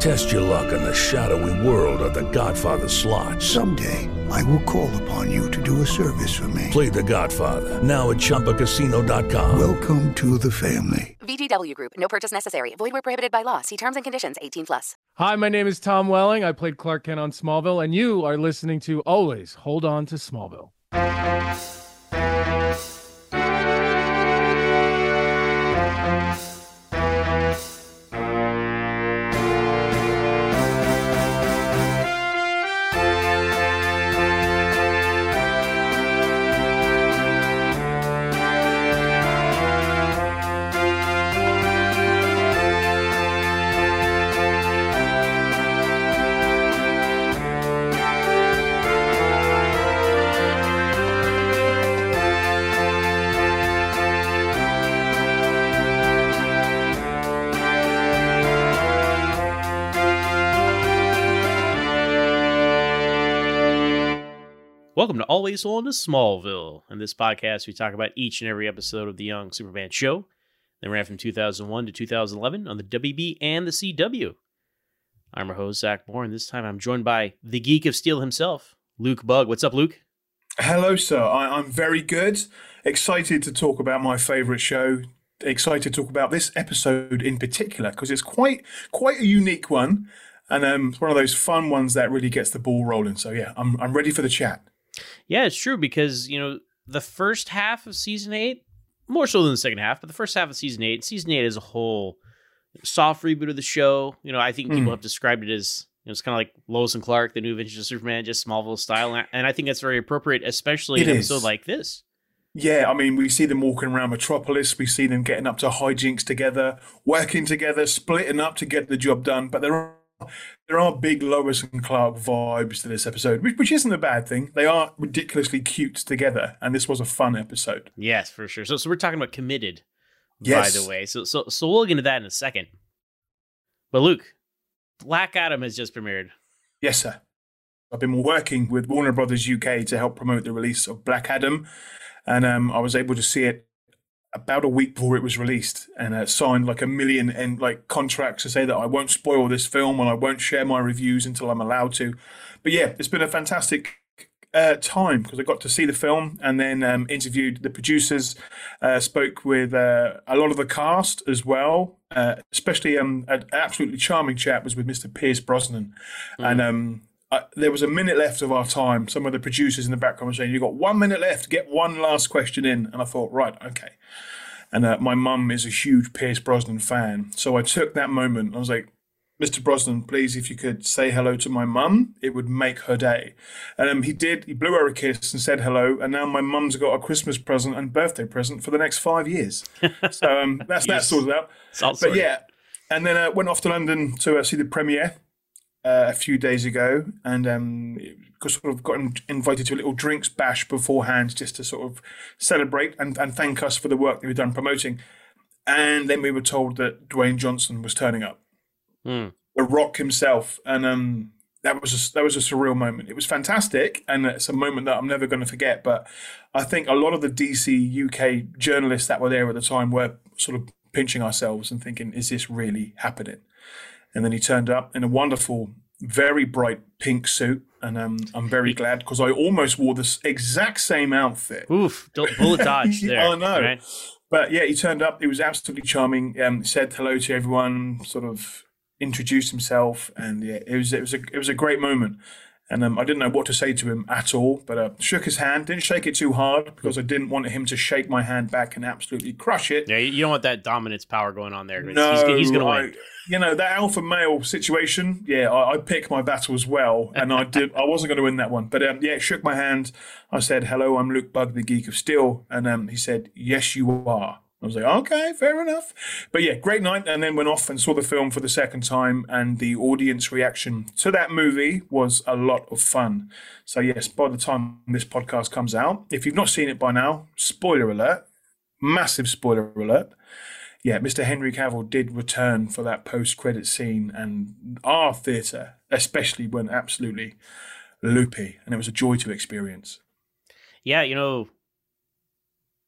Test your luck in the shadowy world of The Godfather slot. Someday, I will call upon you to do a service for me. Play The Godfather now at ChumbaCasino.com. Welcome to the family. VGW Group. No purchase necessary. Void where prohibited by law. See terms and conditions. 18 plus. Hi, my name is Tom Welling. I played Clark Kent on Smallville, and you are listening to Always Hold On to Smallville. Welcome to Always On to Smallville. In this podcast, we talk about each and every episode of the Young Superman show that ran from 2001 to 2011 on the WB and the CW. I'm your host, Zach and this time I'm joined by the Geek of Steel himself, Luke Bug. What's up, Luke? Hello, sir. I, am very good. Excited to talk about my favourite show. Excited to talk about this episode in particular because it's quite quite a unique one, and um, it's one of those fun ones that really gets the ball rolling. So yeah, I'm I'm ready for the chat. Yeah, it's true because you know the first half of season eight, more so than the second half, but the first half of season eight, season eight as a whole, soft reboot of the show. You know, I think people mm. have described it as you know, it's kind of like Lois and Clark, the new Adventures of Superman, just Smallville style, and I think that's very appropriate, especially it in an episode like this. Yeah, I mean, we see them walking around Metropolis. We see them getting up to hijinks together, working together, splitting up to get the job done. But there are there are big Lois and Clark vibes to this episode, which, which isn't a bad thing. They are ridiculously cute together, and this was a fun episode. Yes, for sure. So, so we're talking about committed, yes. by the way. So, so, so we'll get into that in a second. But Luke, Black Adam has just premiered. Yes, sir. I've been working with Warner Brothers UK to help promote the release of Black Adam, and um, I was able to see it about a week before it was released and uh, signed like a million and like contracts to say that I won't spoil this film and I won't share my reviews until I'm allowed to. But yeah, it's been a fantastic uh, time because I got to see the film and then um, interviewed the producers, uh, spoke with uh, a lot of the cast as well. Uh, especially um, an absolutely charming chat was with Mr. Pierce Brosnan, mm. and um, there was a minute left of our time. Some of the producers in the background were saying, "You've got one minute left. Get one last question in." And I thought, right, okay. And uh, my mum is a huge Pierce Brosnan fan, so I took that moment. I was like, "Mr. Brosnan, please, if you could say hello to my mum, it would make her day." And um, he did. He blew her a kiss and said hello. And now my mum's got a Christmas present and birthday present for the next five years. so um, that's that sorted out. But yeah, and then I uh, went off to London to uh, see the premiere uh, a few days ago, and um, sort of got invited to a little drinks bash beforehand, just to sort of celebrate and, and thank us for the work that we've done promoting. And then we were told that Dwayne Johnson was turning up, mm. the Rock himself, and um, that was a, that was a surreal moment. It was fantastic, and it's a moment that I'm never going to forget. But I think a lot of the DC UK journalists that were there at the time were sort of pinching ourselves and thinking, "Is this really happening?" And then he turned up in a wonderful, very bright pink suit. And um, I'm very glad because I almost wore this exact same outfit. Oof, bullet dodge there. I know. Right? But yeah, he turned up. He was absolutely charming. Um, said hello to everyone, sort of introduced himself, and yeah, it was it was a it was a great moment. And um, I didn't know what to say to him at all, but uh, shook his hand, didn't shake it too hard because I didn't want him to shake my hand back and absolutely crush it. Yeah, you don't want that dominance power going on there. No, he's, he's going to I- You know that alpha male situation. Yeah, I, I pick my battles well, and I did. I wasn't going to win that one, but um, yeah, shook my hand. I said, "Hello, I'm Luke Bug, the Geek of Steel," and um, he said, "Yes, you are." I was like, "Okay, fair enough." But yeah, great night, and then went off and saw the film for the second time, and the audience reaction to that movie was a lot of fun. So yes, by the time this podcast comes out, if you've not seen it by now, spoiler alert, massive spoiler alert yeah, Mr. Henry Cavill did return for that post-credit scene, and our theatre, especially, went absolutely loopy, and it was a joy to experience. Yeah, you know,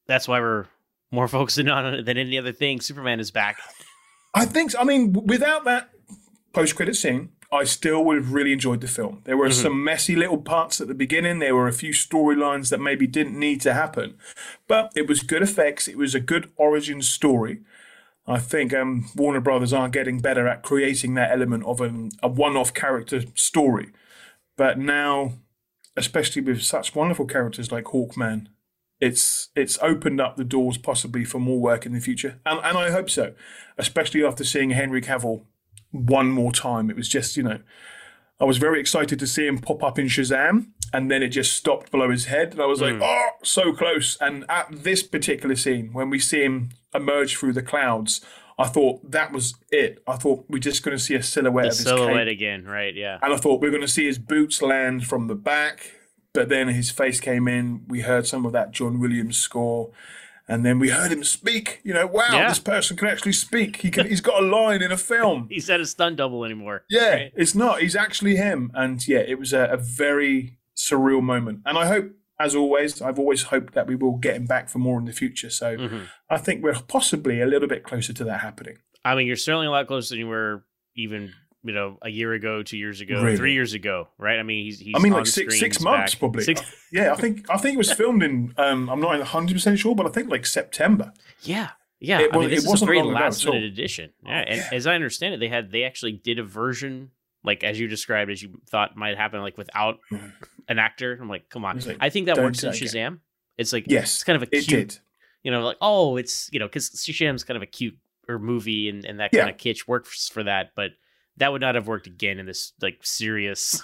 that's why we're more focusing on it than any other thing. Superman is back. I think. So. I mean, without that post-credit scene, I still would have really enjoyed the film. There were some messy little parts at the beginning. There were a few storylines that maybe didn't need to happen, but it was good effects. It was a good origin story. I think um, Warner Brothers are getting better at creating that element of an, a one-off character story. But now, especially with such wonderful characters like Hawkman, it's it's opened up the doors possibly for more work in the future, and and I hope so. Especially after seeing Henry Cavill one more time, it was just you know, I was very excited to see him pop up in Shazam, and then it just stopped below his head, and I was like, hmm. oh, so close. And at this particular scene, when we see him emerge through the clouds, I thought that was it. I thought we're just going to see a silhouette The of his silhouette cape. again, right? Yeah. And I thought we are going to see his boots land from the back, but then his face came in. We heard some of that John Williams score, and then we heard him speak. You know, wow, Yeah. this person can actually speak. He can. he's got a line in a film. He's not a stunt double anymore. Yeah, right? it's not. He's actually him. And yeah, it was a, a very surreal moment. And I hope, as always, I've always hoped that we will get him back for more in the future. So Mhm. I think we're possibly a little bit closer to that happening. I mean, you're certainly a lot closer than you were even, you know, a year ago, two years ago, Really? three years ago, right? I mean, he's, he's I mean, like six six months back. probably. Six- Yeah, I think I think it was filmed in. Um, I'm not 100 percent sure, but I think like September. Yeah, yeah. It I was- mean, this it is a very last minute edition. Yeah, and as I understand it, they had they actually did a version like as you described, as you thought might happen, like without an actor. I'm like, come on. Like, I think that works in Shazam. It's like Yes, it's kind of a cute, you know, like oh, it's you know, because Shazam's kind of a cute or movie and, and that Yeah. kind of kitsch works for that, but that would not have worked again in this like serious.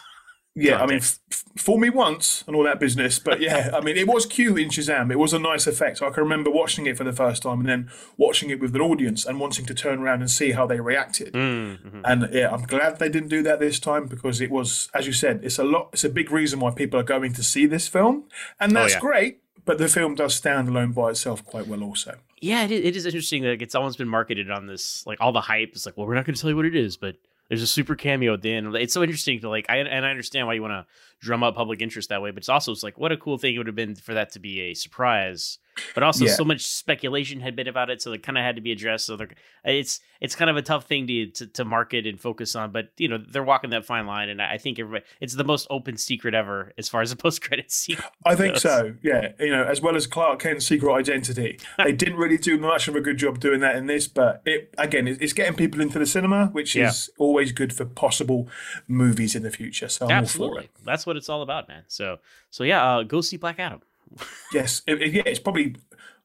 Yeah, I mean, context. f- fool me once and all that business, but yeah, I mean, it was cute in Shazam. It was a nice effect. I can remember watching it for the first time and then watching it with an audience and wanting to turn around and see how they reacted. Mm-hmm. And yeah, I'm glad they didn't do that this time because it was, as you said, it's a lot. It's a big reason why people are going to see this film, and that's Oh, yeah. great. But the film does stand alone by itself quite well, also. Yeah, it is, it is interesting that it's almost been marketed on this, like all the hype. It's like, well, we're not going to tell you what it is, but there's a super cameo at the end. It's so interesting to like, I and I understand why you want to drum up public interest that way, but it's also it's like, what a cool thing it would have been for that to be a surprise. But also, Yeah. so much speculation had been about it, so it kind of had to be addressed. So it's it's kind of a tough thing to, to to market and focus on. But you know, they're walking that fine line, and I think everybody, it's the most open secret ever as far as a post credit scene. I think goes. so. Yeah, you know, as well as Clark Kent's secret identity, they didn't really do much of a good job doing that in this. But it again, it's getting people into the cinema, which Yeah. is always good for possible movies in the future. So I'm all for Absolutely, it. that's what it's all about, man. So so yeah, uh, go see Black Adam. Yes, it, it- yeah, it's probably.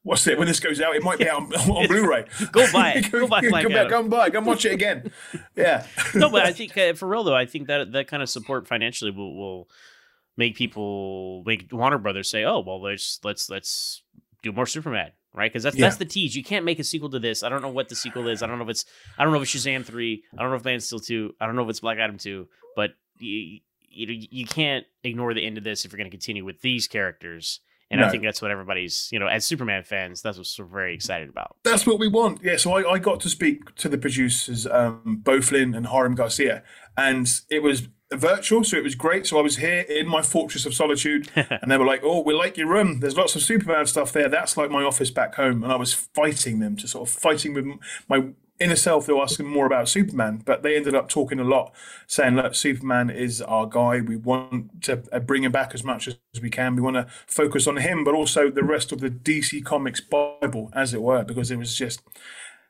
What's it? When this goes out, it might be out on, on Blu-ray. Go buy it. Go buy Black go, back, Adam. go and buy. Go and watch it again. Yeah. no, but I think uh, for real though, I think that that kind of support financially will, will make people make Warner Brothers say, "Oh, well, let's let's let's do more Superman." Right, because that's Yeah. that's the tease. You can't make a sequel to this. I don't know what the sequel is. I don't know if it's I don't know if it's Shazam three. I don't know if Man Steel two. I don't know if it's Black Adam two. But you you, you can't ignore the end of this if you're going to continue with these characters. And I think that's what everybody's you know as Superman fans, that's what we're very excited about. That's what we want. Yeah, so I, I got to speak to the producers, um, Beau Flynn and Hiram Garcia, and it was virtual, so it was great. So I was here in my fortress of solitude, and they were like, "Oh, we like your room. There's lots of Superman stuff there. That's like my office back home." And I was fighting them to sort of fighting with my inner self. They were asking more about Superman, but they ended up talking a lot, saying, "Look, Superman is our guy. We want to uh, bring him back as much as we can. We want to focus on him, but also the rest of the DC Comics Bible, as it were, because it was just."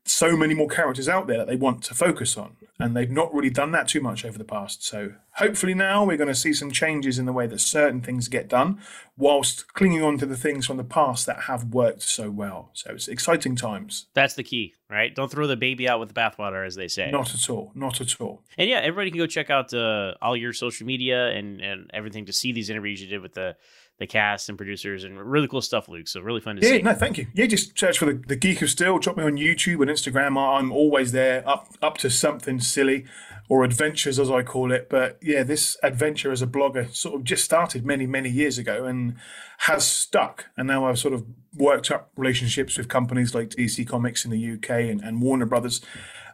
So many more characters out there that they want to focus on. And they've not really done that too much over the past. So hopefully now we're going to see some changes in the way that certain things get done, whilst clinging on to the things from the past that have worked so well. So it's exciting times. That's the key, right? Don't throw the baby out with the bathwater, as they say. Not at all. Not at all. And yeah, everybody can go check out uh, all your social media and, and everything to see these interviews you did with the the cast and producers and really cool stuff, Luke. So really fun to yeah, see. no, thank you. Yeah, just search for the, the Geek of Steel. Drop me on YouTube and Instagram. I'm always there, up up to something silly or adventures as I call it. But yeah, this adventure as a blogger sort of just started many many years ago and has stuck. And now I've sort of worked up relationships with companies like DC Comics in the UK and, and Warner Brothers.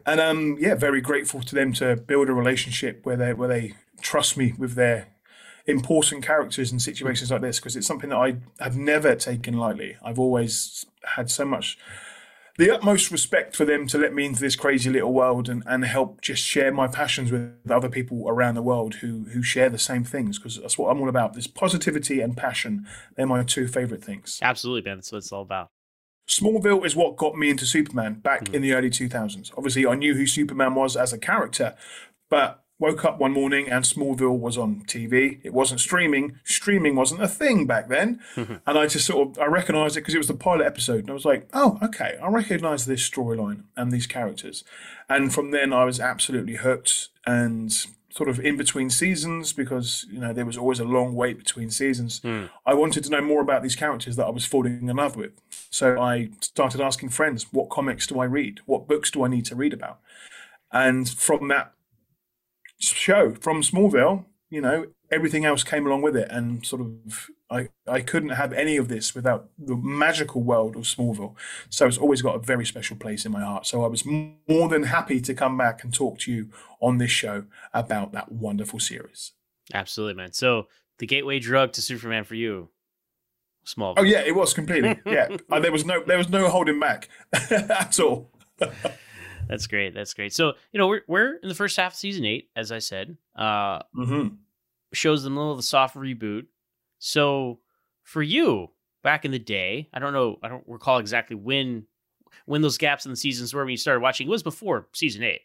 And um, yeah, very grateful to them to build a relationship where they where they trust me with their important characters in situations like this because it's something that I have never taken lightly. I've always had so much the utmost respect for them to let me into this crazy little world and, and help just share my passions with other people around the world who who share the same things because that's what I'm all about. This positivity and passion. They're my two favorite things. Absolutely, man. That's what it's all about. Smallville is what got me into Superman back mm-hmm. in the early 2000s. Obviously, I knew who Superman was as a character, but woke up one morning and Smallville was on TV. It wasn't streaming. Streaming wasn't a thing back then. and I just sort of I recognized it because it was the pilot episode. And I was like, oh, okay, I recognize this storyline and these characters. And from then I was absolutely hooked and sort of in between seasons because you know there was always a long wait between seasons. Mm. I wanted to know more about these characters that I was falling in love with. So I started asking friends, what comics do I read? What books do I need to read about? And from that show from Smallville, you know, everything else came along with it, and sort of I I couldn't have any of this without the magical world of Smallville. So it's always got a very special place in my heart. So I was more than happy to come back and talk to you on this show about that wonderful series. Absolutely, man. So the gateway drug to Superman for you, Smallville. Oh yeah, it was completely. Yeah, uh, there was no there was no holding back at all. That's great. That's great. So you know we're we're in the first half of season eight, as I said. Uh, mm-hmm. Shows the middle of the soft reboot. So for you, back in the day, I don't know, I don't recall exactly when when those gaps in the seasons were when you started watching. It was before season eight.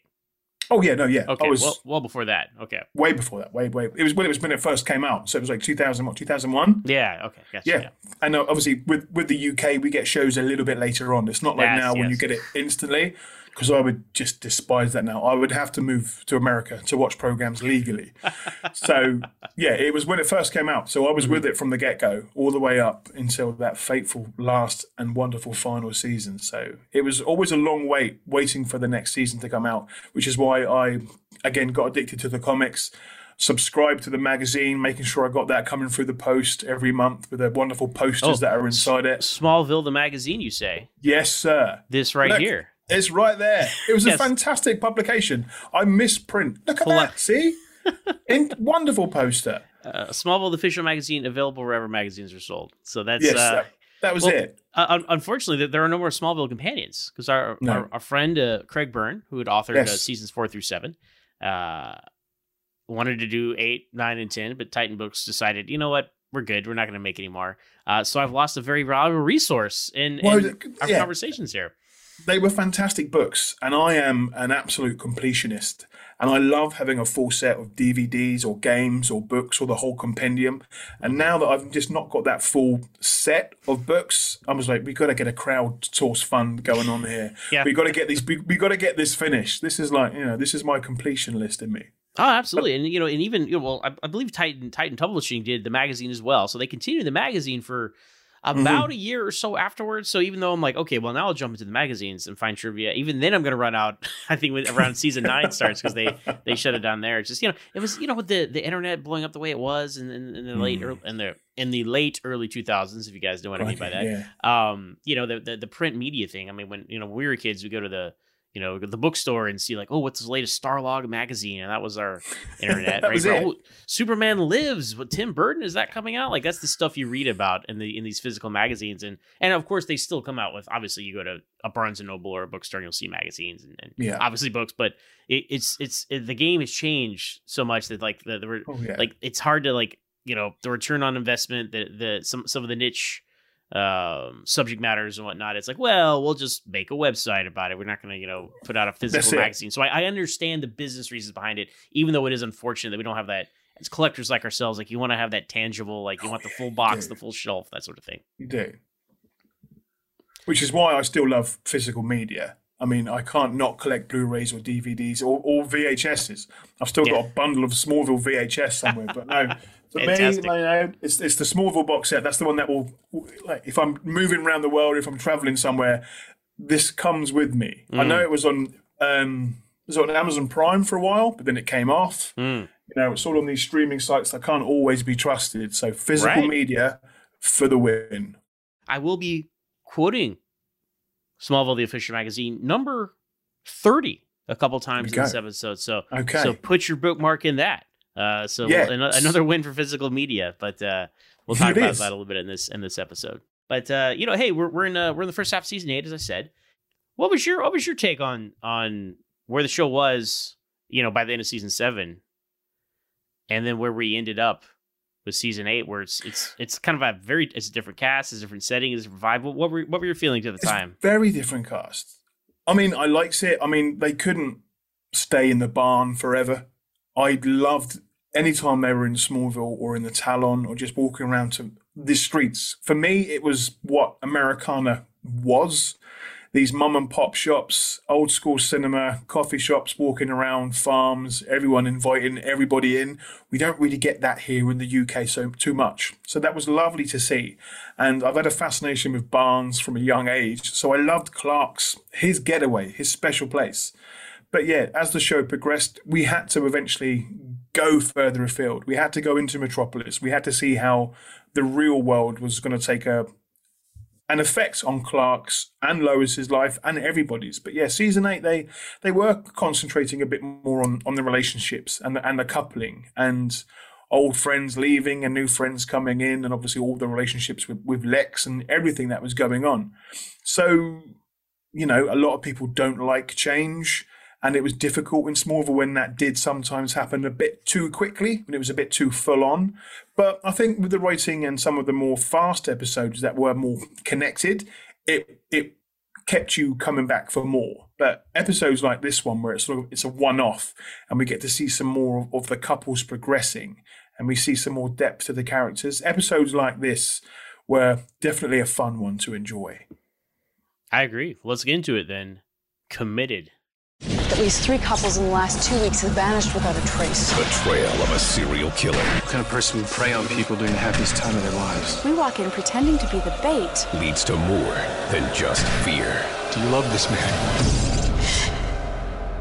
Oh yeah, no, yeah. Okay, I was well, well before that. Okay, way before that. Way, way. It was when it was when it first came out. So it was like 2000, what, 2001? Yeah. Okay. Gotcha, yeah. yeah. And uh, obviously with with the UK, we get shows a little bit later on. It's not like Yes, now when you get it instantly. Because I would just despise that now. I would have to move to America to watch programs legally. so yeah, it was when it first came out. So I was mm. with it from the get go, all the way up until that fateful last and wonderful final season. So it was always a long wait, waiting for the next season to come out, which is why I again got addicted to the comics. Subscribed to the magazine, making sure I got that coming through the post every month with the wonderful posters Oh, that are inside it. Smallville, the magazine. You say Yes, sir. this right Look, here. It's right there. It was Yes. a fantastic publication. I misprint. Look at Pull that. up. See? In, wonderful poster. Uh, Smallville, the official magazine, available wherever magazines are sold. So that's Yes, uh, that, that was well, it. Uh, unfortunately, there- are no more Smallville companions because our, No. our our friend uh, Craig Byrne, who had authored uh, Yes. seasons four through seven, uh, wanted to do eight, nine, and ten, but Titan Books decided, you know what, we're good. We're not going to make any more. Uh, so I've lost a very valuable resource in, Well, in our yeah. conversations here. They were fantastic books, and I am an absolute completionist. And I love having a full set of DVDs or games or books or the whole compendium. And now that I've just not got that full set of books, I was like, we've got to get a crowdsource fund going on here. Yeah. We got to get these. We, we got to get this finished. This is like you know, this is my completion list in me. Oh, absolutely, and you know, and even you know, well, I, I believe Titan Titan Publishing did the magazine as well, so they continued the magazine for about a year or so afterwards. So even though I'm like, okay, well now I'll jump into the magazines and find trivia. Even then, I'm going to run out. I think when around season nine starts because they they shut it down there. It's just you know, it was you know with the the internet blowing up the way it was in, in, in the late ear- in the in the late early 2000s. If you guys know what I mean by that, Yeah. um, you know, the, the the print media thing. I mean, when you know we were kids, we go to the you know the bookstore and see like, oh, what's the latest Starlog magazine, and that was our internet. Right? was Or, it. Oh, Superman Lives with Tim Burton. Is that coming out? Like that's the stuff you read about in the in these physical magazines, and and of course they still come out with. Obviously, you go to a Barnes and Noble or a bookstore, and you'll see magazines and, and Yeah. obviously books, but it, it's it's it, the game has changed so much that like the, the Oh yeah. like it's hard to like you know the return on investment that the some some of the niche um, subject matters and whatnot. It's like, well, we'll just make a website about it. We're not going to, you know, put out a physical magazine. So I, I understand the business reasons behind it, even though it is unfortunate that we don't have that as collectors like ourselves. Like you want to have that tangible, like you want the full box, the full shelf, that sort of thing. You do. Which is why I still love physical media. I mean, I can't not collect Blu-rays or DVDs or, or VHSs. I've still yeah. got a bundle of Smallville VHS somewhere, but no. For Fantastic. me, know, it's it's the Smallville box set. That's the one that will, like, if I'm moving around the world, if I'm traveling somewhere, this comes with me. Mm. I know it was on um, it was on Amazon Prime for a while, but then it came off. Mm. You know, it's all on these streaming sites that can't always be trusted. So physical right. media for the win. I will be quoting Smallville the official magazine number 30 a couple times in this episode. So okay. so put your bookmark in that. Uh, so yes. an- another win for physical media, but uh, we'll talk about that a little bit in this in this episode. But uh, you know, hey, we're we're in uh, we're in the first half of season eight, as I said. What was your what was your take on on where the show was, you know, by the end of season seven, and then where we ended up with season eight, where it's it's it's kind of a very it's a different cast, it's a different setting, it's a different vibe. What were what were your feelings at the it's time? Very different cast. I mean, I liked it. I mean, they couldn't stay in the barn forever. I loved anytime they were in Smallville or in the Talon or just walking around to the streets. For me, it was what Americana was these mum and pop shops, old school cinema, coffee shops, walking around, farms, everyone inviting everybody in. We don't really get that here in the UK so too much. So that was lovely to see. And I've had a fascination with barns from a young age. So I loved Clark's, his getaway, his special place. But yeah, as the show progressed, we had to eventually go further afield. We had to go into Metropolis. We had to see how the real world was going to take a an effect on Clark's and Lois's life and everybody's. But yeah, season eight they they were concentrating a bit more on on the relationships and the, and the coupling and old friends leaving and new friends coming in and obviously all the relationships with, with Lex and everything that was going on. So, you know, a lot of people don't like change and it was difficult in Smallville when that did sometimes happen a bit too quickly, when it was a bit too full on. But I think with the writing and some of the more fast episodes that were more connected, it it kept you coming back for more. But episodes like this one, where it's sort of it's a one off, and we get to see some more of, of the couples progressing, and we see some more depth to the characters. Episodes like this were definitely a fun one to enjoy. I agree. Let's get into it then. Committed at least three couples in the last two weeks have vanished without a trace. The trail of a serial killer. What kind of person would prey on people during the happiest time of their lives? We walk in pretending to be the bait. Leads to more than just fear. Do you love this man?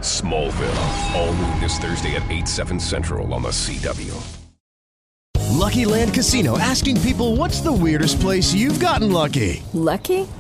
Smallville. All new this Thursday at 8, 7 Central on the CW. Lucky Land Casino asking people what's the weirdest place you've gotten lucky? Lucky?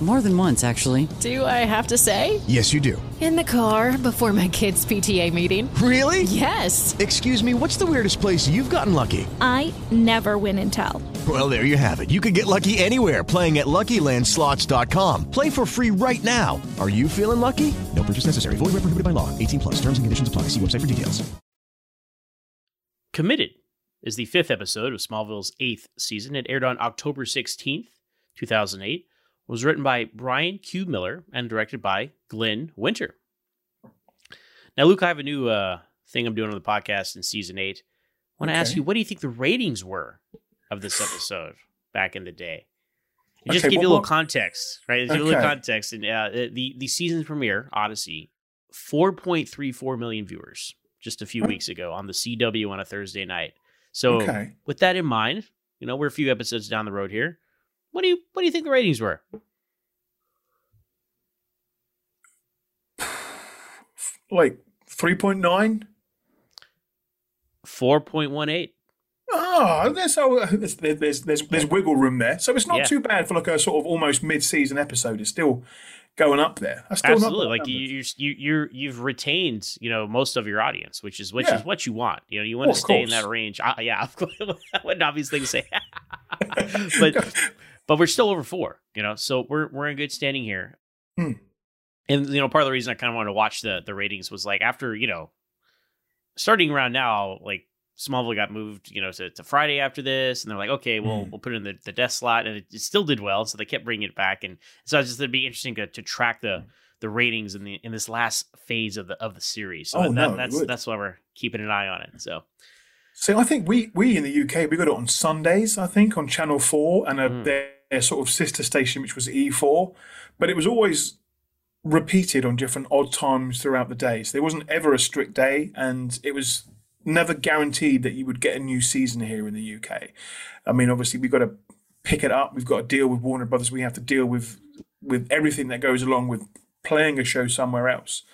More than once, actually. Do I have to say? Yes, you do. In the car before my kids' PTA meeting. Really? Yes. Excuse me, what's the weirdest place you've gotten lucky? I never win and tell. Well, there you have it. You can get lucky anywhere playing at LuckyLandSlots.com. Play for free right now. Are you feeling lucky? No purchase necessary. Void where prohibited by law. 18 plus. Terms and conditions apply. See website for details. Committed is the fifth episode of Smallville's eighth season. It aired on October 16th, 2008 was written by Brian Q. Miller and directed by Glenn Winter. Now, Luke, I have a new uh, thing I'm doing on the podcast in season eight I want to ask you, what do you think the ratings were of this episode back in the day? And just Okay, give you a little context, right? Give you a little context. And uh, the the season premiere, Odyssey, four point three four million viewers just a few weeks ago on the CW on a Thursday night. So Okay. with that in mind, you know we're a few episodes down the road here. What do you what do you think the ratings were? Like three point nine. Four point one eight. Oh, there's, so there's, there's there's there's wiggle room there, so it's not Yeah. too bad for like a sort of almost mid-season episode. It's still going up there. That's still Absolutely, not like you, you, you, you're you've retained, you know, most of your audience, which is which Yeah. is what you want. You know, you want Well, to stay in that range. Uh, yeah, of course, what an obvious thing to say, but but we're still over four. You know, so we're we're in good standing here. Hmm. And you know, part of the reason I kind of wanted to watch the the ratings was like after you know, starting around now, like Smallville got moved, you know, to, to Friday after this, and they're like, okay, we'll Hmm. we'll put it in the, the death slot, and it, it still did well, so they kept bringing it back, and so it's just it'd be interesting to, to track the the ratings in the in this last phase of the of the series. So Oh, that, no, that's that's why we're keeping an eye on it. So So I think we we in the UK we got it on Sundays. I think on Channel Four and a, Hmm. Sort of sister station, which was E4, but it was always repeated on different odd times throughout the days. There wasn't ever a strict day, and it was never guaranteed that you would get a new season here in the UK. I mean, obviously we've got to pick it up. We've got to deal with Warner Brothers. We have to deal with with everything that goes along with playing a show somewhere else.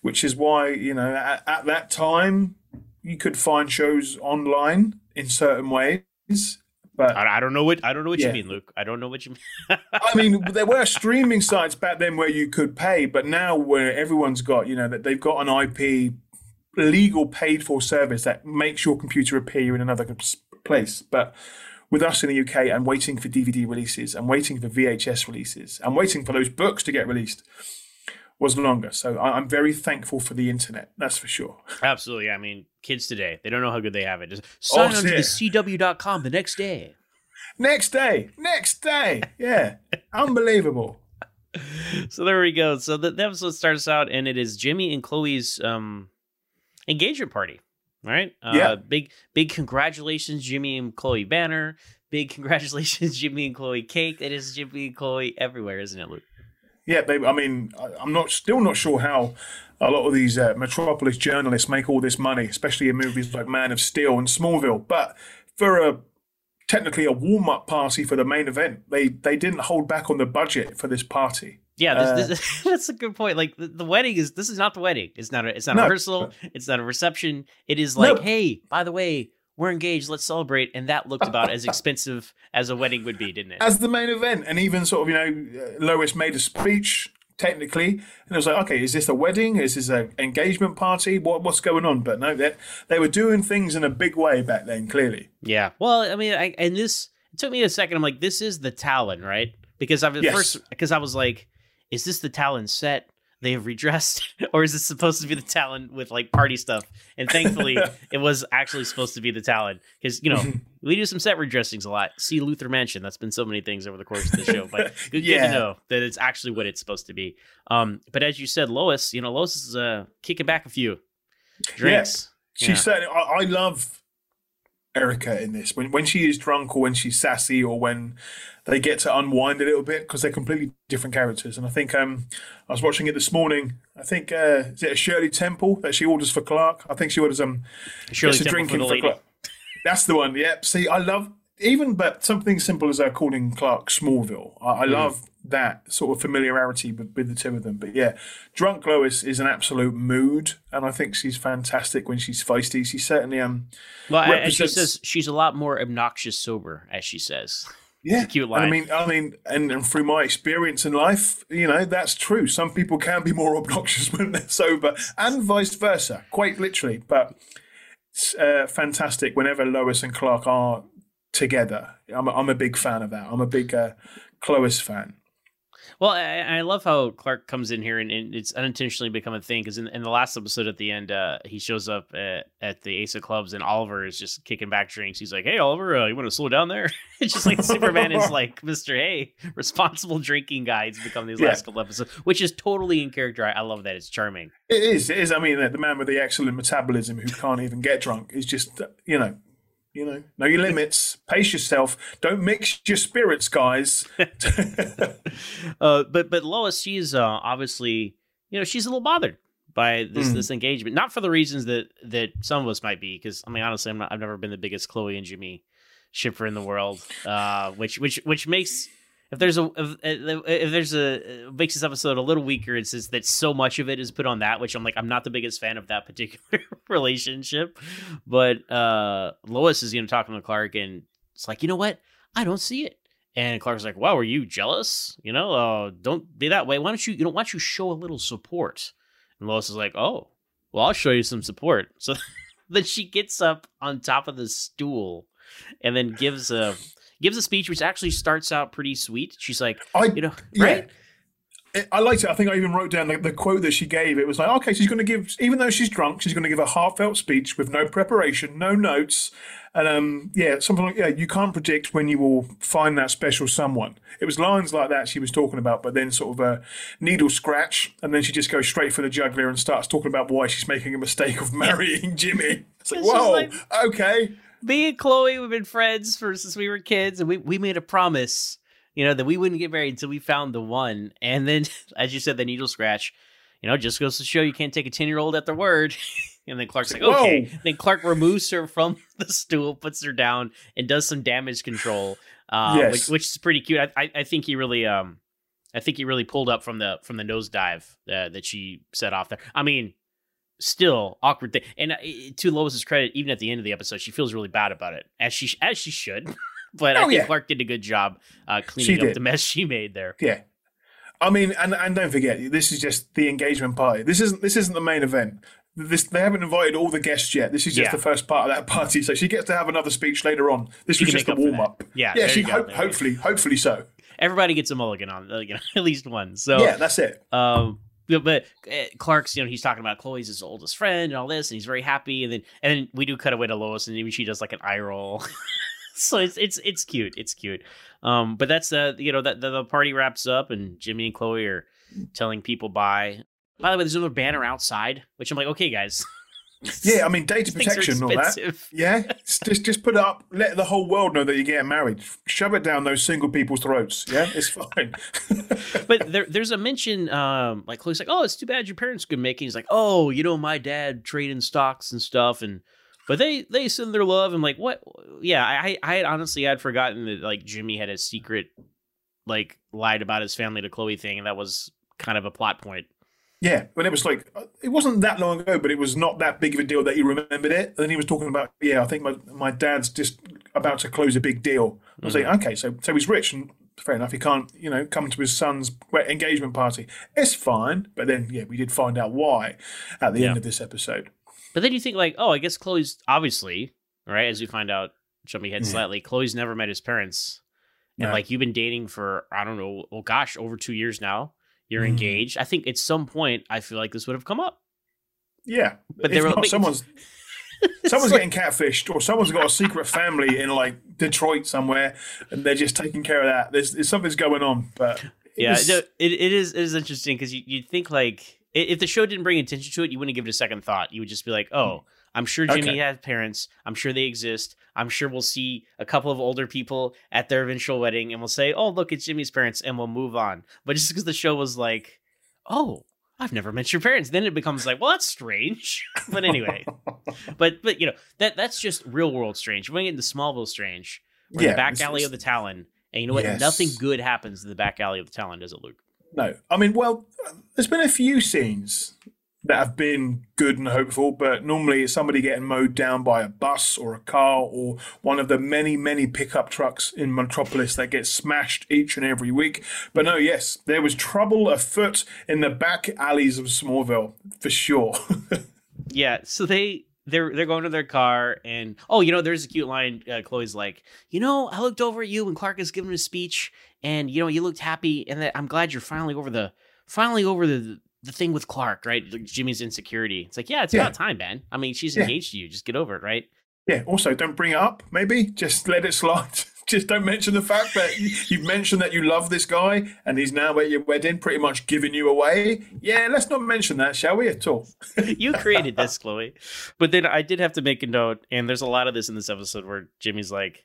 Which is why you know at, at that time you could find shows online in certain ways. But I, I don't know what I don't know what Yeah. you mean, Luke. I don't know what you mean. I mean, there were streaming sites back then where you could pay, but now where everyone's got, you know, that they've got an IP legal paid for service that makes your computer appear in another place. But with us in the UK, I'm waiting for DVD releases, I'm waiting for VHS releases, I'm waiting for those books to get released was longer. So I- I'm very thankful for the internet. That's for sure. Absolutely. I mean, kids today, they don't know how good they have it. Just sign Oh, on to the CW.com the next day. Next day, next day, yeah, unbelievable. so there we go. So the, the episode starts out, and it is Jimmy and Chloe's um, engagement party. Right? Uh, Yeah. Big big congratulations, Jimmy and Chloe banner. Big congratulations, Jimmy and Chloe cake. It is Jimmy and Chloe everywhere, isn't it, Luke? Yeah, they, I mean, I- I'm not still not sure how a lot of these uh, Metropolis journalists make all this money, especially in movies like Man of Steel and Smallville. But for a technically a warm up party for the main event, they they didn't hold back on the budget for this party. Yeah, Uh, this, this, that's a good point. Like the, the wedding is this is not the wedding. It's not a it's not a No. rehearsal. It's not a reception. It is like, No. hey, by the way, we're engaged. Let's celebrate. And that looked about as expensive as a wedding would be, didn't it? as the main event, and even sort of you know, uh, Lois made a speech technically, and it was like, okay, is this a wedding? Is this an engagement party? What what's going on? But no, they they were doing things in a big way back then. Clearly, Yeah. Well, I mean, I, and this it took me a second. I'm like, this is the Talon, right? Because I've Yes. first because I was like, is this the Talon set? They have redressed, or is this supposed to be the Talon with like party stuff? And thankfully, it was actually supposed to be the Talon because you know we do some set redressings a lot. See Luthor Mansion. That's been so many things over the course of the show, but good, good Yeah. to know that it's actually what it's supposed to be. Um, but as you said, Lois, you know, Lois is uh, kicking back a few drinks. She Yeah. I, I love Erica in this when when she is drunk or when she's sassy or when they get to unwind a little bit because they're completely different characters. And I think um, I was watching it this morning. I think uh, is it a Shirley Temple that she orders for Clark? I think she orders um Shirley Temple for the lady. Clark. That's the one. Yep. See, I love even but something simple as uh, calling Clark Smallville. I, I Mhm. love that sort of familiarity with, with the two of them. But yeah, drunk Lois is an absolute mood, and I think she's fantastic when she's feisty. She certainly um. Well, and- and she represents- says she's a lot more obnoxious sober, as she says. Yeah, cute And line. I mean, I mean, and, and through my experience in life, you know, that's true. Some people can be more obnoxious when they're sober, and vice versa, quite literally. But it's uh, fantastic whenever Lois and Clark are together. I'm a, I'm a big fan of that. I'm a big uh, Clois fan. Well, I, I love how Clark comes in here and, and it's unintentionally become a thing because in, in the last episode at the end, uh, he shows up at, at the Ace of Clubs and Oliver is just kicking back drinks. He's like, "Hey, Oliver, uh, you want to slow down there?" it's just like Superman is like Mister Hey, responsible drinking guy. He's become these Yeah. last couple episodes, which is totally in character. I, I love that. It's charming. It is. It is. I mean, the man with the excellent metabolism who can't even get drunk is just, you know, You know, know your limits. Pace yourself. Don't mix your spirits, guys. uh, but but Lois, she's uh, obviously you know she's a little bothered by this Mm. this engagement, not for the reasons that that some of us might be. Because I mean, honestly, I'm not, I've never been the biggest Chloe and Jimmy shipper in the world, uh, which which which makes if there's a if, if there's a makes this episode a little weaker, it's just that so much of it is put on that, which I'm like I'm not the biggest fan of that particular relationship. But uh, Lois is you know talking to Clark, and it's like you know what, I don't see it. And Clark's like, "Wow, are you jealous? You know, uh, don't be that way. Why don't you, you know, why don't you show a little support?" And Lois is like, "Oh, well, I'll show you some support." So then she gets up on top of the stool and then gives a gives a speech, which actually starts out pretty sweet. She's like, I, you know, yeah. right? I- I liked it. I think I even wrote down the, the quote that she gave. It was like, okay, she's going to give, even though she's drunk, she's going to give a heartfelt speech with no preparation, no notes. And um, yeah, something like, yeah, you can't predict when you will find that special someone. It was lines like that she was talking about, but then sort of a needle scratch. And then she just goes straight for the juggler and starts talking about why she's making a mistake of marrying Jimmy. It's like, It's whoa, like- okay. Me and Chloe, we've been friends for since we were kids, and we, we made a promise, you know, that we wouldn't get married until we found the one. And then, as you said, the needle scratch, you know, just goes to show you can't take a ten year old at their word. and then Clark's like, Whoa. okay. Then Clark removes her from the stool, puts her down, and does some damage control, uh, Yes. which, which is pretty cute. I, I I think he really um. I think he really pulled up from the from the nosedive uh, that she set off there. I mean, still awkward thing. And uh, to Lois's credit, even at the end of the episode, she feels really bad about it, as she as she should. but I Oh, think yeah. Clark did a good job uh, cleaning She up did. the mess she made there. Yeah. I mean, and and don't forget, this is just the engagement party. This isn't this isn't the main event. This they haven't invited all the guests yet. This is just Yeah. the first part of that party. So she gets to have another speech later on. This She was just a warm up. Yeah, yeah. She you go. hope, There you go. hopefully, hopefully so. Everybody gets a mulligan on, you know, at least one. So yeah, that's it. Um, but uh, Clark's, you know, he's talking about Chloe's his oldest friend and all this, and he's very happy. And then, and then we do cut away to Lois, and even she does like an eye roll. so it's it's it's cute, it's cute. Um, but that's uh, you know, that the, the party wraps up, and Jimmy and Chloe are telling people bye. By the way, there's another banner outside, which I'm like, okay, guys, Yeah, I mean data protection and all that. Yeah, just just put it up. Let the whole world know that you're getting married. Shove it down those single people's throats. Yeah, it's fine. but there, there's a mention, um, like Chloe's like, "Oh, it's too bad your parents couldn't make it." He's like, "Oh, you know, my dad trading stocks and stuff, and but they they send their love." I'm like, "What?" Yeah, I I had honestly I'd forgotten that like Jimmy had a secret, like lied about his family to Chloe thing, and that was kind of a plot point. Yeah, when it was like it wasn't that long ago, but it was not that big of a deal that he remembered it. And then he was talking about, yeah, I think my my dad's just about to close a big deal. I was like, okay, so so he's rich and fair enough. He can't, you know, come to his son's engagement party. It's fine, but then yeah, we did find out why at the Yeah. end of this episode. But then you think like, oh, I guess Chloe's obviously right as we find out, jumping ahead Yeah. slightly. Chloe's never met his parents, and No. like you've been dating for I don't know, oh gosh, over two years now. You're Mhm. engaged. I think at some point I feel like this would have come up. Yeah, But were not, someone's someone's getting catfished, or someone's got a secret family in like Detroit somewhere, and they're just taking care of that. There's, there's something's going on, but Yeah, was- no, it, it is it is interesting because you you'd think like if the show didn't bring attention to it, you wouldn't give it a second thought. You would just be like, oh, I'm sure Jimmy Okay. has parents. I'm sure they exist. I'm sure we'll see a couple of older people at their eventual wedding, and we'll say, oh, look, it's Jimmy's parents, and we'll move on. But just because the show was like, oh. I've never met your parents. Then it becomes like, well, that's strange. but anyway, but but you know that that's just real world strange. We're getting to Smallville strange. We're in the back alley of the Talon, and you know what? Yes. Nothing good happens in the back alley of the Talon, does it, Luke? No, I mean, well, there's been a few scenes that have been good and hopeful, but normally it's somebody getting mowed down by a bus or a car or one of the many, many pickup trucks in Metropolis that gets smashed each and every week. But no, yes, there was trouble afoot in the back alleys of Smallville for sure. Yeah, so they they're they're going to their car and oh, you know, there's a cute line. Uh, Chloe's like, you know, I looked over at you when Clark is giving his speech, and you know, you looked happy, and that I'm glad you're finally over the finally over the the thing with Clark, right? Like Jimmy's insecurity. It's like, yeah, it's Yeah. about time, man. I mean, she's Yeah. engaged to you. Just get over it, right? yeah, also, don't bring it up, maybe. Just let it slide. just don't mention the fact that you, you've mentioned that you love this guy and he's now at your wedding, pretty much giving you away. Yeah, let's not mention that, shall we? At all. you created this, Chloe. But then I did have to make a note, and there's a lot of this in this episode where Jimmy's like,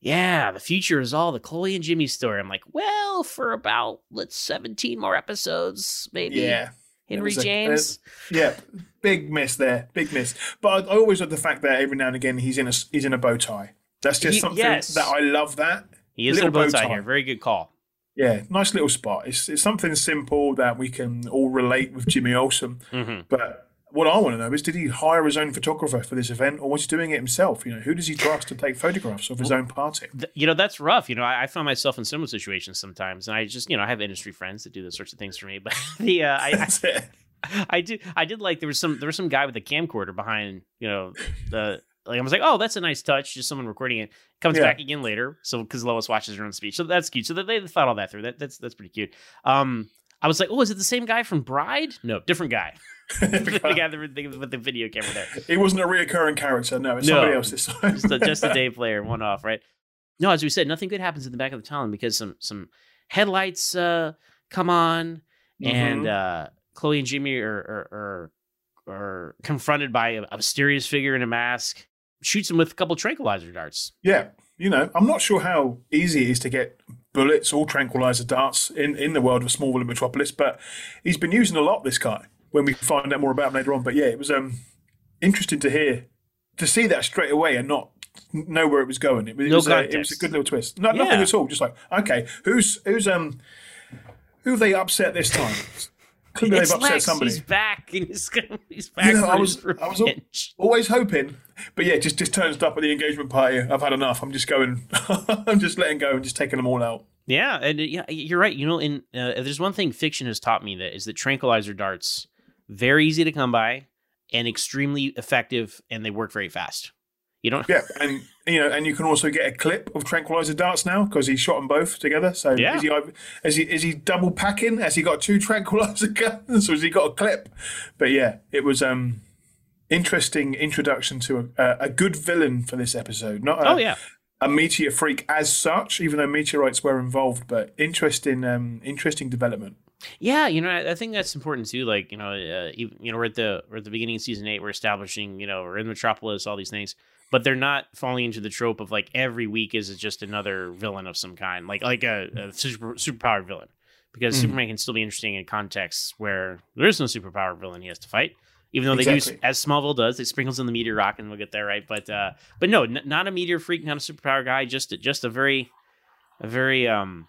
"Yeah, the future is all the Chloe and Jimmy story." I'm like, "Well, for about let's 17 more episodes, maybe." Yeah. Henry was a- James. uh, yeah, big miss there, big miss. But I, I always love the fact that every now and again he's in a he's in a bow tie. That's just He- something yes. that I love. That he is in a Little bow tie here. Very good call. Yeah, nice little spot. It's it's something simple that we can all relate with Jimmy Olsen. Mm-hmm. But what I want to know is, did he hire his own photographer for this event, or was he doing it himself? You know, who does he trust to take photographs of his own party? Th- you know that's rough you know I, I find myself in similar situations sometimes and i just you know i have industry friends that do those sorts of things for me but the uh, I. I i do i did like there was some there was some guy with a camcorder behind you know the like i was like oh that's a nice touch just someone recording it comes Yeah. back again later so because lois watches her own speech so that's cute so they thought all that through that that's that's pretty cute um i was like oh is it the same guy from bride no different guy the guy with the video camera there He wasn't a reoccurring character. No, it's No. somebody else this time. just a, just a day player, one off, right? No, as we said, nothing good happens in the back of the tunnel because some some headlights uh, come on, and Mhm. uh, Chloe and Jimmy are are, are, are confronted by a, a mysterious figure in a mask. Shoots them with a couple tranquilizer darts. Yeah, you know, I'm not sure how easy it is to get bullets or tranquilizer darts in, in the world of Smallville and Metropolis, but he's been using a lot. This guy, when we find out more about him later on. But yeah, it was um interesting to hear to see that straight away and not know where it was going. It was, it was, a, it was a good little twist. No, nothing at all. Just like okay, who's who's um who have they upset this time? Clearly they've upset Lex. somebody. He's back. and He's, he's back. You know, for I was, I was al- always hoping, but yeah, just just turns up at the engagement party. I've had enough. I'm just going. I'm just letting go and just taking them all out. Yeah, and yeah, you're right. You know, in uh, there's one thing fiction has taught me that is that tranquilizer darts very easy to come by and extremely effective, and they work very fast. You don't. Yeah, and you know, and you can also get a clip of tranquilizer darts now because he shot them both together. So Yeah. is he is he is he double packing? Has he got two tranquilizer guns, or has he got a clip? But yeah, it was um interesting introduction to a, a good villain for this episode. Not a, Oh yeah. a meteor freak as such, even though meteorites were involved, but interesting um interesting development. Yeah, you know, I, I think that's important too. Like, you know, uh, even, you know, we're at the we're at the beginning of season eight. We're establishing, you know, we're in Metropolis, all these things, but they're not falling into the trope of like every week is just another villain of some kind, like like a, a super superpowered villain. Because Mhm. Superman can still be interesting in contexts where there is no superpowered villain he has to fight. Even though they do, as Smallville does, it sprinkles in the meteor rock, and we'll get there, right? But uh, but no, n- not a meteor freak, not a superpower guy, just just a very, a very um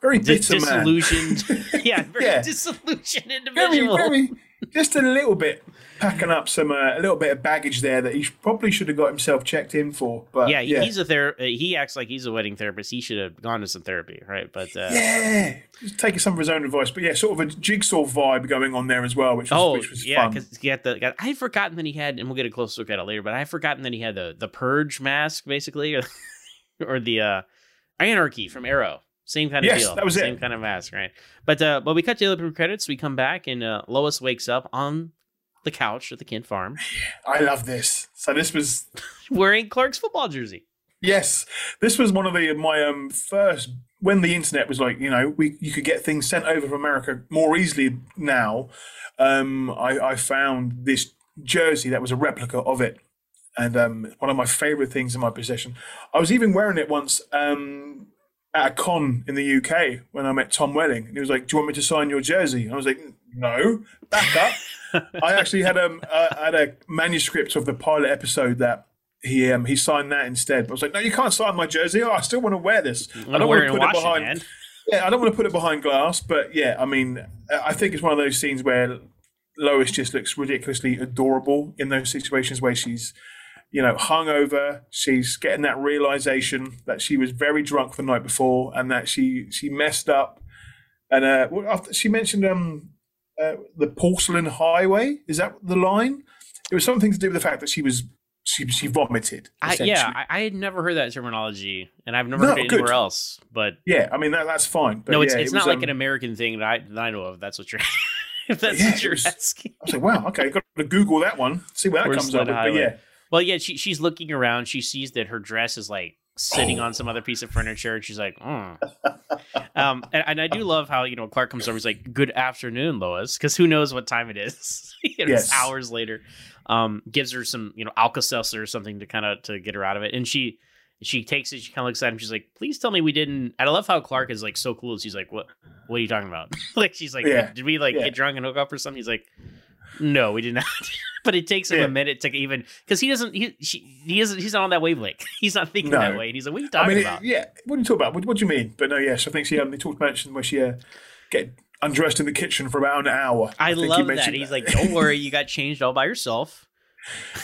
Very man. disillusioned, yeah, very Yeah. disillusioned individual. very, just a little bit packing up some uh, a little bit of baggage there that he probably should have got himself checked in for. But yeah, yeah, he's a ther- uh, He acts like he's a wedding therapist. He should have gone to some therapy, right? But uh, yeah, just taking some of his own advice. But yeah, sort of a jigsaw vibe going on there as well, which was, oh which was yeah, because he had the. I had forgotten that he had, and we'll get a close look at it later. But I had forgotten that he had the the purge mask, basically, or, or the uh, anarchy from Arrow. Same kind of Yes, deal. that was it. Same kind of mask, right? But uh, but we cut to the opening credits. We come back, and uh, Lois wakes up on the couch at the Kent farm I love this. So this was wearing Clark's football jersey. Yes, this was one of the my um first when the internet was like you know we you could get things sent over from America more easily now. Um, I, I found this jersey that was a replica of it, and um, one of my favorite things in my possession. I was even wearing it once um at a con in the UK when I met Tom Welling, and he was like, "Do you want me to sign your jersey?" And I was like, "No, back up." I actually had um I had a manuscript of the pilot episode that he um he signed that instead. But I was like, no, you can't sign my jersey. Oh, I still want to wear this. I wanna don't want to put it behind. man. Yeah, I don't want to put it behind glass. But yeah, I mean, I think it's one of those scenes where Lois just looks ridiculously adorable in those situations where she's. You know, hungover. She's getting that realization that she was very drunk the night before, and that she she messed up. And uh, after- she mentioned um uh, the porcelain highway. Is that the line? It was something to do with the fact that she was she she vomited. I, yeah, I, I had never heard that terminology, and I've never No, heard it good. anywhere else. But yeah. I mean that that's fine. But no, it's yeah, it's it not was, like um, an American thing that I, that I know of. That's what you're. if that's Yeah, what you're was- asking. I was like, wow, okay, got to Google that one, see where that comes up. with. But highway. yeah, Well, yeah, she, she's looking around. She sees that her dress is like sitting on some other piece of furniture, and she's like, mm. um, and, and I do love how you know Clark comes over. He's like, "Good afternoon, Lois," because who knows what time it is? You know, Yes. hours later. Um, gives her some you know Alka Seltzer or something to kind of to get her out of it, and she she takes it. She kind of looks at him. She's like, "Please tell me we didn't." And I love how Clark is like so cool. She's like, "What? What are you talking about?" like she's like, Yeah. "Did we like Yeah. get drunk and hook up or something?" He's like, "No, we did not." but it takes him Yeah. a minute to even because he doesn't he she, he isn't he's not on that wavelength. He's not thinking No. that way. And he's like, "What are you I talking mean, about?" it- yeah. What are you talking about? What, what do you mean? But no, yes, I think she um, they talked mentioned where she uh, get undressed in the kitchen for about an hour. I, he love that. mentioned He's like, "Don't worry, you got changed all by yourself."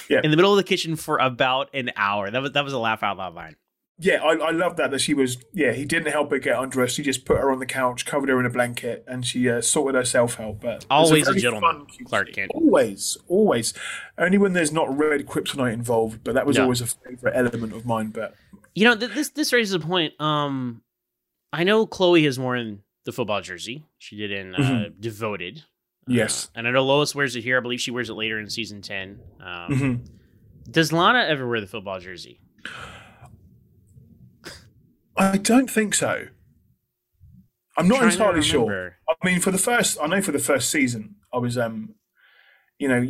Yeah. In the middle of the kitchen for about an hour. That was that was a laugh out loud line. Yeah, I, I love that that she was. Yeah, he didn't help her get undressed. He just put her on the couch, covered her in a blanket, and she uh, sorted herself out. But Always a very gentleman, Clark. Kent. Always, always. Only when there's not red kryptonite involved, but that was Yeah. always a favorite element of mine. But You know, th- this this raises a point. Um, I know Chloe has worn the football jersey. She did in uh, Mhm. Devoted. yes, And I know Lois wears it here. I believe she wears it later in season 10. Um, Mhm. Does Lana ever wear the football jersey? I don't think so. I'm not entirely sure. I mean, for the first, I know for the first season, I was, um, you know,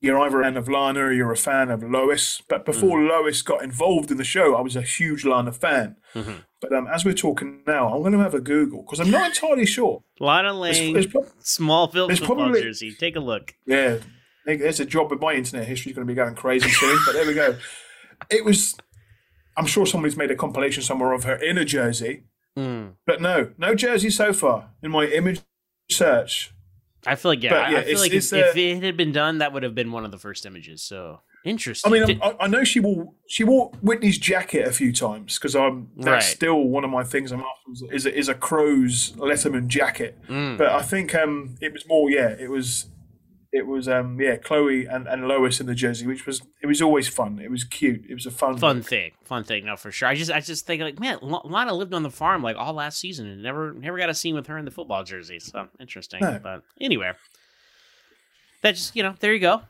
you're either a fan of Lana or you're a fan of Lois. But before Mm. Lois got involved in the show, I was a huge Lana fan. Mhm. But um, as we're talking now, I'm going to have a Google because I'm not entirely sure. Lana There's- Lang, there's prob- small film there's football probably- jersey. Take a look. Yeah, there's a job with my internet history is going to be going crazy soon. but there we go. It was. I'm sure somebody's made a compilation somewhere of her in a jersey, Mm. but no, no jersey so far in my image search. I feel like yeah. But, yeah, I feel it's- like it's, if, if uh, it had been done, that would have been one of the first images. So interesting. I mean, Did- I, I know she wore she wore Whitney's jacket a few times because I'm that's Right. still one of my things. I'm after is a, is a Crow's Letterman jacket, Mm. but I think um it was more yeah it was it was um yeah Chloe and, and Lois in the jersey, which was it was always fun. It was cute. It was a fun fun thing, fun thing. No, for sure. I just, I just think like, man, Lana lived on the farm like all last season and never, never got a scene with her in the football jersey. So interesting. No. But anyway, that just, you know, there you go.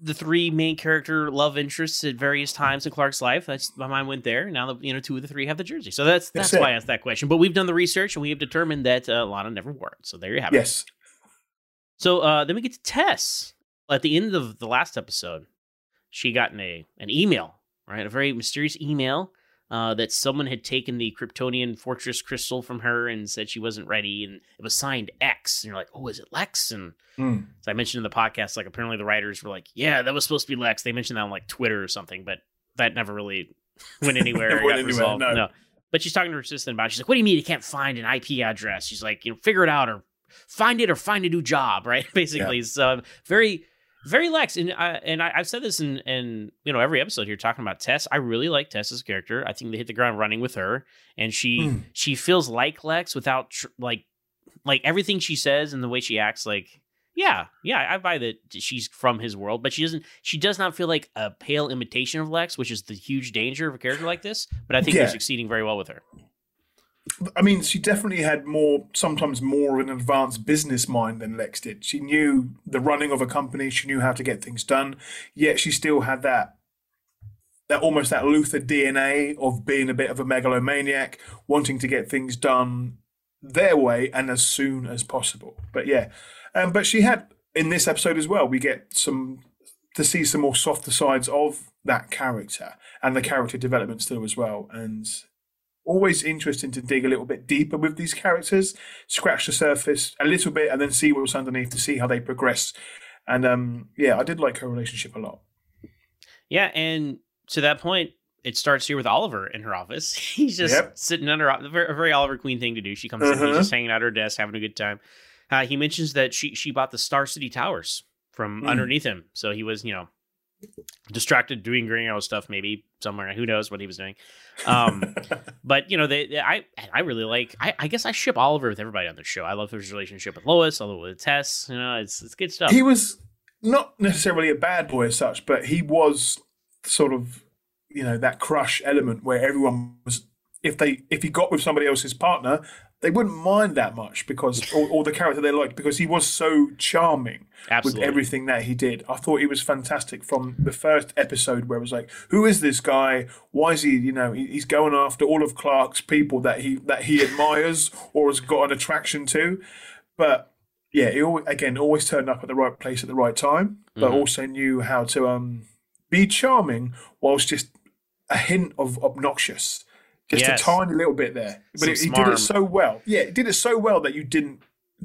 The three main character love interests at various times in Clark's life. That's my mind went there. Now that you know, two of the three have the jersey. So that's that's, That's why I asked that question. But we've done the research and we have determined that uh, Lana never wore it. So there you have it. Yes, So uh, then we get to Tess. At the end of the last episode, she got an, a, an email, right? A very mysterious email uh, that someone had taken the Kryptonian fortress crystal from her and said she wasn't ready. And it was signed X. And you're like, oh, is it Lex? And as I mentioned in the podcast, like apparently the writers were like, yeah, that was supposed to be Lex. They mentioned that on like Twitter or something, but that never really went anywhere. Went anywhere, resolved. no. But she's talking to her assistant about it. She's like, what do you mean you can't find an IP address? She's like, you know, figure it out or find it or find a new job, right? Basically, so very, very Lex. And I, and I, I've said this in, in you know every episode here talking about Tess. I really like Tess's character. I think they hit the ground running with her, and she Mm. she feels like Lex without tr- like like everything she says and the way she acts. Like yeah, yeah, I buy that she's from his world, but she doesn't. She does not feel like a pale imitation of Lex, which is the huge danger of a character like this. But I think they're succeeding very well with her. I mean, she definitely had more, sometimes more of an advanced business mind than Lex did. She knew the running of a company. She knew how to get things done. Yet she still had that, that almost that Luthor DNA of being a bit of a megalomaniac, wanting to get things done their way and as soon as possible. But yeah, um, but she had in this episode as well. We get some to see some more softer sides of that character and the character development still as well. And always interesting to dig a little bit deeper with these characters, scratch the surface a little bit, and then see what's underneath to see how they progress. And um, yeah, I did like her relationship a lot. Yeah, and to that point, it starts here with Oliver in her office. He's just Yep. sitting under a very, Oliver Queen thing to do. She comes in, he's Uh-huh. just hanging out at her desk, having a good time. Uh, he mentions that she she bought the Star City Towers from Mm. underneath him, so he was you know distracted doing Green Arrow stuff, maybe somewhere. Who knows what he was doing? Um, but you know, they, they- I I really like. I, I guess I ship Oliver with everybody on the show. I love his relationship with Lois. I love with Tess. You know, it's it's good stuff. He was not necessarily a bad boy as such, but he was sort of, you know, that crush element where everyone was if they if he got with somebody else's partner, they wouldn't mind that much because or, or the character they liked because he was so charming Absolutely. with everything that he did. I thought he was fantastic from the first episode where it was like, who is this guy? Why is he? You know, he- he's going after all of Clark's people that he that he admires or has got an attraction to, but. Yeah, he always, again always turned up at the right place at the right time, but Mhm. also knew how to um, be charming whilst just a hint of obnoxious, just Yes. a tiny little bit there. But it, he did it so well. Yeah, he did it so well that you didn't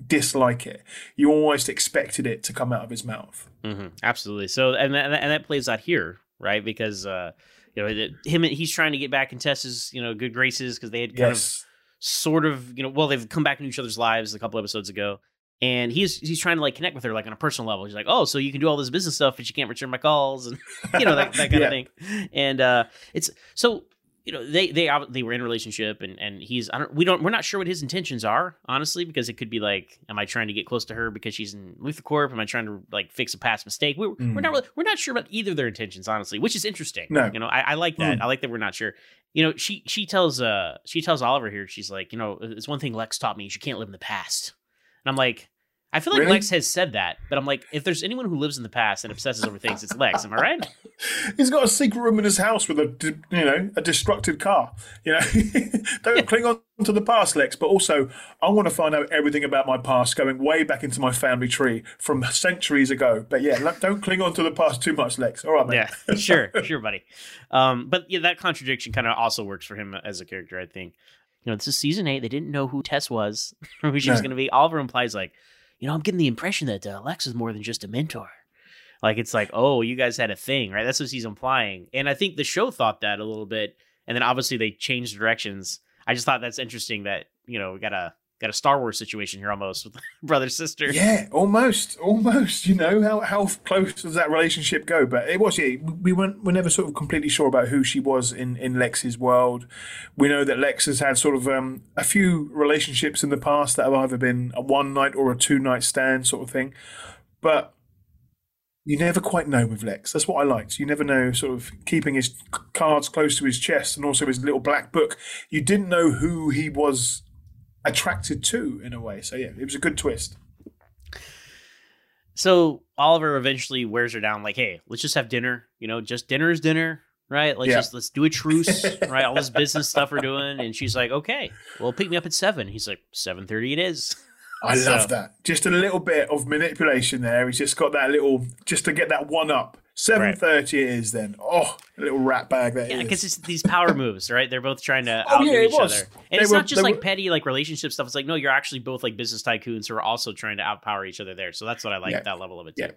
dislike it. You almost expected it to come out of his mouth. hmm Absolutely. So, and that, and that plays out here, right? Because uh, you know, it- him he's trying to get back in Tess's you know good graces because they had kind Yes. of sort of you know well they've come back into each other's lives a couple episodes ago. And he's he's trying to like connect with her like on a personal level. He's like, oh, so you can do all this business stuff, but you can't return my calls, and you know that, that kind Yeah. of thing. And uh, it's so you know they they they were in a relationship, and and he's I don't we don't we're not sure what his intentions are honestly because it could be like, am I trying to get close to her because she's in LuthorCorp? Am I trying to like fix a past mistake? We, We're Mm. not really, we're not sure about either of their intentions honestly, which is interesting. No. you know I, I like that. Mm. I like that we're not sure. You know, she she tells uh she tells Oliver here. She's like, you know, it's one thing Lex taught me is you can't live in the past. And I'm like, I feel like Really? Lex has said that, but I'm like, if there's anyone who lives in the past and obsesses over things, it's Lex. Am I right? He's got a secret room in his house with a you know a destructed car. You know, don't cling on to the past, Lex. But also, I want to find out everything about my past, going way back into my family tree from centuries ago. But yeah, don't cling on to the past too much, Lex. All right, mate. Yeah, sure, sure, buddy. Um, but yeah, that contradiction kind of also works for him as a character. I think. You know, this is season eight. They didn't know who Tess was, or who she was going to be. Oliver implies like, you know, I'm getting the impression that uh, Lex is more than just a mentor. Like it's like, oh, you guys had a thing, right? That's what he's implying. And I think the show thought that a little bit, and then obviously they changed directions. I just thought that's interesting that you know we got a got a Star Wars situation here almost with brother sister. Yeah, almost, almost. You know how how close does that relationship go? But it was yeah. We weren't we're never sort of completely sure about who she was in in Lex's world. We know that Lex has had sort of um, a few relationships in the past that have either been a one night or a two night stand sort of thing, but. You never quite know with Lex. That's what I liked. You never know, sort of keeping his cards close to his chest and also his little black book. You didn't know who he was attracted to in a way. So yeah, it was a good twist. So Oliver eventually wears her down, like, "Hey, let's just have dinner. You know, just dinner is dinner, right? Let's Yeah. just let's do a truce, right? All this business stuff we're doing." And she's like, "Okay, well, pick me up at seven. He's like, 7.30 it is." I So- love that. Just a little bit of manipulation there. He's just got that little, just to get that one up. Seven thirty it is then. Oh, a little rat bag that Yeah, is. because it's these power moves, right? They're both trying to Oh, outdo yeah, each was. other, and They it's were- not just like were- petty like relationship stuff. It's like no, you're actually both like business tycoons who are also trying to outpower each other there. So that's what I like Yeah. that level of it too. Yeah.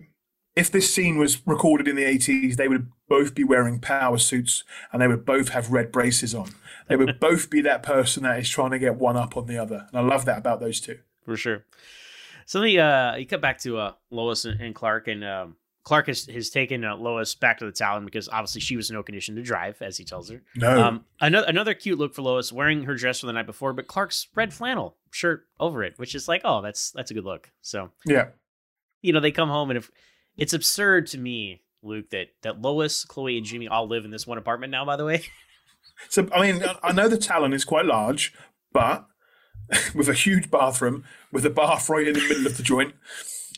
If this scene was recorded in the eighties, they would both be wearing power suits and they would both have red braces on. They would both be that person that is trying to get one up on the other. And I love that about those two. for sure. So then uh, you cut back to uh, Lois and, and Clark, and um, Clark has, has taken uh, Lois back to the Talon because obviously she was in no condition to drive, as he tells her. No. Um, another another cute look for Lois, wearing her dress from the night before, but Clark's red flannel shirt over it, which is like, oh, that's that's a good look. So Yeah. you know, they come home and if it's absurd to me, Luke, that that Lois, Chloe, and Jimmy all live in this one apartment now. By the way, So I mean, I- I know the Talon is quite large, but with a huge bathroom, with a bath right in the middle of the joint,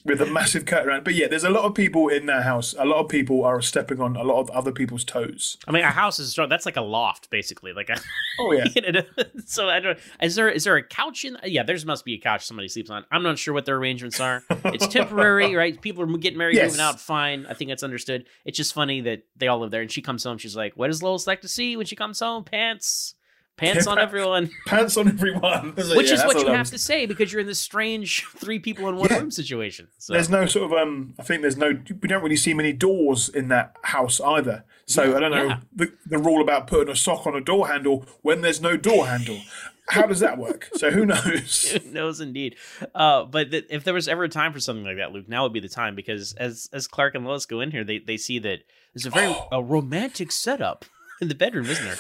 with a massive curtain around. But yeah, there's a lot of people in that house. A lot of people are stepping on a lot of other people's toes. I mean, our house is strong. that's like a loft, basically. Like, a, Oh yeah. you know, so I don't. Is there is there a couch in? Yeah, there's must be a couch somebody sleeps on. I'm not sure what their arrangements are. It's temporary, right? People are getting married, Yes. moving out. Fine, I think that's understood. It's just funny that they all live there, and she comes home. She's like, "What does Lois like to see when she comes home? Pants." Pants on everyone, Pants on everyone. So, which yeah, is what you have to say because you're in this strange three people in one Yeah. room situation. So There's no sort of um. I think there's no. We don't really see many doors in that house either. So I don't know Yeah. the, the rule about putting a sock on a door handle when there's no door handle. How does that work? So who knows? Who knows indeed. Uh, but th- if there was ever a time for something like that, Luke, now would be the time because as as Clark and Lois go in here, they they see that there's a very a romantic setup in the bedroom, isn't there?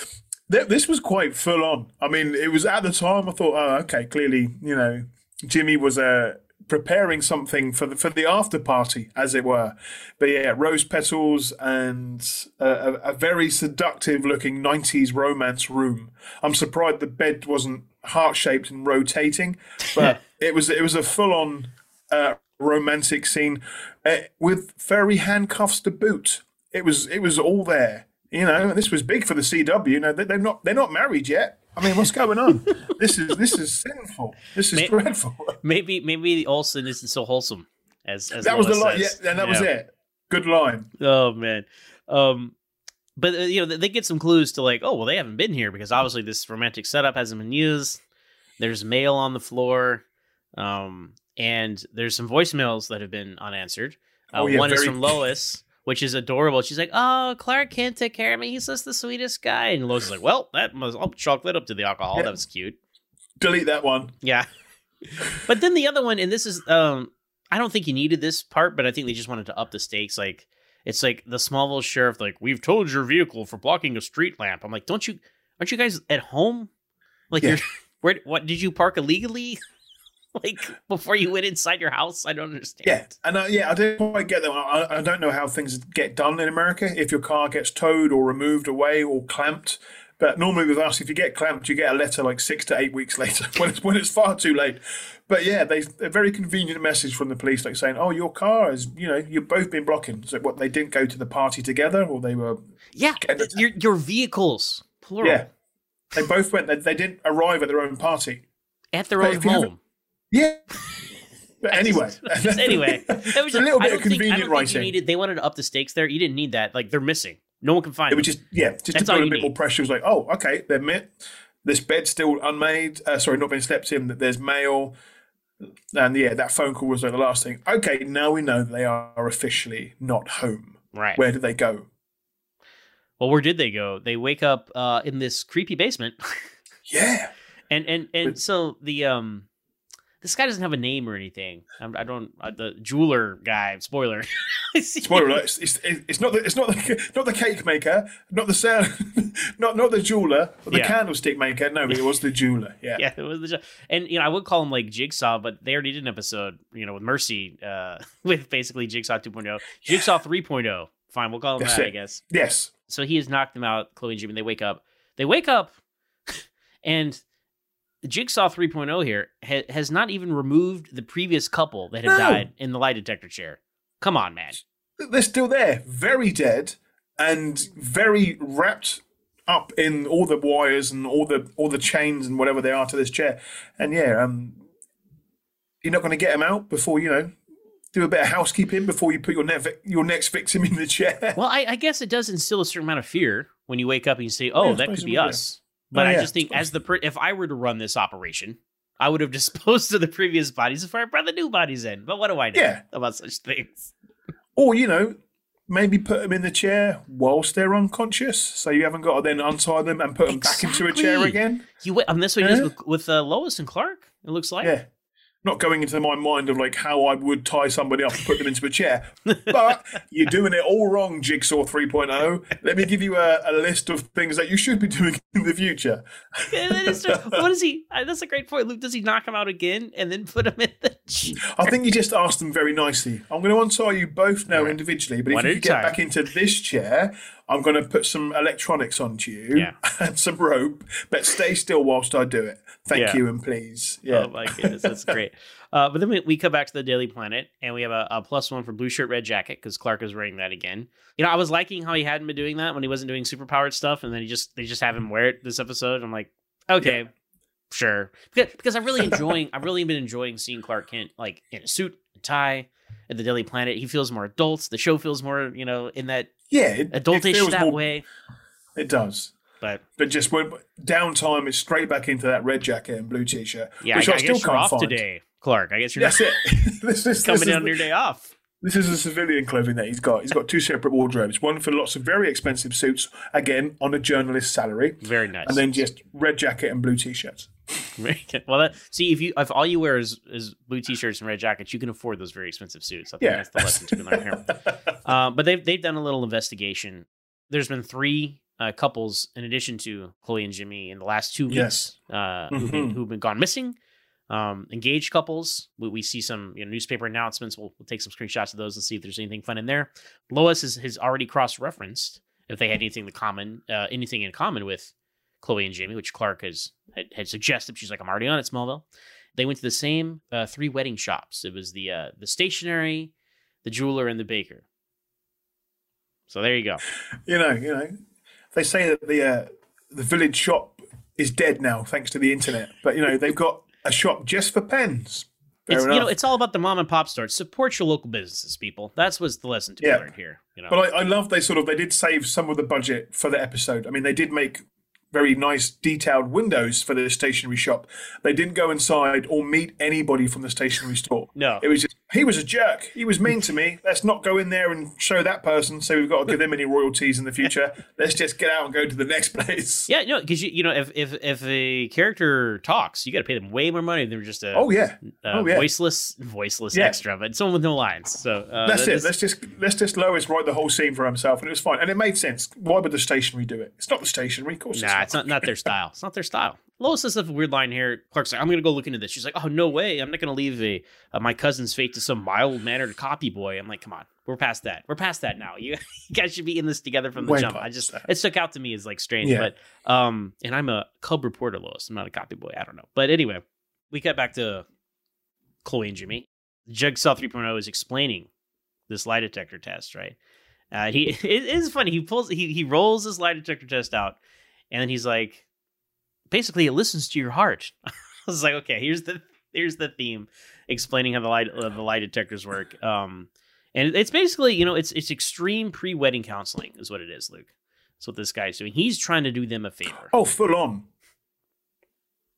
Th- This was quite full on. I mean, it was at the time I thought, oh, okay, clearly, you know, Jimmy was uh, preparing something for the for the after party, as it were. But yeah, rose petals and a, a, a very seductive looking '90s romance room. I'm surprised the bed wasn't heart shaped and rotating, but it was it was a full on uh, romantic scene uh, with furry handcuffs to boot. It was it was all there. You know, this was big for the CW. You know, they, they're not they're not married yet. I mean, what's going on? this is this is sinful. This is May- dreadful. Maybe maybe the Olsen isn't so wholesome as, as That was the Lois line. Yeah, and that was it. Good line. Oh man. Um but uh, you know they- get some clues to like oh well they haven't been here because obviously this romantic setup hasn't been used. There's mail on the floor. Um and there's some voicemails that have been unanswered. Uh, Oh, yeah, one is from Lois, which is adorable. She's like, "Oh, Clark can't take care of me. He's just the sweetest guy." And Lois is like, "Well, that must I'll chalk that up to the alcohol. Yeah. That was cute." Delete that one. Yeah. but then the other one, and this is um I don't think you needed this part, but I think they just wanted to up the stakes. Like it's like the Smallville sheriff, like, we've towed your vehicle for blocking a street lamp. I'm like, don't you aren't you guys at home? Like Yeah. you're where what did you park illegally? like before you went inside your house? I don't understand. Yeah, and uh, yeah, I don't quite get that. I, I don't know how things get done in America. If your car gets towed or removed away or clamped, but normally with us, if you get clamped, you get a letter like six to eight weeks later when it's when it's far too late. But yeah, they a very convenient message from the police, like saying, "Oh, your car is, you know, you've both been blocking." So what? They didn't go to the party together, or they were Yeah. your your vehicles. Plural. yeah. They both went. They, they didn't arrive at their own party. At their But own if you have home. Yeah. But anyway, Just anyway, that was It's a little bit of convenient think writing. needed- they wanted to up the stakes there. You didn't need that. Like they're missing. No one can find It them. was just yeah, just That's to put a bit need. more pressure. It was like, oh, okay, they're met. This bed's still unmade. Uh, sorry, not been slept in. That there's mail, and yeah, that phone call was like the last thing. Okay, now we know they are officially not home. Right. Where did they go? Well, where did they go? They wake up uh, in this creepy basement. Yeah. and and and so the um, this guy doesn't have a name or anything. I'm, I don't. Uh, the jeweler guy. Spoiler. Spoiler! It's, it's, it's not the it's not the not the cake maker, not the sound, not not the jeweler, the Yeah. candlestick maker. No, it was the jeweler. Yeah. yeah, it was the. And you know, I would call him like Jigsaw, but they already did an episode, you know, with Mercy, uh, with basically Jigsaw 2.0, Jigsaw 3.0. Fine, we'll call him That's that, I guess. Yes. So he has knocked them out, Chloe and Jimmy. They wake up. They wake up, and Jigsaw 3.0 here ha- has not even removed the previous couple that had No. died in the lie detector chair. Come on, man. they're still there, very dead, and very wrapped up in all the wires and all the all the chains and whatever they are to this chair. And yeah, um, you're not going to get them out before you know do a bit of housekeeping before you put your ne- your next victim in the chair. Well, I, I guess it does instill a certain amount of fear when you wake up and you say, "Oh, Yeah, that could be us." But Oh, I just think, as the per- if I were to run this operation, I would have disposed of the previous bodies before I brought the new bodies in. But what do I know Yeah. about such things? Or you know. Maybe put them in the chair whilst they're unconscious, so you haven't got to then untie them and put them back into a chair again. You wait, and that's what it is Yeah. with, with uh, Lois and Clark. It looks like. Yeah. Not going into my mind of like how I would tie somebody up and put them into a chair. But you're doing it all wrong, Jigsaw 3.0. Let me give you a, a list of things that you should be doing in the future. And then it's just- what is he? That's a great point, Luke. Does he knock him out again and then put him in the? chair? I think you just asked them very nicely. I'm going to untie you both now individually, but One if at you get time. back into this chair, I'm going to put some electronics onto you Yeah. and some rope, but stay still whilst I do it. Thank Yeah. you and please. Yeah. Oh my goodness, that's great. Uh, but then we, we come back to the Daily Planet, and we have a, a plus one for blue shirt, red jacket because Clark is wearing that again. You know, I was liking how he hadn't been doing that when he wasn't doing superpowered stuff, and then he just they just have him wear it this episode. I'm like, okay, sure, because, because I'm really enjoying. I've really been enjoying seeing Clark Kent like in a suit and tie at the Daily Planet. He feels more adults. The show feels more, you know, in that Yeah. It, it adultish feels that more- way. It does. But But just when downtime is straight back into that red jacket and blue t-shirt, yeah, which I, I, I still guess you're can't off find. today, Clark. I guess you're That's not it. this, is, coming this is on the- your day off. This is a civilian clothing that he's got. He's got two separate wardrobes. One for lots of very expensive suits, again on a journalist salary, Very nice. and then just red jacket and blue t-shirts. Well, that, see if you if all you wear is, is blue t-shirts and red jackets, you can afford those very expensive suits. I think Yeah. that's the lesson to be learned here. um, but they've they've done a little investigation. There's been three uh, couples in addition to Chloe and Jimmy in the last two weeks Yes. uh, who've, been, Mhm. who've been gone missing. Um, engaged couples. We, we see some you know, newspaper announcements. We'll, we'll take some screenshots of those and see if there's anything fun in there. Lois has, has already cross referenced if they had anything in common, uh, anything in common with Chloe and Jamie, which Clark has had, had suggested. She's like, I'm already on it, Smallville. They went to the same uh, three wedding shops. It was the uh, the stationery, the jeweler, and the baker. So there you go. You know, you know, they say that the uh, the village shop is dead now thanks to the internet, but you know they've got a shop just for pens. Fair It's, you know, it's all about the mom and pop stores. Support your local businesses, people. That's what's the lesson to be Yeah. learned here. You know, But I, I love they sort of they did save some of the budget for the episode. I mean, they did make very nice detailed windows for the stationery shop. They didn't go inside or meet anybody from the stationery store. No. it was just he was a jerk. He was mean to me. Let's not go in there and show that person. So we've got to give them any royalties in the future. Let's just get out and go to the next place. yeah, no, because you you know if if if a character talks, you got to pay them way more money than just a Oh yeah. uh, oh yeah. voiceless voiceless Yeah. extra, but someone with no lines. So uh, That's that it. is- Let's just let's just Lois write the whole scene for himself, and it was fine, and it made sense. Why would the stationery do it? It's not the stationery, of course. Nah, it's not not their style. It's not their style. Lois says a weird line here. Clark's like, "I'm going to go look into this." She's like, "Oh no way! I'm not going to leave a uh, my cousin's fate to some mild mannered copy boy." I'm like, "Come on, we're past that. We're past that now. You, you guys should be in this together from the Way jump." I just that. it stuck out to me as like strange, Yeah. but um, and I'm a cub reporter, Lois. I'm not a copy boy. I don't know, but anyway, we got back to Chloe and Jimmy. Jigsaw 3.0 is explaining this lie detector test, right? Uh, he it is funny. He pulls he he rolls this lie detector test out, and then he's like, basically, it listens to your heart. I was like, okay, here's the here's the theme explaining how the lie uh, the lie detectors work. Um, and it's basically you know it's it's extreme pre wedding counseling is what it is, Luke. That's what this guy's doing. He's trying to do them a favor. Oh, full on.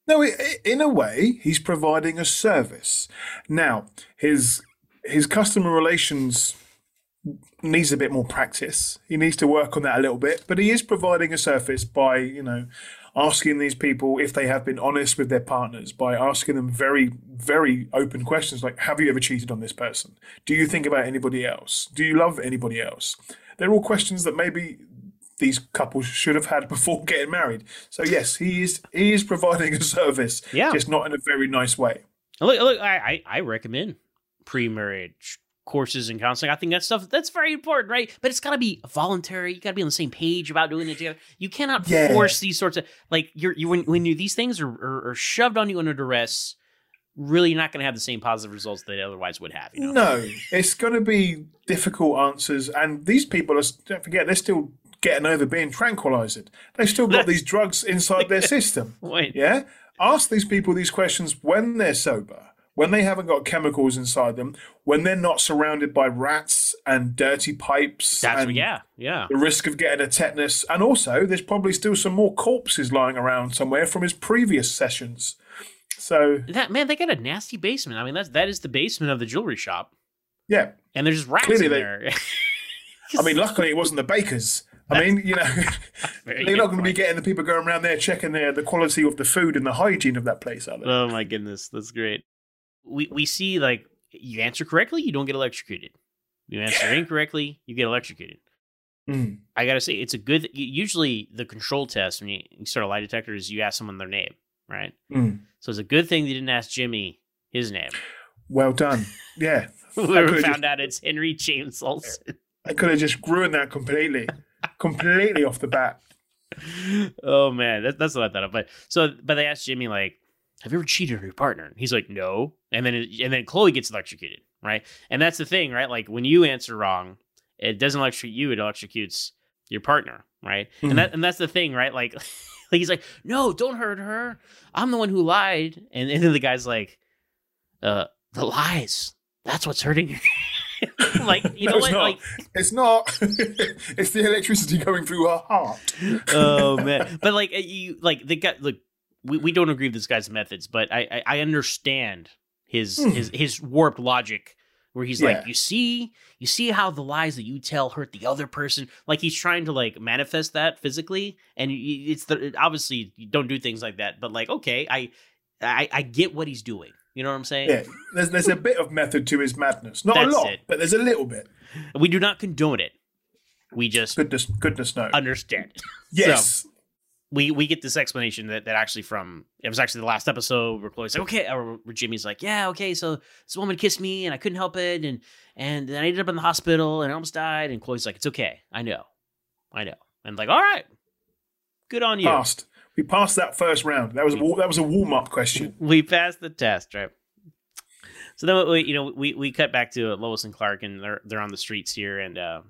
No, in a way, he's providing a service. Now, his his customer relations needs a bit more practice. He needs to work on that a little bit, but he is providing a service by, you know, asking these people if they have been honest with their partners, by asking them very, very open questions like, have you ever cheated on this person? Do you think about anybody else? Do you love anybody else? They're all questions that maybe these couples should have had before getting married. So yes, he is he is providing a service, Yeah. just not in a very nice way. Look, look, I, I, I recommend pre-marriage courses and counseling. I think that stuff that's very important, right? But it's got to be voluntary. You got to be on the same page about doing it together. You cannot Yeah. force these sorts of like you're you when when you these things are, are, are shoved on you under duress. Really, you're not going to have the same positive results they otherwise would have. You know? No, it's going to be difficult answers, and these people are. Don't forget, they're still getting over being tranquilized. They've still got these drugs inside their system. Wait. Yeah, ask these people these questions when they're sober, when they haven't got chemicals inside them, when they're not surrounded by rats and dirty pipes. That's and yeah, yeah. The risk of getting a tetanus, and also there's probably still some more corpses lying around somewhere from his previous sessions. So That man, they got a nasty basement. I mean, that's that is the basement of the jewelry shop, yeah, and there's just rats Clearly in they- there. I mean, luckily it wasn't the bakers. I mean, you know, they're not going to be getting the people going around there checking the the quality of the food and the hygiene of that place, are they? Oh my goodness, that's great. We we see like you answer correctly, you don't get electrocuted. You answer incorrectly, you get electrocuted. Mm. I gotta say, it's a good. Usually, the control test when you, you start a lie detector is you ask someone their name, right? Mm. So it's a good thing they didn't ask Jimmy his name. Well done. Yeah, We found just- out it's Henry James Olsen. I could have just ruined that completely, completely off the bat. oh man, that, that's what I thought of. But so, but they asked Jimmy like, "Have you ever cheated on your partner?" And he's like, "No." And then and then Chloe gets electrocuted, right? And that's the thing, right? Like when you answer wrong, it doesn't electrocute you; it electrocutes your partner, right? Mhm. And that and that's the thing, right? Like, like he's like, "No, don't hurt her. I'm the one who lied." And, and then the guy's like, "Uh, the lies. That's what's hurting you." like you No, know it's what? not. Like It's not. it's the electricity going through her heart. oh man but like you like the guy look we, we don't agree with this guy's methods but i i, I understand his Hmm. his his warped logic where he's Yeah. like you see you see how the lies that you tell hurt the other person like he's trying to like manifest that physically and it's the obviously you don't do things like that but like okay i i i get what he's doing you know what i'm saying Yeah, there's there's a bit of method to his madness. Not That's a lot, it. but there's a little bit. we do not condone it we just Goodness, goodness no. understand it yes. So, we we get this explanation that, that actually from it was actually the last episode where Chloe's like, okay, or where Jimmy's like, yeah, okay, so this woman kissed me and I couldn't help it, and and then I ended up in the hospital and I almost died, and Chloe's like, it's okay, I know, I know, and like, all right, good on you. Passed. We passed that first round. That was a, that was a warm up question. we passed the test, right? So then, we, you know, we, we cut back to Lois and Clark, and they're they're on the streets here, and uh,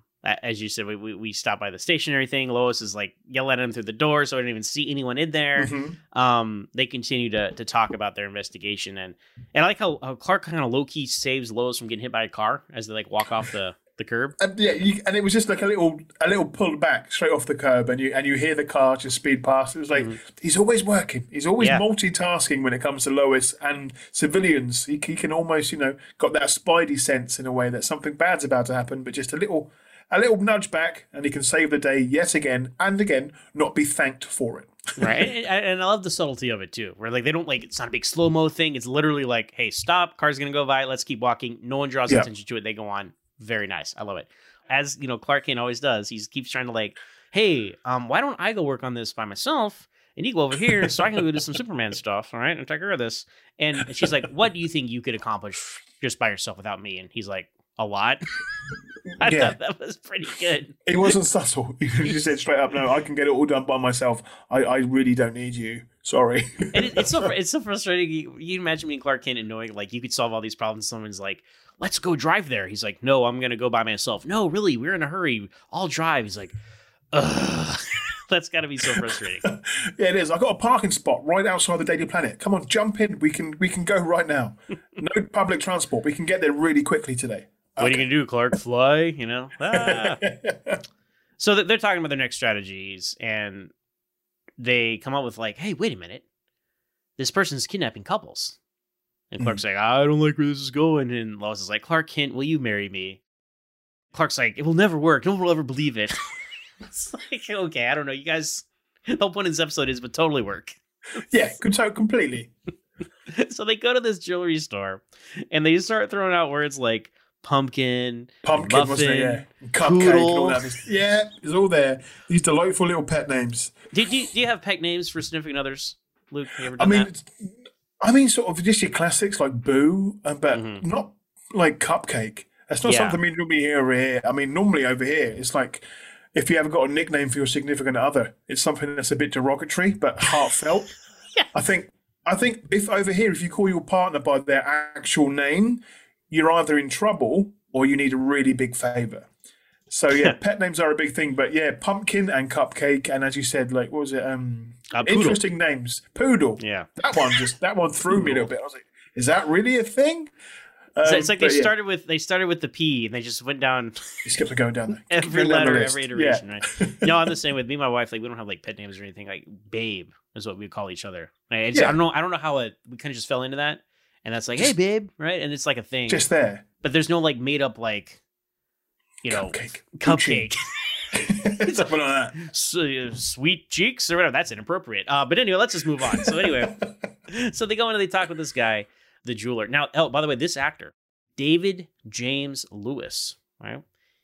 as you said, we, we we stop by the stationary thing. Lois is like yelling at him through the door, so I didn't even see anyone in there. Mhm. Um, they continue to to talk about their investigation, and and I like how, how Clark kind of low key saves Lois from getting hit by a car as they like walk off the the curb. And yeah, you, and it was just like a little a little pull back straight off the curb, and you and you hear the car just speed past. It was like he's always working. He's always Yeah. multitasking when it comes to Lois and civilians. He, he can almost you know got that spidey sense in a way that something bad's about to happen, but just a little a little nudge back, and he can save the day yet again and again, not be thanked for it. right and, and i love the subtlety of it too where like they don't like it's not a big slow mo thing. It's literally like hey stop car's gonna go by let's keep walking. No one draws Yeah. attention to it. They go on. Very nice. I love it. As you know clark kent always does he keeps trying to like hey um why don't i go work on this by myself and you go over here so i can go do some superman stuff all right and take care of this? And she's like what do you think you could accomplish just by yourself without me? And he's like a lot i Yeah. thought that was pretty good It wasn't subtle. He just said straight up, "No, I can get it all done by myself. I, I really don't need you. Sorry." and it, it's so it's so frustrating. You, you imagine being Clark Kent and knowing like you could solve all these problems. Someone's like, "Let's go drive there." He's like, "No, I'm gonna go by myself." No, really, we're in a hurry. I'll drive. He's like, "Ugh." That's got to be so frustrating. Yeah, it is. I've got a parking spot right outside the Daily Planet. Come on, jump in. We can we can go right now. No public transport. We can get there really quickly today. What are you gonna do, Clark? Fly? You know? Ah. so th- they're talking about their next strategies, and they come up with like, "Hey, wait a minute, this person's kidnapping couples." And Clark's like, "I don't like where this is going," and Lois is like, "Clark Kent, will you marry me?" Clark's like, "It will never work. No one will ever believe it." it's like, okay, I don't know. You guys, the whole point of this episode is, but totally work. Yeah, could so completely. so they go to this jewelry store, and they start throwing out words like pumpkin, Pumpkin, muffin, wasn't it? Yeah. Cupcake and all that. Yeah, it's all there. These delightful little pet names. Do, do, you- do you have pet names for significant others, Luke? I mean? I mean, sort of just your classics like Boo, uh, but not like Cupcake. That's not Mm-hmm. Yeah. something we normally hear over here. I mean, normally over here, it's like if you ever got a nickname for your significant other, it's something that's a bit derogatory but heartfelt. I think. I think if over here, if you call your partner by their actual name, you're either in trouble or you need a really big favor. So yeah, pet names are a big thing, but yeah, pumpkin and cupcake, and as you said, like what was it? Um, Uh, interesting names. Poodle. Yeah. That one just that one threw me a little bit. I was like, is that really a thing? It's, Um, it's like they yeah, started with they started with the P and they just went down Just kept going down there. every Going down the letter, every iteration, Yeah. right? No, I'm the same with me and my wife. Like we don't have like pet names or anything. Like Babe is what we call each other. It's- Yeah. I don't know. I don't know how it. We kind of just fell into that, and that's like, hey, babe, right? And it's like a thing. Just there. but there's no like made up like, you know, Cupcake. cupcake. Something like that. Uh, sweet cheeks or whatever. That's inappropriate. Uh, but anyway, let's just move on. So anyway, so they go in and they talk with this guy, the jeweler. Now, oh, by the way, this actor, David James Lewis, right?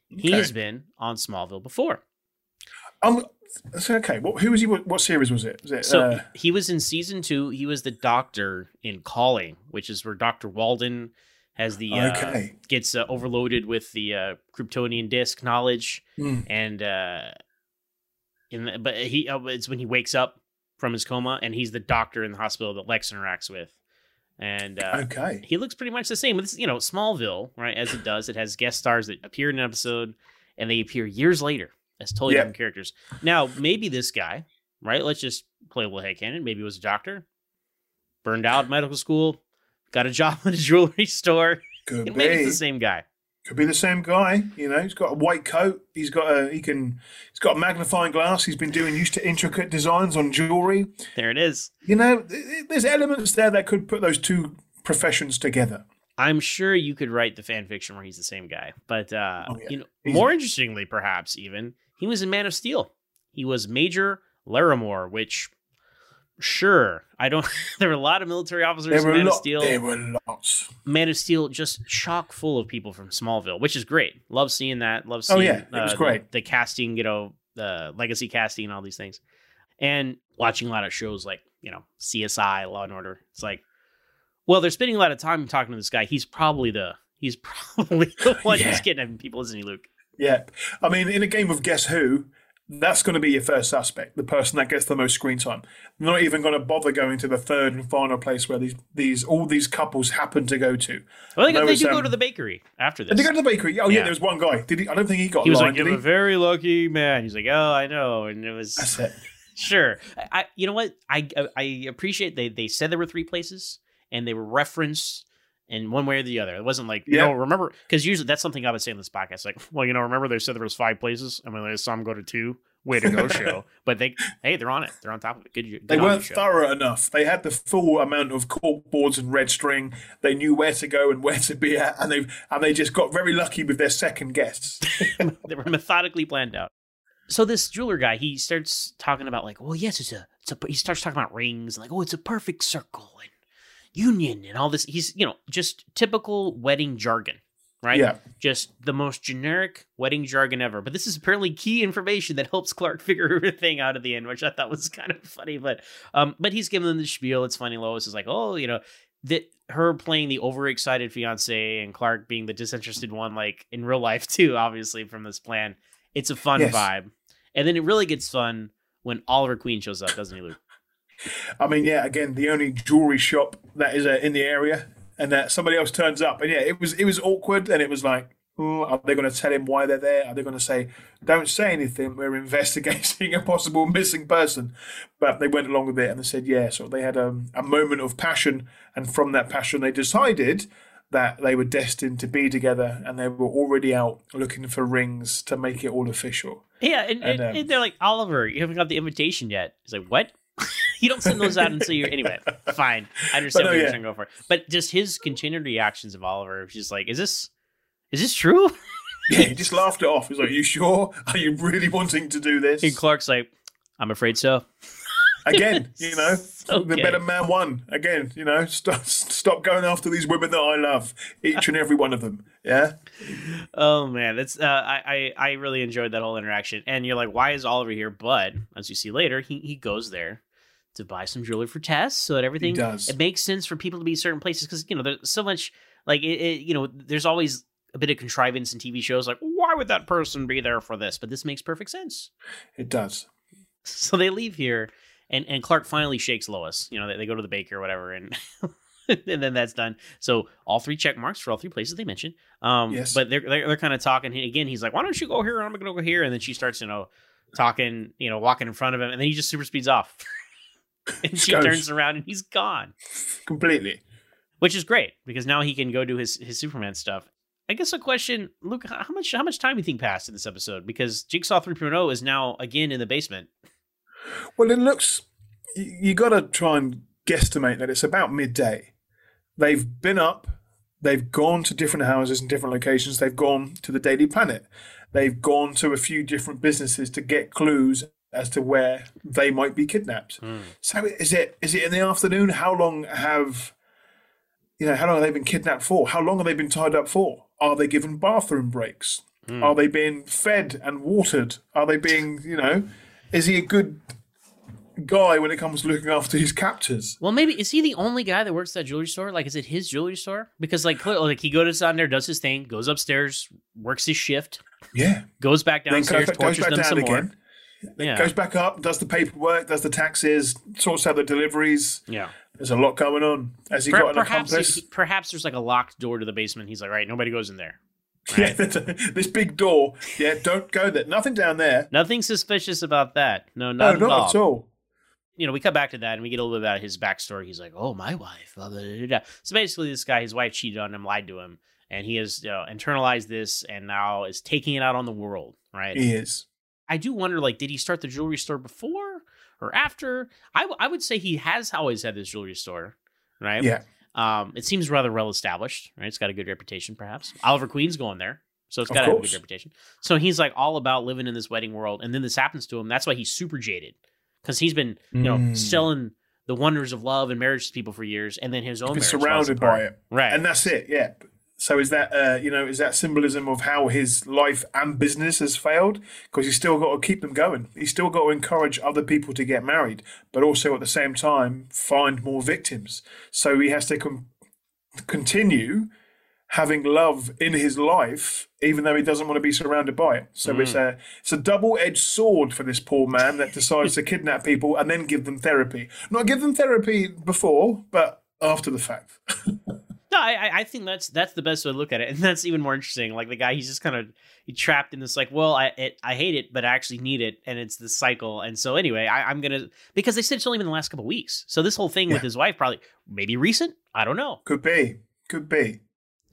He's been on Smallville before. Um, so, okay. What, who was he? What, what series was it? Was it So uh, he was in season two. He was the doctor in Calling, which is where Doctor Walden has the uh, gets uh, overloaded with the uh, Kryptonian disc knowledge, Hmm. and uh, in the, but he uh, it's when he wakes up from his coma, and he's the doctor in the hospital that Lex interacts with, and uh, okay. he looks pretty much the same. It's you know Smallville, right? As it does, it has guest stars that appear in an episode, and they appear years later as totally Yeah. different characters. Now, maybe this guy, right? Let's just play a little headcanon. Maybe he was a doctor, burned out medical school, got a job at a jewelry store. Could Maybe it's be. the same guy. Could be the same guy. You know, he's got a white coat. He's got a he can. He's got a magnifying glass. He's been doing used to intricate designs on jewelry. There it is. You know, th- th- there's elements there that could put those two professions together. I'm sure you could write the fan fiction where he's the same guy, but uh, Oh, yeah. you know, Easy. more interestingly, perhaps even he was in Man of Steel. He was Major Larimore, which sure I don't. there were a lot of military officers in Man of Steel. There were lots. Man of Steel just chock full of people from Smallville, which is great. Love seeing that. Love seeing. Oh, yeah, it was uh, great. The, the casting, you know, the legacy casting, and all these things, and watching a lot of shows like you know CSI, Law and Order. It's like, well, they're spending a lot of time talking to this guy. He's probably the he's probably the one Yeah. who's kidnapping people, isn't he, Luke? Yeah, I mean, in a game of Guess Who, that's going to be your first suspect, the person that gets the most screen time. They're not even going to bother going to the third and final place where these these all these couples happen to go to. Well, they, they was, do go um, to the bakery after this. Did they go to the bakery? Oh yeah, Yeah. there was one guy. Did he? I don't think he got he was line, like, "You're a very lucky man." He's like, "Oh, I know," and it was That's it. sure. I- you know what? I I appreciate they they said there were three places and they were referenced in one way or the other. It wasn't like you know remember because usually that's something I would say in this podcast. Like, well, you know, remember they said there was five places. I mean, I saw them go to two. Way to go, show! But they hey, they're on it. They're on top of it. Good. good They weren't thorough enough. They had the full amount of cork boards and red string. They knew where to go and where to be at, and they and they just got very lucky with their second guests. they were methodically planned out. So this jeweler guy, he starts talking about like, well, yes, it's a, it's a. He starts talking about rings and like, oh, it's a perfect circle and union and all this. He's you know just typical wedding jargon, right? Yeah. Just the most generic wedding jargon ever. But this is apparently key information that helps Clark figure everything out at the end, which I thought was kind of funny. But um, but he's giving them the spiel. It's funny. Lois is like, oh, you know, that her playing the overexcited fiance and Clark being the disinterested one, like in real life too, obviously from this plan. It's a fun Yes. vibe, and then it really gets fun when Oliver Queen shows up, doesn't he, Luke? I mean, yeah, again, the only jewelry shop that is uh, in the area, and that somebody else turns up, and yeah, it was it was awkward, and it was like, oh, are they going to tell him why they're there? Are they going to say, "Don't say anything, we're investigating a possible missing person"? But they went along with it, and they said, yeah. So they had um, a moment of passion, and from that passion, they decided that they were destined to be together, and they were already out looking for rings to make it all official. Yeah, and, and, And, um, and they're like, Oliver, you haven't got the invitation yet. He's like, what? you don't send those out until you're anyway. Fine, I understand But what you're yeah. trying to go for. But just his continued reactions of Oliver, she's like, is this is this true? Yeah, he just laughed it off. He's like, "Are "You sure? Are you really wanting to do this?" And Clark's like, I'm afraid so. again, you know, the better man won. Again, you know, stop, stop going after these women that I love, each and every one of them. Yeah, Oh man, that's uh, I, I I really enjoyed that whole interaction. And you're like, why is Oliver here? But as you see later, he he goes there to buy some jewelry for Tess, so that everything does. it makes sense for people to be certain places because you know there's so much like it, it you know there's always a bit of contrivance in TV shows like why would that person be there for this? But this makes perfect sense. it does. So they leave here, and and Clark finally shakes Lois. You know, they, they go to the baker or whatever, and and then that's done. So all three check marks for all three places they mentioned. Um, Yes. but they're they're, they're kind of talking again. He's like, "Why don't you go here? I'm gonna go here," and then she starts, you know, talking, you know, walking in front of him, and then he just super speeds off, and she Goes. turns around and he's gone, Completely. which is great because now he can go do his his Superman stuff. I guess a question, Luke, how much how much time do you think passed in this episode? Because Jigsaw 3.0 is now again in the basement. Well, it looks. You, you got to try and guesstimate that it's about midday. They've been up. They've gone to different houses and different locations. They've gone to the Daily Planet. They've gone to a few different businesses to get clues as to where they might be kidnapped. Hmm. So is it is it in the afternoon? How long have you know? How long have they been kidnapped for? How long have they been tied up for? Are they given bathroom breaks? Hmm. Are they being fed and watered? Are they being you know? Is he a good guy when it comes to looking after his captors? Well, maybe is he the only guy that works at that jewelry store? Like, is it his jewelry store? Because like, like he goes down there, does his thing, goes upstairs, works his shift, Yeah. goes back downstairs, goes, goes tortures back them down some more. Yeah, Goes back up, does the paperwork, does the taxes, sorts out the deliveries. yeah. There's a lot going on. Has he Per- got an perhaps, accomplice? he- perhaps there's like a locked door to the basement. He's like, right, nobody goes in there. Yeah, this big door. Yeah, don't go there. Nothing down there. Nothing suspicious about that. No, No, not, not at all. at all. You know, we come back to that and we get a little bit about his backstory. He's like, "Oh, my wife." Blah, blah, blah, blah. So basically, this guy, his wife cheated on him, lied to him, and he has you know, internalized this and now is taking it out on the world. Right? He is. I do wonder, like, did he start the jewelry store before or after? I, w- I would say he has always had this jewelry store, right? Yeah. Um, it seems rather well established, right? It's got a good reputation, perhaps. Oliver Queen's going there, so it's got to have a good reputation. So he's like all about living in this wedding world, and then this happens to him. That's why he's super jaded because he's been, you know, Mm. selling the wonders of love and marriage to people for years, and then his own surrounded by it. right? And that's it, yeah. So is that uh, you know is that symbolism of how his life and business has failed? Because he's still got to keep them going. He's still got to encourage other people to get married, but also at the same time find more victims. So he has to com- continue having love in his life, even though he doesn't want to be surrounded by it. So it's a it's a double edged sword for this poor man that decides to kidnap people and then give them therapy. Not give them therapy before, but after the fact. No, I, I- I think that's that's the best way to look at it, and that's even more interesting. Like the guy, he's just kind of he trapped in this like, well, I it, I hate it, but I actually need it, and it's this cycle. And so anyway, I, I'm gonna because they said it's only been the last couple weeks, so this whole thing with his wife probably maybe recent. I don't know, Could be. Could be.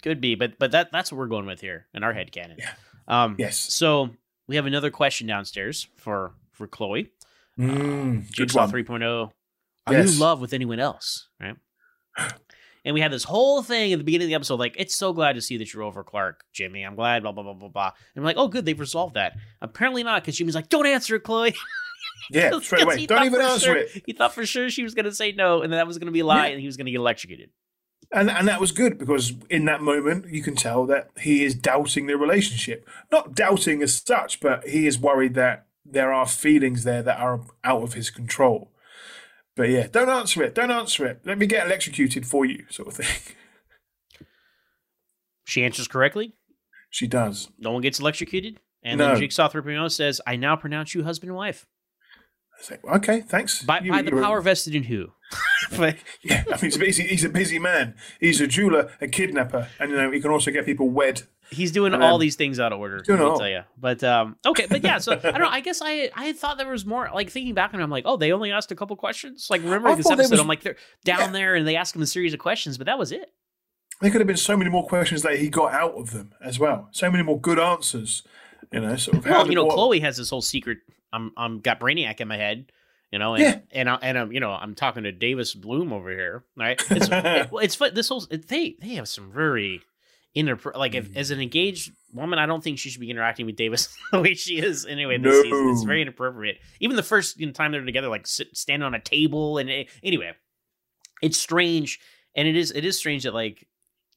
could be, but but that that's what we're going with here in our head canon. Yeah. Um. Yes. So we have another question downstairs for for Chloe. Mm, good Jigsaw one. 3.0. Are Yes. you in love with anyone else? Right. And we had this whole thing at the beginning of the episode, like, it's so glad to see that you're over Clark, Jimmy. I'm glad, blah, blah, blah, blah, blah. And we're like, oh, good, they've resolved that. Apparently not, because Jimmy's like, don't answer it, Chloe. Yeah, straight away. Don't even answer sure- it. He thought for sure she was going to say no, and that was going to be a lie, Yeah. and he was going to get electrocuted. And and that was good because in that moment you can tell that he is doubting the relationship. Not doubting as such, but he is worried that there are feelings there that are out of his control. But yeah, don't answer it. Don't answer it. Let me get electrocuted for you, sort of thing. She answers correctly. She does. No one gets electrocuted. And No. then Jigsaw 3.0 says, I now pronounce you husband and wife. I say, okay, thanks. By, You- by the power vested in who? Yeah, I mean, he's a busy, he's a busy man. He's a jeweler, a kidnapper, and you know he can also get people wed. He's doing all these things out of order. doing me all. tell you. But um, okay, but yeah. So I don't know. I guess I I thought there was more. Like thinking back, and I'm like, oh, they only asked a couple questions. Like remember I this episode? was- I'm like, they're down there and they ask him a series of questions, but that was it. There could have been so many more questions that he got out of them as well. So many more good answers. You know, sort of. how Well, you know, what- Chloe has this whole secret. I'm I'm got Brainiac in my head. You know, and Yeah. and I, and I'm you know I'm talking to Davis Bloom over here, right? It's it, well, it's fun. This whole it, they they have some very inner like if, as an engaged woman, I don't think she should be interacting with Davis the way she is anyway. This No. season, it's very inappropriate. Even the first you know, time they're together, like sit, standing on a table, and eh, anyway, it's strange, and it is it is strange that like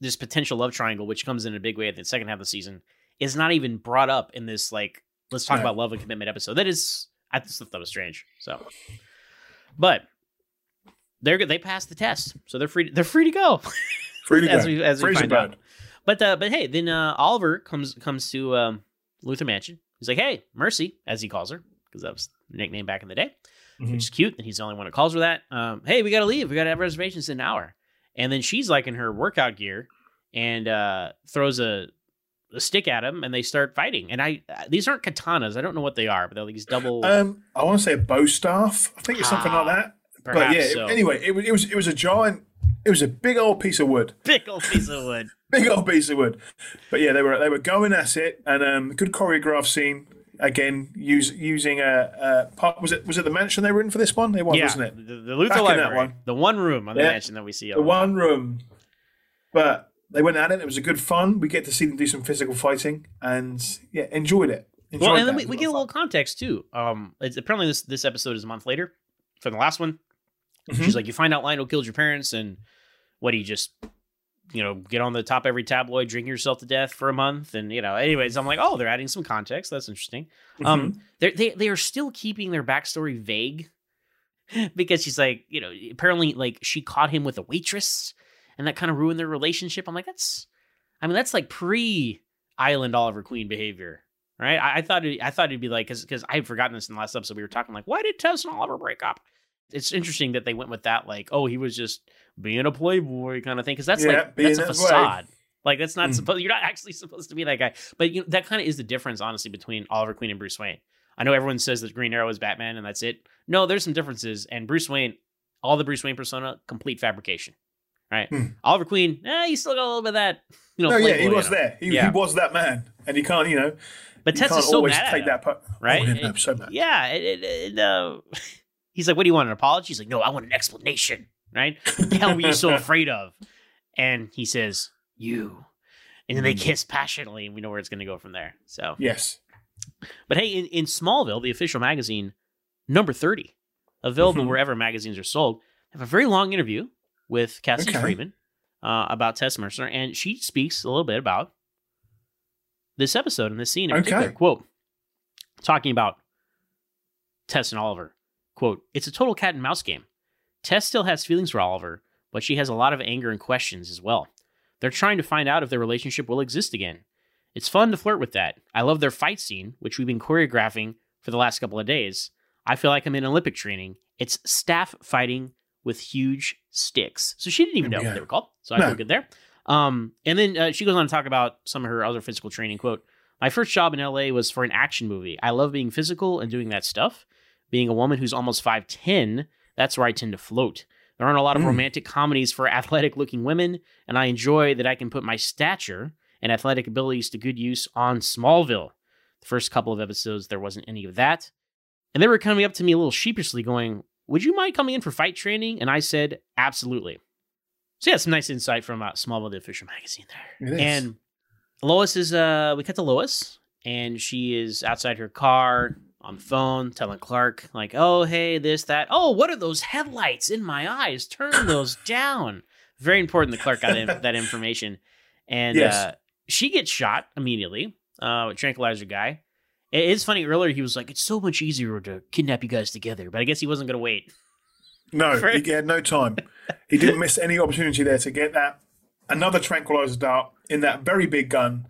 this potential love triangle, which comes in a big way at the second half of the season, is not even brought up in this like let's talk No. about love and commitment episode. That is I just thought that was strange. So, but they're good, they passed the test, so they're free. They're free to go. Free to as go. we as we Free as a find out. But uh, but hey, then uh, Oliver comes comes to um, Luthor Mansion. He's like, "Hey, Mercy," as he calls her, because that was the nickname back in the day, Mhm. which is cute. And he's the only one that calls her that. Um, hey, we got to leave. We got to have reservations in an hour. And then she's like in her workout gear and uh, throws a, a stick at him, and they start fighting. And I uh, these aren't katanas. I don't know what they are, but they're these double. Um, I want to say a bow staff. I think it's something like that. But yeah, so. anyway, it was it was it was a giant. It was a big old piece of wood. big old piece of wood. Big old piece of wood. But yeah, they were they were going at it, and um, good choreographed scene. Again, use, using a, a part. Was it was it the mansion they were in for this one? They was, yeah, wasn't it? The, the Luthor Back Library, one. the one room on the Yeah. mansion that we see. The one room. But they went at it. It was a good fun. We get to see them do some physical fighting, and yeah, enjoyed it. Enjoyed well, and then we, we get a little context too. Um, it's apparently this this episode is a month later from the last one. Mhm. She's like, you find out Lionel killed your parents, and what do you just, you know, get on the top every tabloid, drink yourself to death for a month, and you know. Anyways, I'm like, oh, they're adding some context. That's interesting. Um, they're, they they are still keeping their backstory vague because she's like, you know, apparently like she caught him with a waitress, and that kind of ruined their relationship. I'm like, that's, I mean, that's like pre Island Oliver Queen behavior. Right, I, I thought it, I thought it'd be like because because I had forgotten this in the last episode. We were talking like, why did Tess and Oliver break up? It's interesting that they went with that, like, oh, he was just being a playboy kind of thing, because that's Yeah, like that's a that way. facade. Like that's not Mm. supposed. You're not actually supposed to be that guy. But you know, that kind of is the difference, honestly, between Oliver Queen and Bruce Wayne. I know everyone says that Green Arrow is Batman and that's it. No, there's some differences. And Bruce Wayne, all the Bruce Wayne persona, complete fabrication. Right. Hmm. Oliver Queen, eh, you still got a little bit of that. You know, no, yeah, he was there. He, Yeah. he was that man, and he can't, you know, But you Tess can't is so always mad take him, that part. right? Oh, yeah, It- so mad. Yeah. It, it, uh, he's like, "What do you want? An apology?" He's like, "No, I want an explanation." Right? What the hell were you so afraid of? And he says, "You." And then they kiss passionately, and we know where it's going to go from there. So, Yes. but hey, in, in Smallville, the official magazine, number 30, available Mhm. wherever magazines are sold, have a very long interview with Cassidy Okay. Freeman uh, about Tess Mercer, and she speaks a little bit about this episode and this scene in Okay. particular. Quote, talking about Tess and Oliver. Quote, it's a total cat and mouse game. Tess still has feelings for Oliver, but she has a lot of anger and questions as well. They're trying to find out if their relationship will exist again. It's fun to flirt with that. I love their fight scene, which we've been choreographing for the last couple of days. I feel like I'm in Olympic training. It's staff fighting with huge sticks. So she didn't even know Yeah. what they were called. So I No. feel good there. Um, and then uh, she goes on to talk about some of her other physical training. Quote, my first job in LA was for an action movie. I love being physical and doing that stuff. Being a woman who's almost 5'10, that's where I tend to float. There aren't a lot of Mm. romantic comedies for athletic looking women, and I enjoy that I can put my stature and athletic abilities to good use on Smallville. The first couple of episodes, there wasn't any of that. And they were coming up to me a little sheepishly, going, Would you mind coming in for fight training? And I said, Absolutely. So, yeah, some nice insight from uh, Smallville, the official magazine there. And Lois is, uh, we cut to Lois, and she is outside her car on the phone telling Clark, like, oh, hey, this, that. Oh, what are those headlights in my eyes? Turn those down. Very important that Clark got in, that information. And Yes. uh, she gets shot immediately, uh, with tranquilizer guy. It- It's funny, earlier he was like, it's so much easier to kidnap you guys together, but I guess he wasn't going to wait. No, For- he had no time. He didn't miss any opportunity there to get that another tranquilizer dart in that very big gun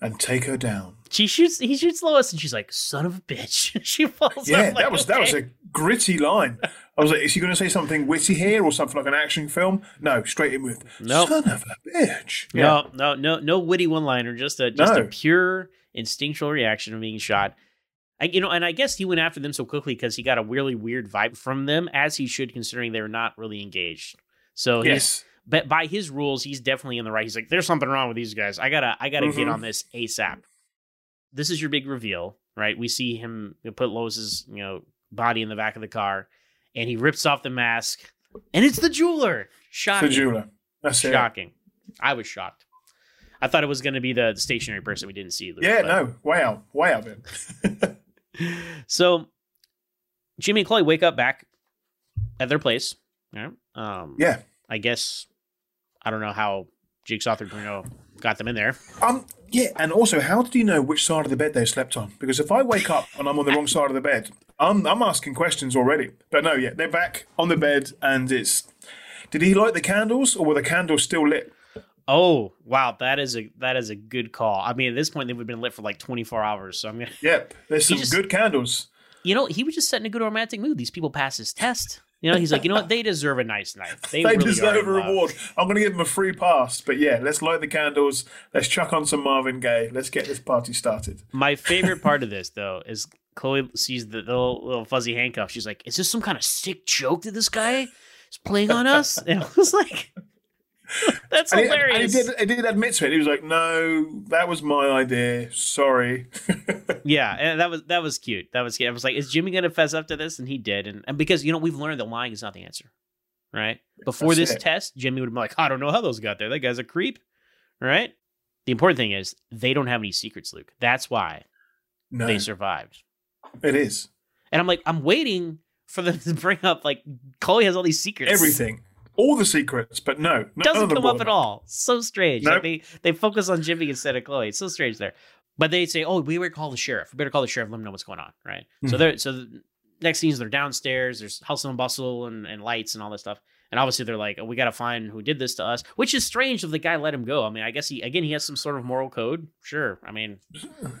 and take her down. She shoots, he shoots Lois, and she's like, son of a bitch. she falls Yeah, I'm like, that was that was a gritty line. I was like, is he going to say something witty here or something like an action film? No, straight in with Nope. son of a bitch. No, no, no, no witty one liner. Just a just a pure instinctual reaction of being shot. I, you know, and I guess he went after them so quickly because he got a really weird vibe from them, as he should, considering they're not really engaged. So he's, Yes. but by his rules, he's definitely in the right. He's like, there's something wrong with these guys. I gotta, I gotta get Mhm. on this ASAP. This is your big reveal, right? We see him put Lois's, you know, body in the back of the car, and he rips off the mask, and it's the jeweler. Shocking. The jeweler. That's it. Shocking. I was shocked. I thought it was going to be the stationary person we didn't see. Luke, Yeah, but- no, way out, way out of. So Jimmy and Chloe wake up back at their place. Yeah. Um, Yeah. I guess I don't know how Jigsaw 3.0 got them in there. Um, yeah, and also, how did you know which side of the bed they slept on? Because if I wake up and I'm on the wrong side of the bed, I'm I'm asking questions already. But no, yeah, they're back on the bed, and it's. Did he light the candles, or were the candles still lit? Oh wow, that is a that is a good call. I mean, at this point they would have been lit for like 24 hours. So I'm gonna. Yep, there's He some just- good candles. You know, he was just setting a good romantic mood. These people pass his test. You know, he's like, you know what? They deserve a nice night. They, They, really deserve a love. reward. I'm going to give them a free pass. But yeah, let's light the candles. Let's chuck on some Marvin Gaye. Let's get this party started. My favorite part of this, though, is Chloe sees the little, little fuzzy handcuff. She's like, "Is this some kind of sick joke that this guy is playing on us?" And I was like, "That's And he, hilarious." and he did, he did admit to it. He was like, "No, that was my idea. Sorry." yeah, and that was that was cute. That was cute. I was like, "Is Jimmy gonna fess up to this?" And he did. And, and because you know we've learned that lying is not the answer, right? Before That's this it. test, Jimmy would been like, "I don't know how those got there. That guy's a creep," right? The important thing is they don't have any secrets, Luke. That's why No, they survived. it is And I'm like, I'm waiting for them to bring up like Chloe has all these secrets. everything, all the secrets. But no, doesn't come up at all. So strange. Nope. Like they they focus on Jimmy instead of Chloe. It's so strange there. But they say, "Oh, we better call the sheriff. We better call the sheriff. Let him know what's going on." Right. So Mhm. they're so the next scenes they're downstairs. There's hustle and bustle and, and lights and all this stuff. And obviously they're like, oh, "We got to find who did this to us," which is strange if the guy let him go. I mean, I guess he again he has some sort of moral code. Sure. I mean,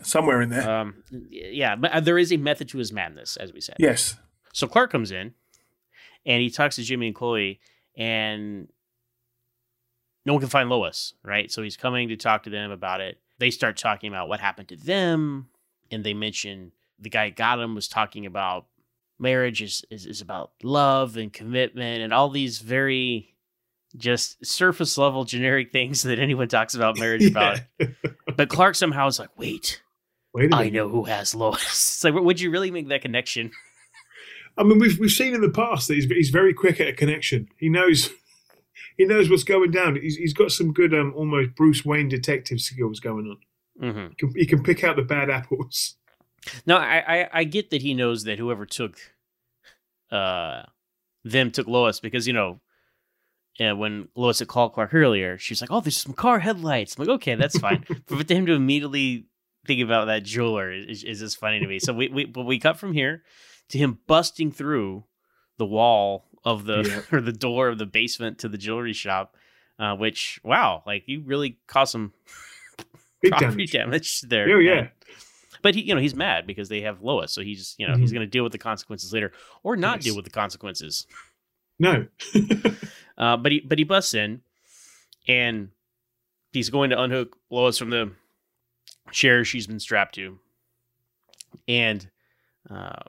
Somewhere in there. um, yeah, but uh, there is a method to his madness, as we said. yes. So Clark comes in and he talks to Jimmy and Chloe, and no one can find Lois, right? So he's coming to talk to them about it. They start talking about what happened to them, and they mention the guy got him was talking about marriage is, is, is about love and commitment and all these very just surface level generic things that anyone talks about marriage about. But Clark somehow is like, wait, Wait I know who has Lois. It's like, would you really make that connection? I mean, we've we've seen in the past that he's he's very quick at a connection. He knows he knows what's going down. He's he's got some good um almost Bruce Wayne detective skills going on. Mm-hmm. He can, he can pick out the bad apples. No, I, I I get that he knows that whoever took uh them took Lois because you know uh, when Lois had called Clark earlier, she's like, "Oh, there's some car headlights." I'm like, "Okay, that's fine." but for him to immediately think about that jeweler is, is just funny to me. So we we but we cut from here to him busting through the wall of the Yeah. or the door of the basement to the jewelry shop. Uh, which wow, like you really caused some Big property damage. damage there. Oh, yeah. man. But he, you know, he's mad because they have Lois, so he's, you know, he's Mhm. going to deal with the consequences later, or not Yes. deal with the consequences. No. Uh, but he, but he busts in, and he's going to unhook Lois from the chair she's been strapped to, and uh,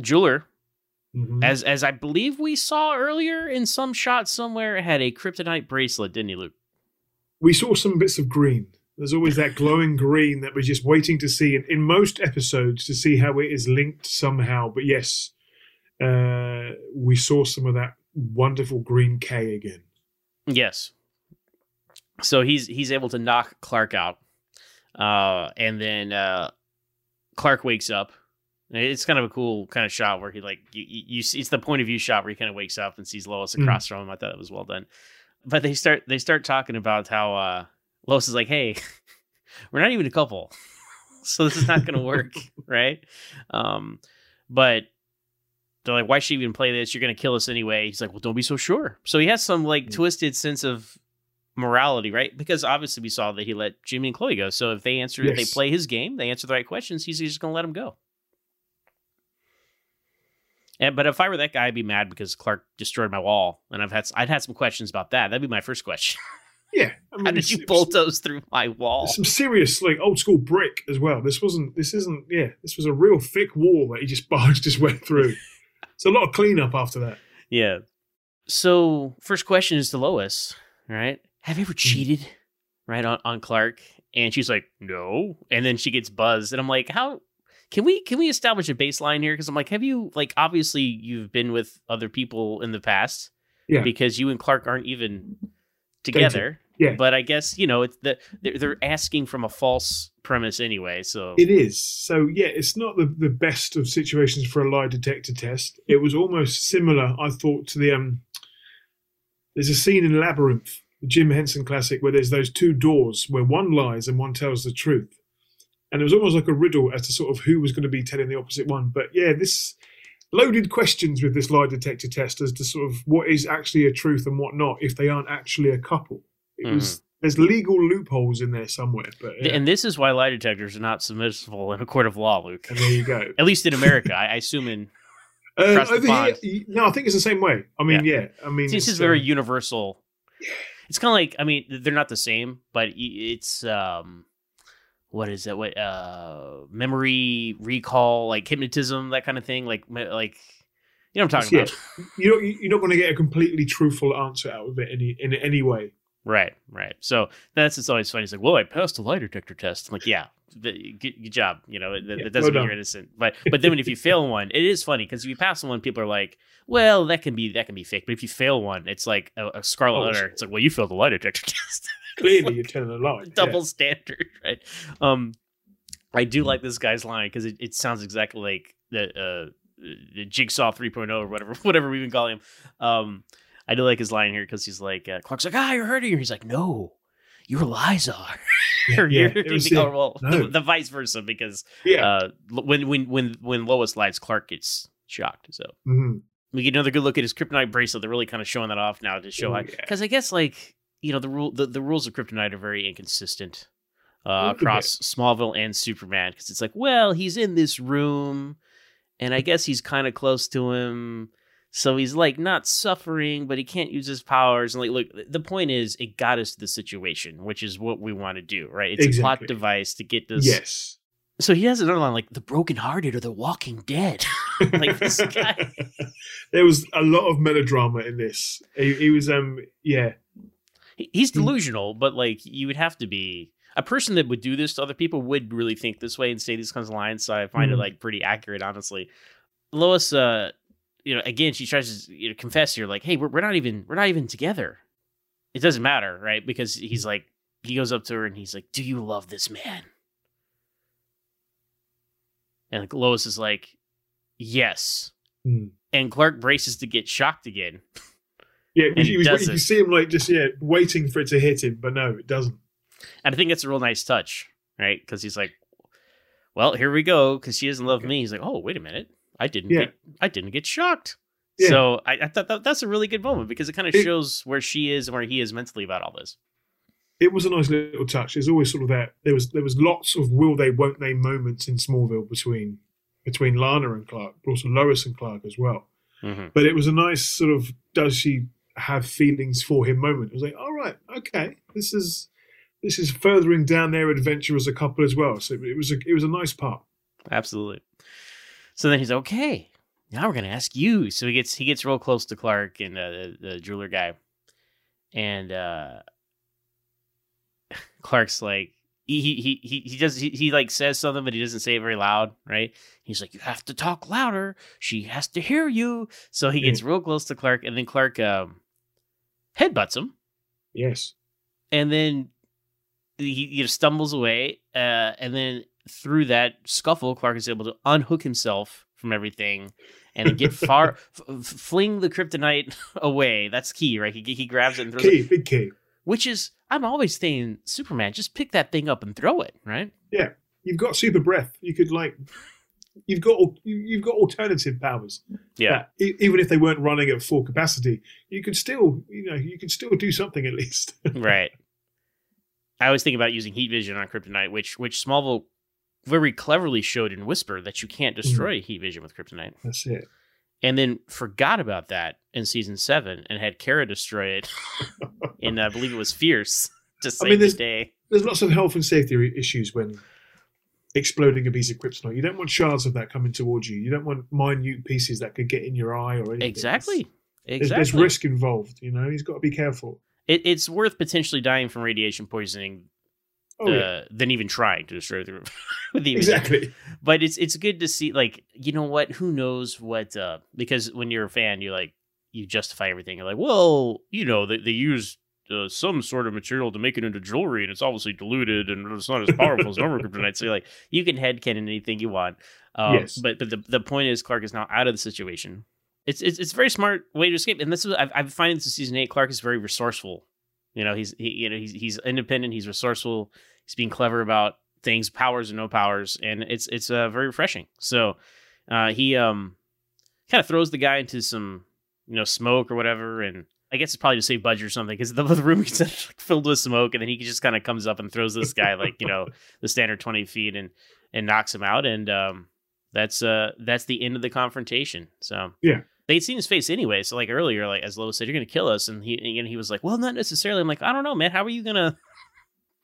Jeweler, Mhm. as as I believe we saw earlier in some shot somewhere, had a kryptonite bracelet, didn't he, Luke? we saw some bits of green. There's always that glowing green that we're just waiting to see in, in most episodes to see how it is linked somehow. But yes, uh, we saw some of that wonderful green K again. Yes. So he's he's able to knock Clark out, uh, and then uh, Clark wakes up. It's kind of a cool kind of shot where he like you, you, see it's the point of view shot where he kind of wakes up and sees Lois Mm. across from him. I thought that was well done. But they start they start talking about how uh, Lois is like, "Hey, we're not even a couple, so this is not going to work, right?" Um, but they're like, why should you even play this? You're going to kill us anyway. He's like, well, don't be so sure. So he has some like twisted sense of morality, right? Because obviously we saw that he let Jimmy and Chloe go. So if they answer, if they play his game, they answer the right questions, he's just going to let them go. And, but if I were that guy, I'd be mad because Clark destroyed my wall, and I've had I'd had some questions about that. That'd be my first question. Yeah, I mean, How did you bulldoze through my wall? Some serious, like old school brick as well. This wasn't. This isn't. Yeah, this was a real thick wall that he just barged his way through. It's a lot of cleanup after that. Yeah. So first question is to Lois, right? Have you ever mm-hmm. cheated, right, on, on Clark? And she's like, no. And then she gets buzzed, and I'm like, how can we can we establish a baseline here? Because I'm like, have you like obviously you've been with other people in the past, Yeah. because you and Clark aren't even together. Yeah. But I guess you know it's the they're, they're asking from a false premise anyway. So It is. So yeah, it's not the, the best of situations for a lie detector test. It was almost similar, I thought, to the um there's a scene in Labyrinth, the Jim Henson classic, where there's those two doors where one lies and one tells the truth. And it was almost like a riddle as to sort of who was going to be telling the opposite one. But yeah, this loaded questions with this lie detector test as to sort of what is actually a truth and what not if they aren't actually a couple. It was there's legal loopholes in there somewhere, but yeah. And this is why lie detectors are not submissible in a court of law, Luke. And there you go. At least in America, I, I assume in the over pond. here, no, I think it's the same way. I mean, yeah, I mean, this is very um, universal. It's kind of like I mean they're not the same, but it's um what is that? What uh memory recall, like hypnotism, that kind of thing. Like like you know what I'm talking yeah, about? you're you're not going to get a completely truthful answer out of it any in any way. Right, right. So that's it's always funny. It's like, well, I passed a lie detector test. I'm like, yeah, the, good, good job. You know, that, Yeah, that doesn't well mean you're innocent. But but then when if you fail one, it is funny because if you pass one, people are like, well, that can be that can be fake. But if you fail one, it's like a, a scarlet Oh, letter. It's like, well, you failed the lie detector test. Clearly, you're telling a lie. Double standard, right? Um, I do like this guy's line because it, it sounds exactly like the uh the Jigsaw 3.0 or whatever whatever we even call him. Um, I do like his line here because he's like, uh, Clark's like, ah, you're hurting her. He's like, no, your lies are. Yeah, yeah, was well, No. the, the vice versa because Yeah. uh, when when when when Lois lies, Clark gets shocked. So Mhm. we get another good look at his kryptonite bracelet. They're really kind of showing that off now to show Oh, how yeah. because I guess like you know the rule the, the rules of kryptonite are very inconsistent uh, across Smallville and Superman because it's like well he's in this room and I guess he's kind of close to him. So he's like not suffering, but he can't use his powers. And like, look, the point is, it got us to the situation, which is what we want to do, right? It's a plot device to get this. Yes. So he has another line like the brokenhearted or the walking dead. like this guy. there was a lot of melodrama in this. He, he was, um, yeah, He's delusional, but like you would have to be a person that would do this to other people would really think this way and say these kinds of lines. So I find it Mhm. like pretty accurate, honestly. Lois, uh, you know, again, she tries to you know, confess here, like, "Hey, we're, we're not even we're not even together." It doesn't matter, right? Because he's like, he goes up to her and he's like, "Do you love this man?" And like, Lois is like, "Yes." Hmm. And Clark braces to get shocked again. yeah. And he was, you can see him like just yeah, waiting for it to hit him, but no, it doesn't. And I think it's a real nice touch, right? Because he's like, "Well, here we go." Because she doesn't love me. He's like, "Oh, wait a minute, I didn't Yeah. get, I didn't get shocked." Yeah. So I, I thought that, that's a really good moment because it kind of It- shows where she is and where he is mentally about all this. it was a nice little touch. There's always sort of that. There was there was lots of will they won't they moments in Smallville between between Lana and Clark, but also Lois and Clark as well. Mhm. But it was a nice sort of does she have feelings for him moment. It was like, all right, okay, this is this is furthering down their adventure as a couple as well. So it was a it was a nice part. Absolutely. So then he's okay. Now we're gonna ask you. So he gets he gets real close to Clark and uh, the, the jeweler guy, and uh, Clark's like he he he he does he, he like says something, but he doesn't say it very loud, right? He's like, "You have to talk louder. She has to hear you." So he gets real close to Clark, and then Clark um, headbutts him, Yes. and then he you know, stumbles away, uh, and then through that scuffle, Clark is able to unhook himself from everything and get far, f- fling the kryptonite away. That's key, right? He he grabs it and throws Key, it, big key. which is I'm always saying, Superman, just pick that thing up and throw it, right? Yeah, you've got super breath. You could like, you've got you- you've got alternative powers. Yeah. that even if they weren't running at full capacity, you could still, you know, you could still do something at least. right. I always think about using heat vision on kryptonite, which which Smallville very cleverly showed in Whisper that you can't mm. destroy heat vision with kryptonite. That's it. and then forgot about that in season seven and had Kara destroy it and I believe it was Fierce to save mean, the day. There's lots of health and safety issues when exploding a piece of kryptonite. You don't want shards of that coming towards you. You don't want minute pieces that could get in your eye or anything. Exactly. There's, Exactly. there's risk involved. You know, he's got to be careful. It, it's worth potentially dying from radiation poisoning Oh, uh, yeah. than even trying to destroy the with the Exactly. But it's it's good to see like you know what who knows what uh because when you're a fan you like you justify everything you're like well you know they they use uh, some sort of material to make it into jewelry and it's obviously diluted and it's not as powerful as normal kryptonite. So like you can headcanon anything you want. Um, Yes. but but the, the point is Clark is now out of the situation. It's it's, it's a very smart way to escape and this is I've, I've finding this in season eight Clark is very resourceful. You know he's he, you know he's he's independent he's resourceful he's being clever about things powers and no powers and it's it's uh, very refreshing. So uh, he um kind of throws the guy into some you know smoke or whatever and I guess it's probably to save budget or something because the, the room gets like, filled with smoke and then he just kind of comes up and throws this guy like you know the standard 20 feet and and knocks him out and um that's uh that's the end of the confrontation so Yeah. they'd seen his face anyway so like earlier like as Lois said you're gonna kill us and he and he was like well not necessarily I'm like I don't know man how are you gonna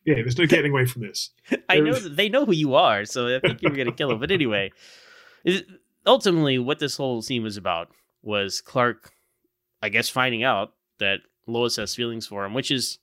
Yeah, there's no getting away from this. I know that they know who you are, so I think you were going to kill him. But anyway, ultimately, what this whole scene was about was Clark, I guess, finding out that Lois has feelings for him, which is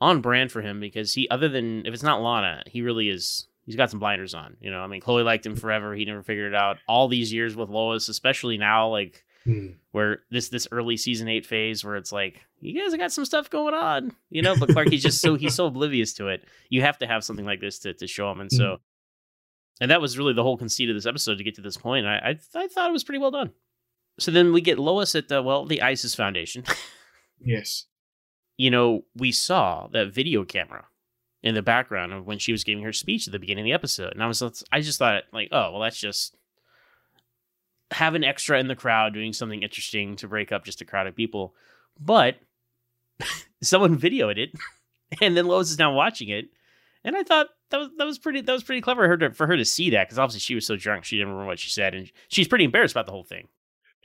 on brand for him because he, other than if it's not Lana, he really is. He's got some blinders on. You know, I mean, Chloe liked him forever. He never figured it out. All these years with Lois, especially now, like Hmm. where this this early season eight phase where it's like you guys have got some stuff going on, you know. But Clark, he's just so he's so oblivious to it. You have to have something like this to to show him, and so, and that was really the whole conceit of this episode to get to this point. I I, I thought it was pretty well done. So then we get Lois at the well the ISIS Foundation. Yes. you know, we saw that video camera in the background of when she was giving her speech at the beginning of the episode, and I was I just thought like, oh well, that's just have an extra in the crowd doing something interesting to break up just a crowd of people, but someone videoed it, and then Lois is now watching it, and I thought that was that was pretty that was pretty clever her to, for her to see that because obviously she was so drunk she didn't remember what she said, and she's pretty embarrassed about the whole thing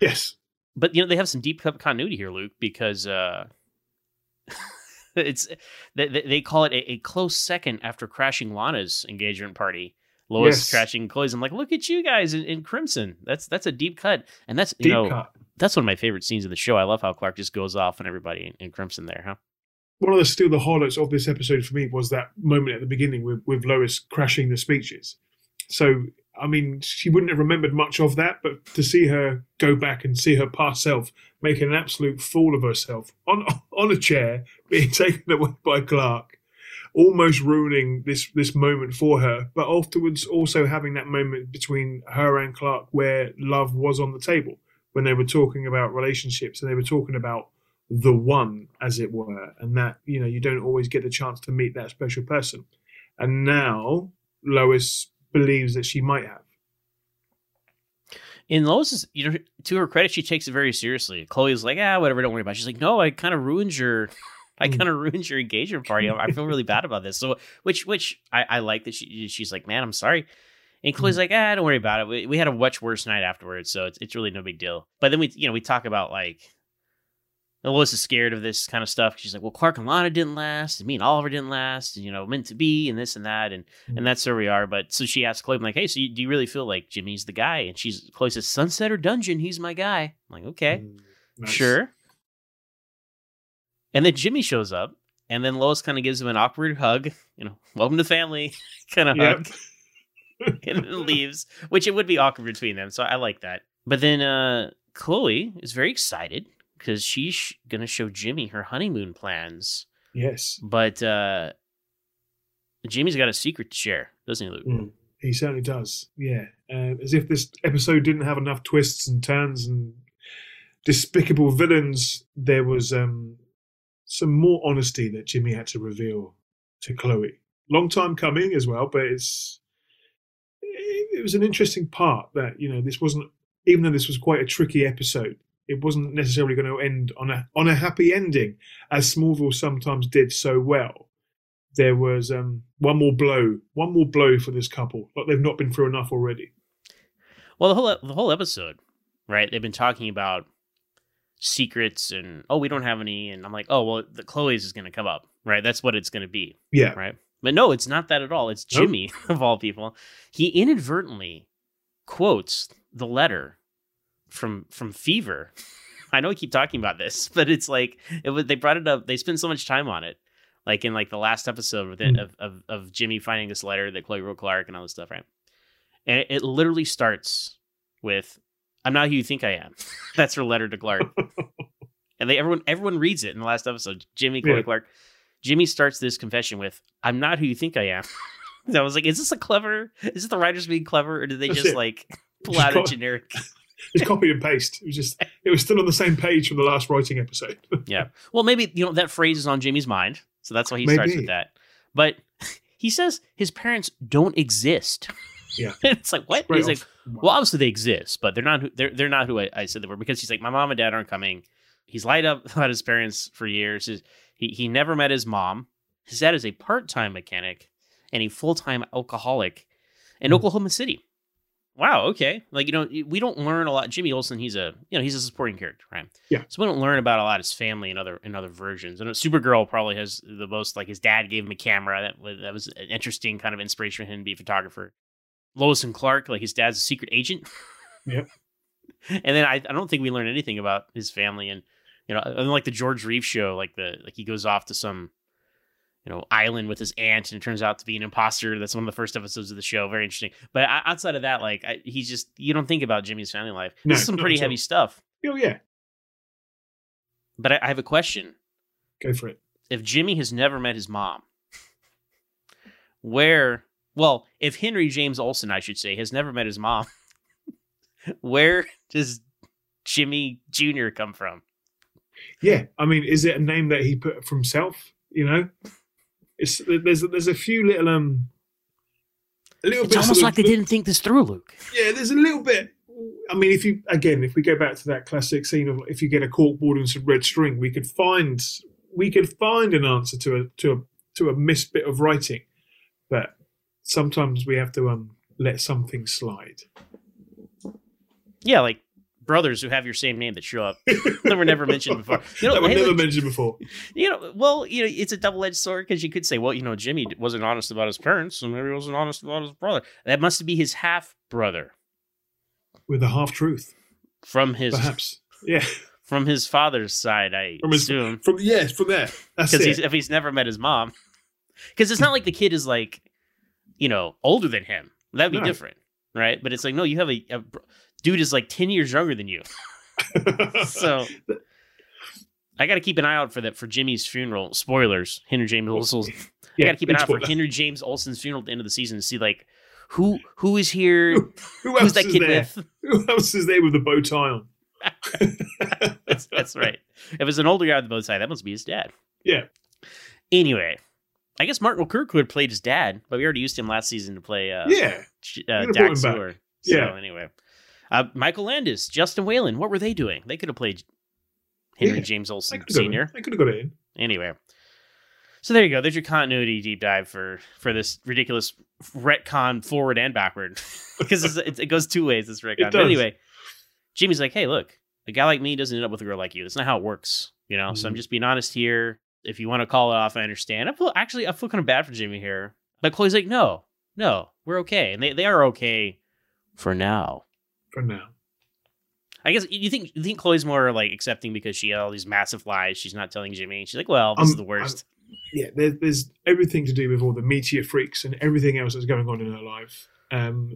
Yes. But you know they have some deep co- continuity here, Luke, because uh, it's they, they they call it a, a close second after crashing Lana's engagement party. Lois Yes. crashing Chloe's. I'm like, look at you guys in, in Crimson. That's that's a deep cut, and that's you Deep know cut. that's one of my favorite scenes of the show. I love how Clark just goes off on everybody in, in Crimson there, huh? One of the still the highlights of this episode for me was that moment at the beginning with, with Lois crashing the speeches. So I mean, she wouldn't have remembered much of that, but to see her go back and see her past self making an absolute fool of herself on on a chair, being taken away by Clark, almost ruining this this moment for her, but afterwards also having that moment between her and Clark where love was on the table when they were talking about relationships and they were talking about the one, as it were, and that you know you don't always get the chance to meet that special person. And now Lois believes that she might have. In Lois's, you know, to her credit, she takes it very seriously. Chloe's like, ah, whatever, don't worry about. it. She's like, no, I kind of ruined your, I Mm. kind of ruined your engagement party. I feel really bad about this. So, which, which I, I like that she, she's like, man, I'm sorry. And Chloe's Mm. like, ah, don't worry about it. We, we had a much worse night afterwards, so it's it's really no big deal. But then we, you know, we talk about like, Lois is scared of this kind of stuff. She's like, well, Clark and Lana didn't last, and me and Oliver didn't last, and you know, meant to be, and this and that, and Mm. and that's where we are. But so she asks Chloe, I'm like, hey, so you, do you really feel like Jimmy's the guy? And she's Chloe says, Sunset or Dungeon, he's my guy. I'm like, okay, Mm, Nice. sure. And then Jimmy shows up, and then Lois kind of gives him an awkward hug, you know, welcome to the family kind of Yep. hug, and then leaves, which it would be awkward between them. So I like that. But then uh Chloe is very excited because she's sh- gonna show Jimmy her honeymoon plans. Yes. But uh Jimmy's got a secret to share, doesn't he, Luke? Mm, he certainly does. Yeah. Uh, as if this episode didn't have enough twists and turns and despicable villains, there was um, some more honesty that Jimmy had to reveal to Chloe. Long time coming as well, but it's it, it was an interesting part that you know this wasn't even though this was quite a tricky episode. It wasn't necessarily going to end on a on a happy ending, as Smallville sometimes did so well there was um, one more blow, one more blow for this couple. Like they've not been through enough already. Well, the whole the whole episode, right? They've been talking about secrets and oh, we don't have any, and I'm like, oh, well, the Chloe's is going to come up, right? That's what it's going to be, Yeah. right? But no, it's not that at all. It's Nope. Jimmy of all people. He inadvertently quotes the letter from from Fever. I know I keep talking about this, but it's like it was, they brought it up. They spent so much time on it, like in like the last episode with it, Mm. of, of of Jimmy finding this letter that Chloe wrote Clark and all this stuff, right? And it, it literally starts with, "I'm not who you think I am." That's her letter to Clark, and they everyone everyone reads it in the last episode. Jimmy, Chloe, Yeah. Clark. Jimmy starts this confession with, "I'm not who you think I am." I was like, "Is this a clever? Is this the writers being clever, or did they just like pull out a generic?" It's copy and paste. It was just it was still on the same page from the last writing episode. Yeah. Well, maybe you know that phrase is on Jimmy's mind, so that's why he starts with that. But he says his parents don't exist. Yeah. it's like what? Right he's like, well, obviously they exist, but they're not. Who, they're they're not who I, I said they were because he's like, my mom and dad aren't coming. He's lied up about his parents for years. His, he he never met his mom. His dad is a part time mechanic and a full time alcoholic in Hmm. Oklahoma City. Wow. Okay. Like you know, we don't learn a lot. Jimmy Olsen, he's a you know he's a supporting character, right? Yeah. So we don't learn about a lot of his family and other in other versions. And Supergirl probably has the most like his dad gave him a camera. That was, that was an interesting kind of inspiration for him to be a photographer. Lois and Clark, like his dad's a secret agent. Yep. and then I, I don't think we learn anything about his family and you know unlike the George Reeves show, like the like he goes off to some you know island with his aunt and it turns out to be an imposter. That's one of the first episodes of the show. Very interesting. But outside of that, like I, he's just you don't think about Jimmy's family life. No, this is some pretty heavy stuff. Oh yeah, But I, I have a question. go for it. If Jimmy has never met his mom, where well, if Henry James Olsen, I should say, has never met his mom, where does Jimmy Jr. come from? Yeah, I mean, is it a name that he put for himself? You know, it's there's there's a few little um, a little It's bit. almost like of- they didn't think this through, Luke. Yeah, there's a little bit. I mean, if you again, if we go back to that classic scene of if you get a corkboard and some red string, we could find we could find an answer to a to a to a missed bit of writing, but sometimes we have to um let something slide. Yeah, like brothers who have your same name that show up that were never mentioned before. You know, that were hey, never look, mentioned before. you know, well, you know, it's a double edged sword because you could say, well, you know, Jimmy wasn't honest about his parents, so maybe he wasn't honest about his brother. That must be his half brother with a half truth, from his perhaps. Yeah, from his father's side. I from his assume from yes from there. Because he's if he's never met his mom, because it's not like the kid is like, you know, older than him. That'd be No. different, right? But it's like, no, you have a, a dude is like ten years younger than you. so I got to keep an eye out for that for Jimmy's funeral. Spoilers: Henry James Olsen. I Yeah, got to keep an eye out for. Henry James Olsen's funeral at the end of the season to see like who who is here, Who who's else that is kid there? with. Who else is there with the bow tie on? That's, that's right. If it's an older guy with the bow tie, that must be his dad. Yeah. Anyway, I guess Martin Kirkwood played his dad, but we already used him last season to play uh, Yeah. Uh, Could've brought him Dax. Zor. So Yeah. anyway, Uh, Michael Landes, Justin Whalin, what were they doing? They could have played Henry Yeah, James Olsen Sr. They could have got it in. Anyway. So there you go. There's your continuity deep dive for for this ridiculous retcon forward and backward because it's, it, it goes two ways. This retcon. But anyway, Jimmy's like, "Hey, look, a guy like me doesn't end up with a girl like you. That's not how it works, you know. So I'm Mhm. just being honest here. If you want to call it off, I understand. I feel actually I feel kind of bad for Jimmy here, but Chloe's like, "No, no, we're okay, and they they are okay for now." For now. I guess you think you think Chloe's more like accepting because she had all these massive lies. She's not telling Jimmy. She's like, "Well, this is Um, the worst." yeah, there, there's everything to do with all the meteor freaks and everything else that's going on in her life. Um,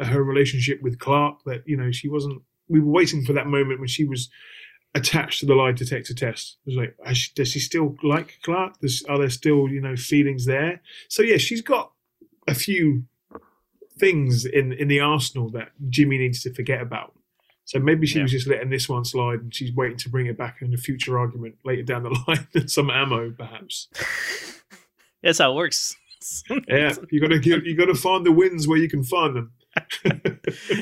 her relationship with Clark, that you know, she wasn't. We were waiting for that moment when she was attached to the lie detector test. It was like, has she, does she still like Clark? Does, are there still you know feelings there? So yeah, she's got a few things in in the arsenal that Jimmy needs to forget about. So maybe she Yeah. was just letting this one slide, and she's waiting to bring it back in a future argument later down the line. Some ammo, perhaps. That's how it works. Yeah, you got to you got to find the wins where you can find them.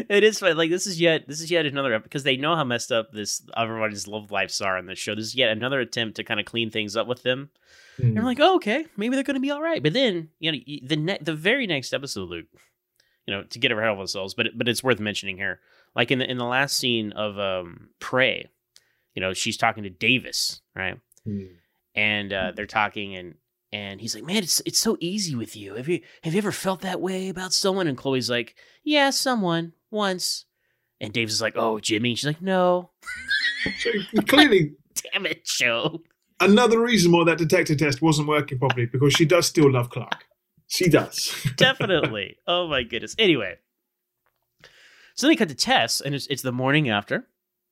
it is fun. Like this is yet this is yet another episode because they know how messed up this everybody's love lives are in this show. This is yet another attempt to kind of clean things up with them. And Hmm. I'm like, oh, okay, maybe they're to be all right. But then you know the ne- the very next episode, Luke, you know, to get ahead of ourselves, but but it's worth mentioning here. Like in the in the last scene of um Prey, you know, she's talking to Davis, right? and uh, they're talking and and he's like, "Man, it's it's so easy with you. Have you have you ever felt that way about someone?" And Chloe's like, "Yeah, someone once." And Dave's is like, "Oh, Jimmy." She's like, "No." Clearly, Damn it, joe another reason why that detector test wasn't working properly because she does still love Clark. She does. Definitely. oh my goodness. Anyway, so then they cut to Tess, and it's it's the morning after.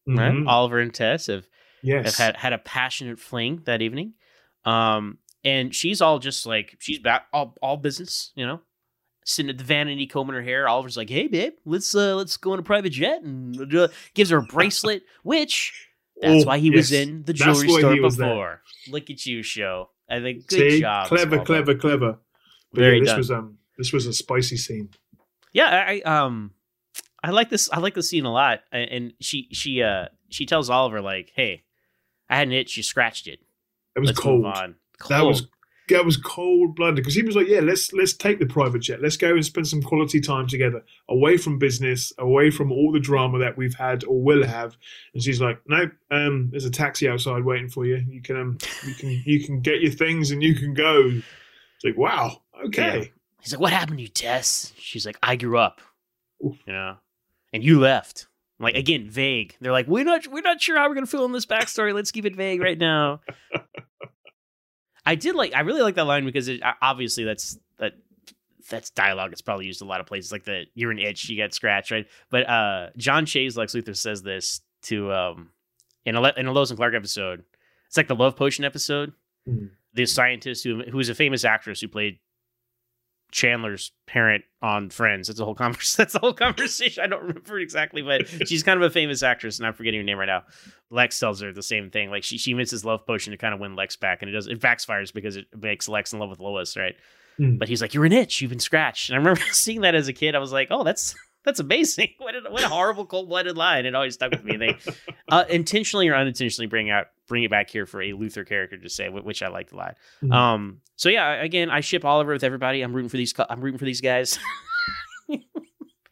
Right? Mhm. Oliver and Tess have Yes. have had had a passionate fling that evening. Um, and she's all just like she's back all all business, you know, sitting at the vanity combing her hair. Oliver's like, "Hey, babe, let's uh let's go on a private jet," and uh, gives her a bracelet, which that's Oh, why he was in the jewelry store there. before. Look at you, show. I think good See? job. Clever, clever, clever. But Very yeah, this done. was um this was a spicy scene. Yeah, I, um I like this I like the scene a lot. And she she uh she tells Oliver like, "Hey, I had an itch, you scratched it. It was Let's cold. That was Cold. that was cold blooded because he was like, yeah, let's let's take the private jet. Let's go and spend some quality time together, away from business, away from all the drama that we've had or will have. And she's like, no, um, there's a taxi outside waiting for you. You can um, you can you can get your things and you can go. It's like, wow, okay. Yeah. He's like, "What happened to you, Tess?" She's like, "I grew up, you know, and you left." I'm like again, vague. They're like, "We're not, we're not sure how we're gonna fill in this backstory. Let's keep it vague right now." I did like, I really like that line because it, obviously that's that that's dialogue. It's probably used a lot of places, like the "you're an itch, you get scratched," right? But uh John Shea's Lex Luthor says this to um in a in a Lois and Clark episode. It's like the love potion episode. Mhm. The scientist who who is a famous actress who played Chandler's parent on Friends. That's a whole conversation. That's a whole conversation. I don't remember exactly, but she's kind of a famous actress, and I'm forgetting her name right now. Lex tells her the same thing. Like she she misses love potion to kind of win Lex back, and it does it backfires because it makes Lex in love with Lois, right? Hmm. But he's like, "You're an itch. You've been scratched." And I remember seeing that as a kid. I was like, "Oh, that's that's amazing. What a, what a horrible cold blooded line." It always stuck with me. They uh, intentionally or unintentionally bring out bring it back here for a Luthor character to say, which I liked a lot. Mhm. Um, so yeah, again, I ship Oliver with everybody. I'm rooting for these. I'm rooting for these guys.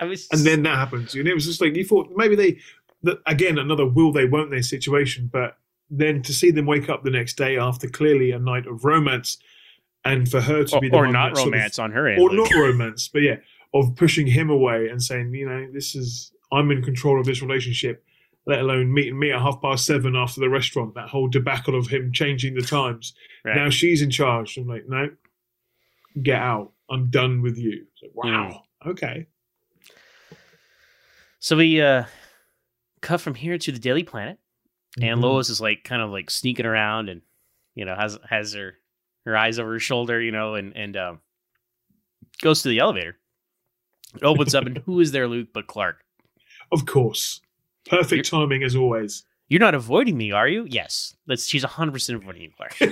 I was, and then that happens. And it was just like you thought maybe they, that again another will they won't they situation. But then to see them wake up the next day after clearly a night of romance, and for her to or, be the or one not that sort of- romance on her end, or Luke. not romance, but yeah, of pushing him away and saying, you know, this is I'm in control of this relationship. Let alone meeting me at half past seven after the restaurant. That whole debacle of him changing the times. Right. Now she's in charge. I'm like, no, get out. I'm done with you. Like, wow. Okay. So we uh cut from here to the Daily Planet, and Mhm. Lois is like kind of like sneaking around, and you know has has her her eyes over her shoulder, you know, and and um, goes to the elevator. It opens up, and who is there, Luke, but Clark? Of course. Perfect timing as always. You're not avoiding me, are you? Yes. That's she's hundred percent avoiding you, Clark.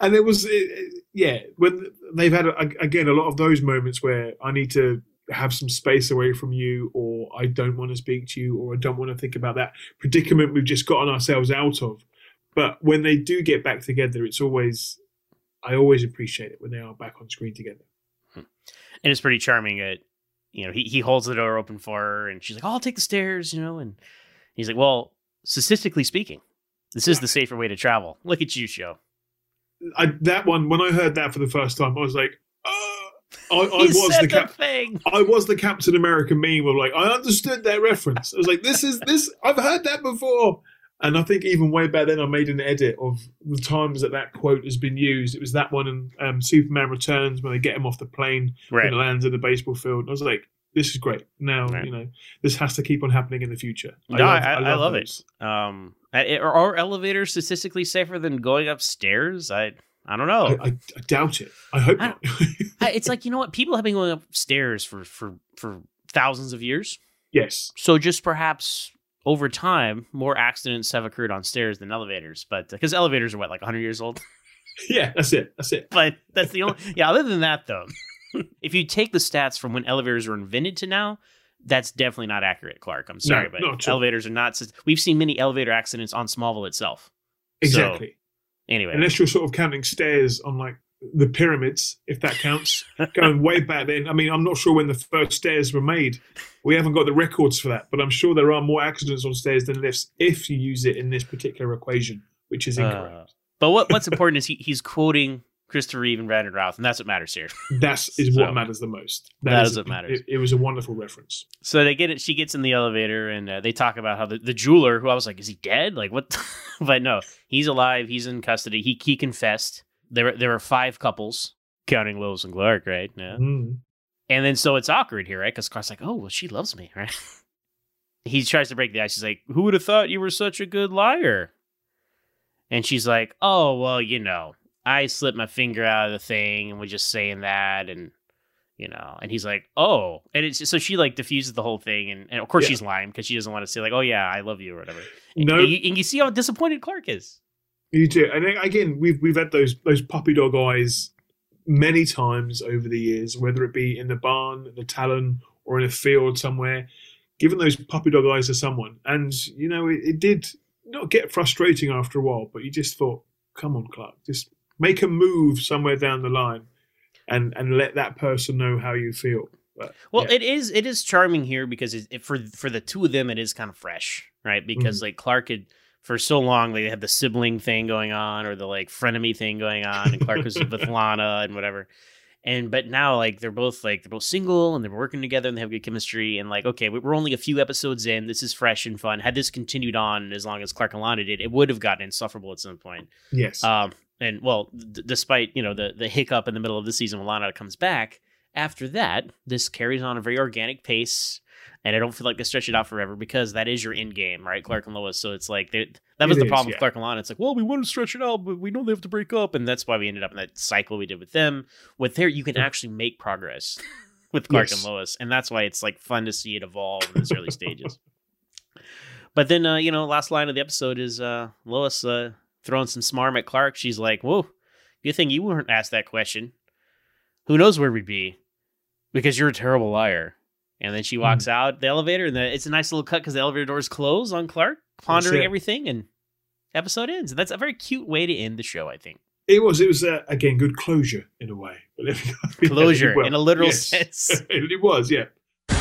and it was it, it- yeah when they've had again a lot of those moments where i need to have some space away from you, or I don't want to speak to you, or I don't want to think about that predicament we've just gotten ourselves out of. But when they do get back together, it's always, I always appreciate it when they are back on screen together. Hmm. And it's pretty charming. That you know, he he holds the door open for her, and she's like, "Oh, I'll take the stairs," you know, and he's like, "Well, statistically speaking, this is the safer way to travel. Look at you, show." I, that one, when I heard that for the first time, I was like, oh, I, I was the cap- thing. I was the Captain America meme of like, I understood that reference. I was like, this is this. I've heard that before. And I think even way back then, I made an edit of the times that that quote has been used. It was that one in um, Superman Returns when they get him off the plane Right. and lands in the baseball field. I was like, this is great. Now, you know, this has to keep on happening in the future. No, I, I, I love, those. it. Um, I- are, are elevators statistically safer than going upstairs? I I don't know. I, I, I doubt it. I hope not. I- it's like you know what people have been going upstairs for for for thousands of years. Yes. So just perhaps over time, more accidents have occurred on stairs than elevators. But uh, because elevators are what like 100 years old. yeah, that's it. That's it. But that's the only. Yeah. Other than that, though, if you take the stats from when elevators were invented to now. That's definitely not accurate, Clark. I'm sorry, No, but all. elevators are not. We've seen many elevator accidents on Smallville itself. So, Exactly. anyway, Unless you're sort of counting stairs on like the pyramids, if that counts, going way back then. I mean, I'm not sure when the first stairs were made. We haven't got the records for that, but I'm sure there are more accidents on stairs than lifts if you use it in this particular equation, which is incorrect. Uh, but what what's important is he, he's quoting Christopher Reeve and Brandon Routh, and that's what matters here. That's is So- what matters the most. That is is what matters. It, it was a wonderful reference. So they get it. She gets in the elevator, and uh, they talk about how the, the jeweler, who I was like, is he dead? Like what? but no, he's alive. He's in custody. He he confessed. There there are five couples, counting Lois and Clark, right? Yeah. Mm. And then so it's awkward here, right? Because Clark's like, oh well, she loves me, right? he tries to break the ice. He's like, who would have thought you were such a good liar? And she's like, oh well, you know, I slipped my finger out of the thing and was just saying that, and you know, and he's like, oh, and it's so she like diffuses the whole thing, and, and of course Yeah. she's lying because she doesn't want to say like, oh yeah, I love you or whatever. And, No. and you, and you see how disappointed Clark is. You do, and again, we've we've had those those puppy dog eyes many times over the years, whether it be in the barn, the talon, or in a field somewhere. Given those puppy dog eyes to someone, and you know, it, it did not get frustrating after a while, but you just thought, "Come on, Clark, just make a move somewhere down the line, and and let that person know how you feel." But, Well, yeah. it is it is charming here because it, it- for for the two of them it is kind of fresh, right? Because Mm-hmm. like Clark had for so long they had the sibling thing going on or the like frenemy thing going on, and Clark was with Lana and whatever. And but now like they're both like they're both single and they're working together and they have good chemistry and like okay we- we're only a few episodes in. This is fresh and fun. Had this continued on as long as Clark and Lana did it would have gotten insufferable at some point. Yes, um, and well, d- despite you know the the hiccup in the middle of the season when Lana comes back, after that, this carries on a very organic pace, and I don't feel like they stretch it out forever because that is your end game, right? Clark and Lois. So it's like they- that was It the is, problem yeah. with Clark and Lana. It's like, well, we want to stretch it out, but we know they have to break up, and that's why we ended up in that cycle we did with them. With there, you can actually make progress with Clark Yes. and Lois, and that's why it's like fun to see it evolve in these early stages. But then, uh, you know, last line of the episode is uh, Lois uh, throwing some smarm at Clark. She's like, "Whoa, good thing you weren't asked that question. Who knows where we'd be? Because you're a terrible liar." And then she Hmm. walks out the elevator, and the, it's a nice little cut because the elevator doors close on Clark, pondering it. everything, and episode ends. And that's a very cute way to end the show, I think. it was it was uh, again good closure in a way. Closure well, in a literal yes. sense. it was, yeah.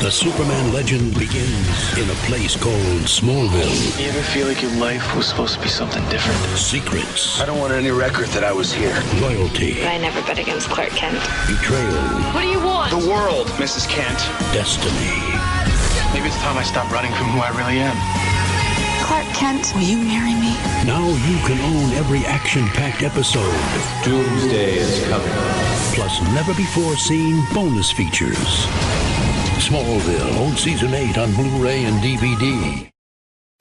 The Superman legend begins in a place called Smallville. You ever feel like your life was supposed to be something different? Secrets, I don't want any record that I was here. loyalty, I never bet against Clark Kent. betrayal, What do you want? The world, Mrs. Kent. destiny. Maybe it's time I stop running from who I really am. Clark Kent, will you marry me? Now you can own every action-packed episode. Doomsday is coming. Plus never-before-seen bonus features. Smallville, own season 8 on Blu-ray and DVD.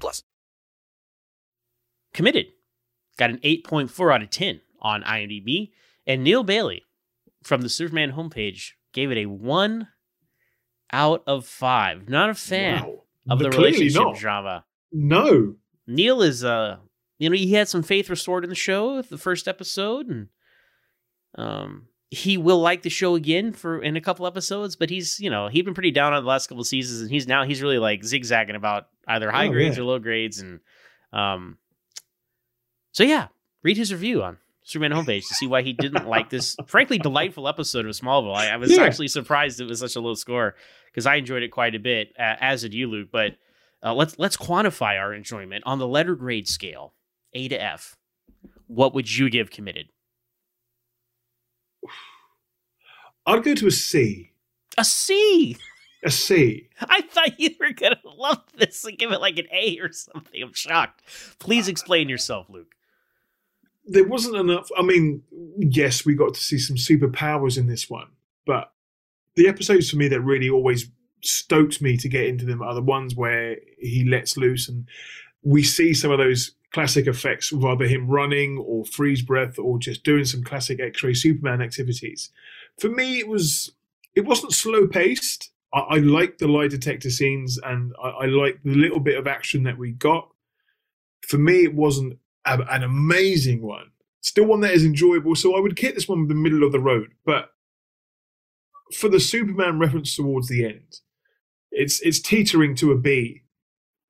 plus. Committed got an 8.4 out of 10 on IMDb. And Neal Bailey from the Superman homepage gave it a 1 out of 5. Not a fan Wow. of the But clearly relationship not. drama. No. Neal is uh you know, he had some faith restored in the show the first episode and um he will like the show again for in a couple episodes, but he's you know, he'd been pretty down on the last couple seasons and he's now he's really like zigzagging about either high Oh, grades yeah. or low grades and um so yeah, read his review on Superman homepage to see why he didn't like this frankly delightful episode of Smallville. I, I was Yeah. actually surprised it was such a low score because I enjoyed it quite a bit, uh, as did you, Luke. But uh, let's let's quantify our enjoyment on the letter grade scale, A to F. What would you give committed? I'd go to a C. A C. A C. I thought you were gonna love this and give it like an A or something. I'm shocked. Please explain yourself, Luke. There wasn't enough. I mean, yes, we got to see some superpowers in this one, but the episodes for me that really always stoked me to get into them are the ones where he lets loose and we see some of those classic effects rather him running or freeze breath or just doing some classic X-ray Superman activities. For me, it was it wasn't slow paced. I, I liked the lie detector scenes and I, I liked the little bit of action that we got. For me, it wasn't a, an amazing one. Still one that is enjoyable. So I would hit this one in the middle of the road. But for the Superman reference towards the end, it's it's teetering to a B.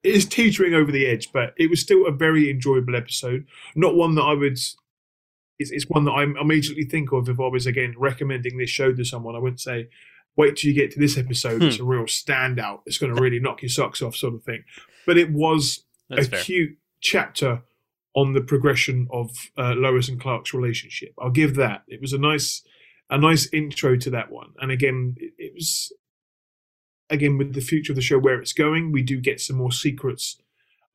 It is teetering over the edge, but it was still a very enjoyable episode. Not one that I would. It's, it's one that I immediately think of if I was again recommending this show to someone. I wouldn't say, "Wait till you get to this episode; it's a real standout. It's going to really knock your socks off," sort of thing. But it was That's a fair. cute chapter on the progression of uh, Lois and Clark's relationship. I'll give that. It was a nice, a nice intro to that one. And again, it, it was again with the future of the show where it's going. We do get some more secrets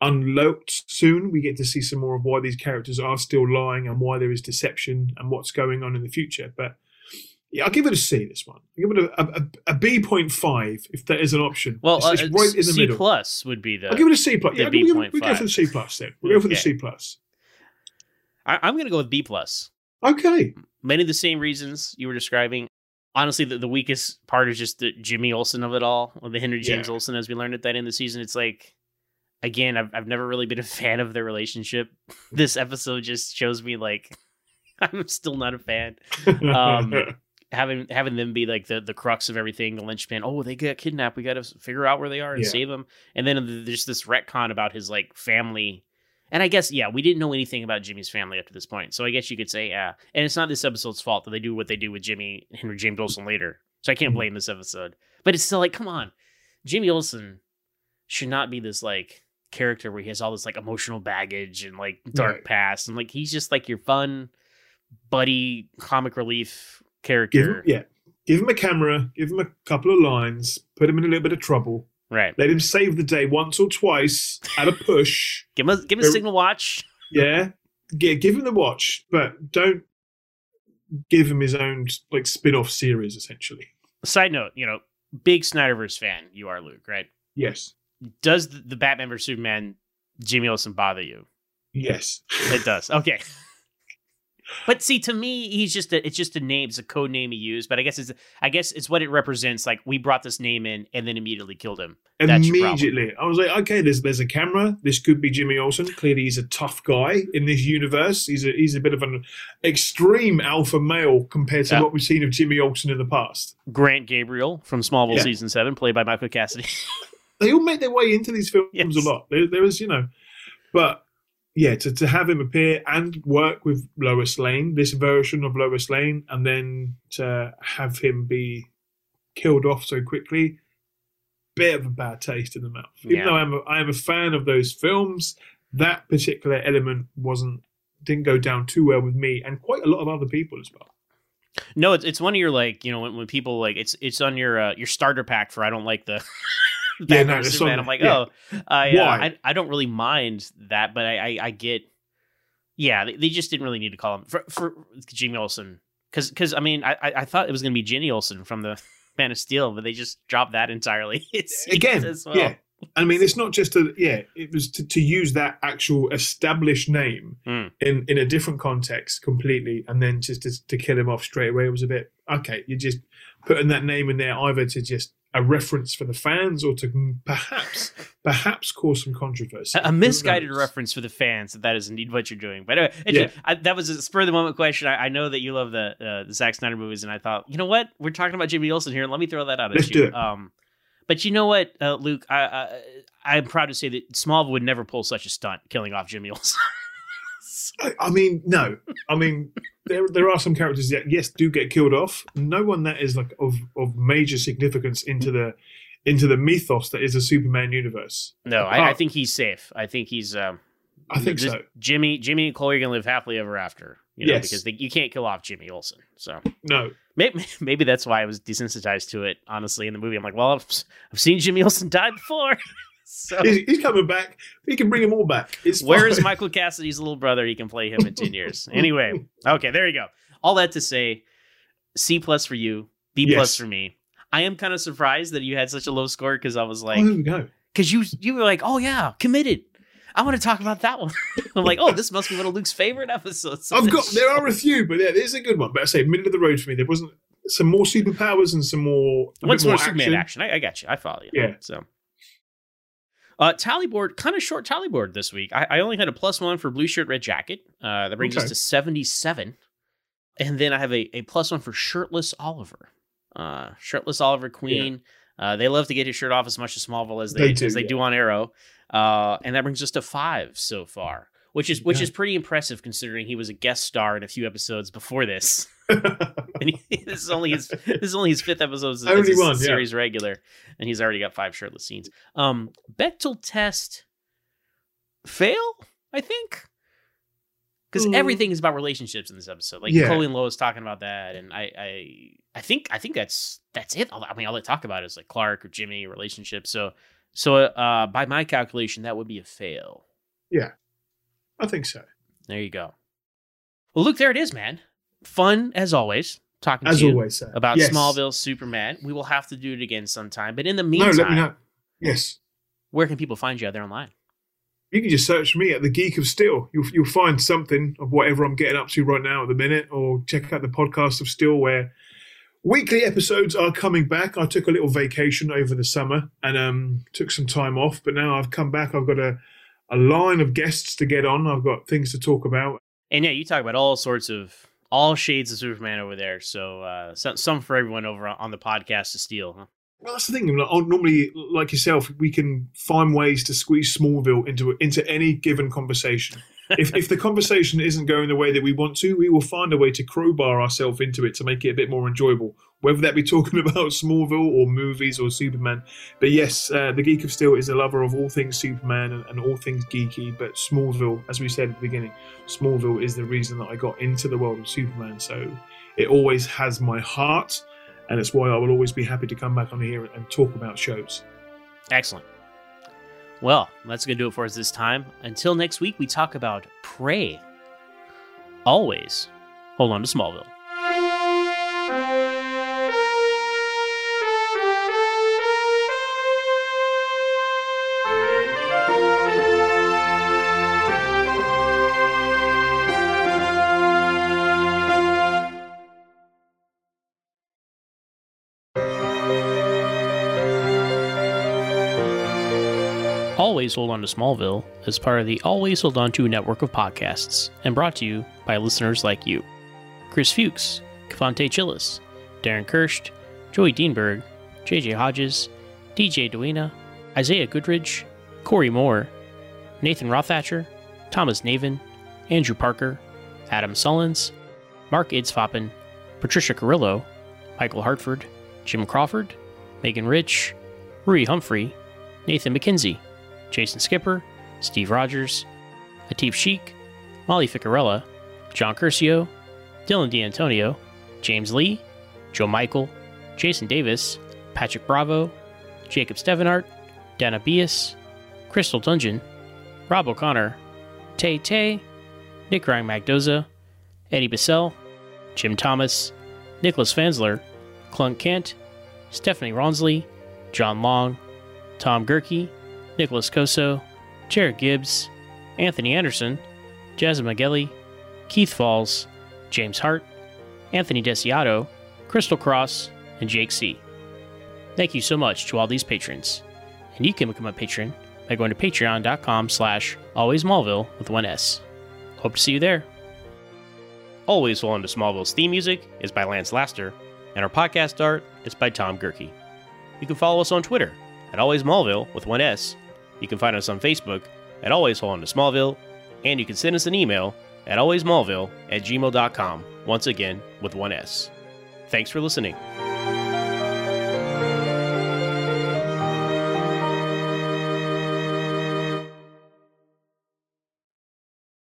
unlocked soon. We get to see some more of why these characters are still lying and why there is deception and what's going on in the future. But yeah, I'll give it a C. This one, I'll give it a, a, a B point five if that is an option. Well, it's, uh, it's right in the C middle. plus would be the. I'll give it a C plus. Yeah, B we, point we go for the C plus then. We'll go for the C plus. I, I'm going to go with B plus. Okay. Many of the same reasons you were describing. Honestly, the, the weakest part is just the Jimmy Olsen of it all, or the Henry James Yeah. Olsen, as we learned at that end of the season. It's like, again, I've I've never really been a fan of their relationship. This episode just shows me like I'm still not a fan. Um, having having them be like the the crux of everything, the linchpin. Oh, they got kidnapped. We got to figure out where they are and Yeah. save them. And then there's this retcon about his like family. And I guess yeah, we didn't know anything about Jimmy's family up to this point. So I guess you could say yeah. And it's not this episode's fault that they do what they do with Jimmy Henry James Olsen later. So I can't mm-hmm. blame this episode. But it's still like, come on, Jimmy Olsen should not be this like character where he has all this like emotional baggage and like dark Right. past and like he's just like your fun buddy comic relief Give him, character. yeah. Give him a camera. Give him a couple of lines. Put him in a little bit of trouble. Right. Let him save the day once or twice at a push. Give him a give him a signal watch. Yeah. Yeah, give him the watch, but don't give him his own like spin-off series essentially. Side note, you know, big Snyderverse fan you are, Luke, right? Yes. Does the, Batman vs Superman Jimmy Olsen bother you? Yes. It does. Okay. But see, to me, he's just a, it's just a name, it's a code name he used. But I guess it's I guess it's what it represents. Like we brought this name in and then immediately killed him. That's. Immediately. I was like, okay, there's there's a camera. This could be Jimmy Olsen. Clearly he's a tough guy in this universe. He's a he's a bit of an extreme alpha male compared to Yeah. what we've seen of Jimmy Olsen in the past. Grant Gabriel from Smallville Yeah. season seven, played by Michael Cassidy. they all make their way into these films Yes. a lot. There, there is, you know, but yeah, to, to have him appear and work with Lois Lane, this version of Lois Lane, and then to have him be killed off so quickly, bit of a bad taste in the mouth. Even though I'm a, I am a fan of those films, that particular element wasn't didn't go down too well with me and quite a lot of other people as well. No, it's it's one of your like you know when, when people like it's it's on your uh, your starter pack for I don't like the. Yeah, no, Superman. I'm like, yeah. oh, I, uh? I I don't really mind that, but I I, I get, yeah, they, they just didn't really need to call him for for Jimmy Olsen because because I mean I I I thought it was gonna be Jenny Olsen from the Man of Steel, but they just dropped that entirely. It's again, as well. yeah. I mean, it's not just a yeah. It was to, to use that actual established name Mm. in in a different context completely, and then just to, to kill him off straight away It was a bit okay. You're just putting that name in there either to just a reference for the fans or to perhaps perhaps cause some controversy. A, a misguided reference for the fans that That is indeed what you're doing. But anyway, Yeah. I, that was a spur of the moment question. I, I know that you love the uh, the Zack Snyder movies, and I thought, you know what, we're talking about Jimmy Olsen here. Let me throw that out Let's at you. do it. Um, but you know what, uh, Luke, I, I I'm proud to say that Smallville would never pull such a stunt, killing off Jimmy Olsen. I, I mean, no. I mean, there there are some characters that yes do get killed off. No one that is like of of major significance into the into the mythos that is a Superman universe. no, I, I think he's safe. I think he's. Um, I think so. Jimmy, Jimmy, and Chloe are gonna live happily ever after. You know, Yes. because they, you can't kill off Jimmy Olsen. So no. Maybe, maybe that's why I was desensitized to it. Honestly, in the movie, I'm like, well, I've, I've seen Jimmy Olsen die before. so He's, he's coming back. He can bring them all back. It's where is fine. Michael Cassidy's little brother? He can play him in ten years. Anyway, okay, there you go. All that to say, C plus for you, B plus for me. I am kind of surprised that you had such a low score because I was oh, like, oh, we go. because you you were like, oh yeah, committed. I want to talk about that one. I'm like, oh, this must be one of Luke's favorite episodes. I've got there are a few, but yeah, there's a good one. But I say middle of the road for me. There wasn't some more superpowers and some more. What's more more Superman action? I, I got you. I follow you. Yeah. So, uh, tally board, kind of short tally board this week. I, I only had a plus one for blue shirt, red jacket. Uh, that brings us to 77. And then I have a, a plus one for shirtless Oliver. Uh, shirtless Oliver Queen. Uh, they love to get his shirt off as much as Smallville as they, They do, as they yeah. do on Arrow. Uh, and that brings us to five so far, which is which Yeah. is pretty impressive considering he was a guest star in a few episodes before this. and he, this is only his this is only his fifth episode as, Only a one, yeah. series regular, and he's already got five shirtless scenes. Um, Bechdel test fail, I think, because Mm. everything is about relationships in this episode. Like Yeah. Chloe and Lois talking about that, and I, I, I think, I think that's that's it. I mean, all they talk about is like Clark or Jimmy relationships. So, so uh, by my calculation, that would be a fail. Yeah, I think so. There you go. Well, Luke, there it is, man. Fun as always. Talking As to you always, sir. about Yes. Smallville Superman. We will have to do it again sometime. But in the No, meantime, let me know. Yes. where can people find you out there online? You can just search me at the Geek of Steel. You'll you'll find something of whatever I'm getting up to right now at the minute, or check out the podcast of Steel where weekly episodes are coming back. I took a little vacation over the summer and um took some time off, but now I've come back. I've got a a line of guests to get on. I've got things to talk about. And yeah, you talk about all sorts of all shades of Superman over there. So uh, some, some for everyone over on on the podcast to steal. Huh? Well, that's the thing. Oh, normally, like yourself, we can find ways to squeeze Smallville into into any given conversation. if if the conversation isn't going the way that we want to, we will find a way to crowbar ourselves into it to make it a bit more enjoyable. Whether that be talking about Smallville or movies or Superman. But yes, uh, the Geek of Steel is a lover of all things Superman and, and all things geeky. But Smallville, as we said at the beginning, Smallville is the reason that I got into the world of Superman. So it always has my heart and it's why I will always be happy to come back on here and talk about shows. Excellent. Well, that's going to do it for us this time. Until next week, we talk about Prey. Always hold on to Smallville. Always Hold On to Smallville is part of the Always Hold On to network of podcasts and brought to you by listeners like you. Chris Fuchs, Cavante Chillis, Darren Kirst, Joey Dienberg, JJ Hodges, DJ Duena, Isaiah Goodridge, Corey Moore, Nathan Rothatcher, Thomas Navin, Andrew Parker, Adam Sullins, Mark Idsfoppen, Patricia Carrillo, Michael Hartford, Jim Crawford, Megan Rich, Rui Humphrey, Nathan McKenzie, Jason Skipper, Steve Rogers, Atif Sheik, Molly Ficarella, John Curcio, Dylan D'Antonio, James Lee, Joe Michael, Jason Davis, Patrick Bravo, Jacob Stevenart, Dana Bias, Crystal Dungeon, Rob O'Connor, Tay Tay, Nick Ryan Magdoza, Eddie Bissell, Jim Thomas, Nicholas Fansler, Clunk Kent, Stephanie Ronsley, John Long, Tom Gerke, Nicholas Coso, Jared Gibbs, Anthony Anderson, Jasmine Magelli, Keith Falls, James Hart, Anthony Desiato, Crystal Cross, and Jake C. Thank you so much to all these patrons. And you can become a patron by going to patreon.com slash alwaysmallville with one S. Hope to see you there. Always Hold On to Smallville's theme music is by Lance Laster, and our podcast art is by Tom Gerke. You can follow us on Twitter at Always Smallville with one S. You can find us on Facebook at Always Hold On to Smallville, and you can send us an email at alwaysmallville at gmail.com, once again with one S. Thanks for listening.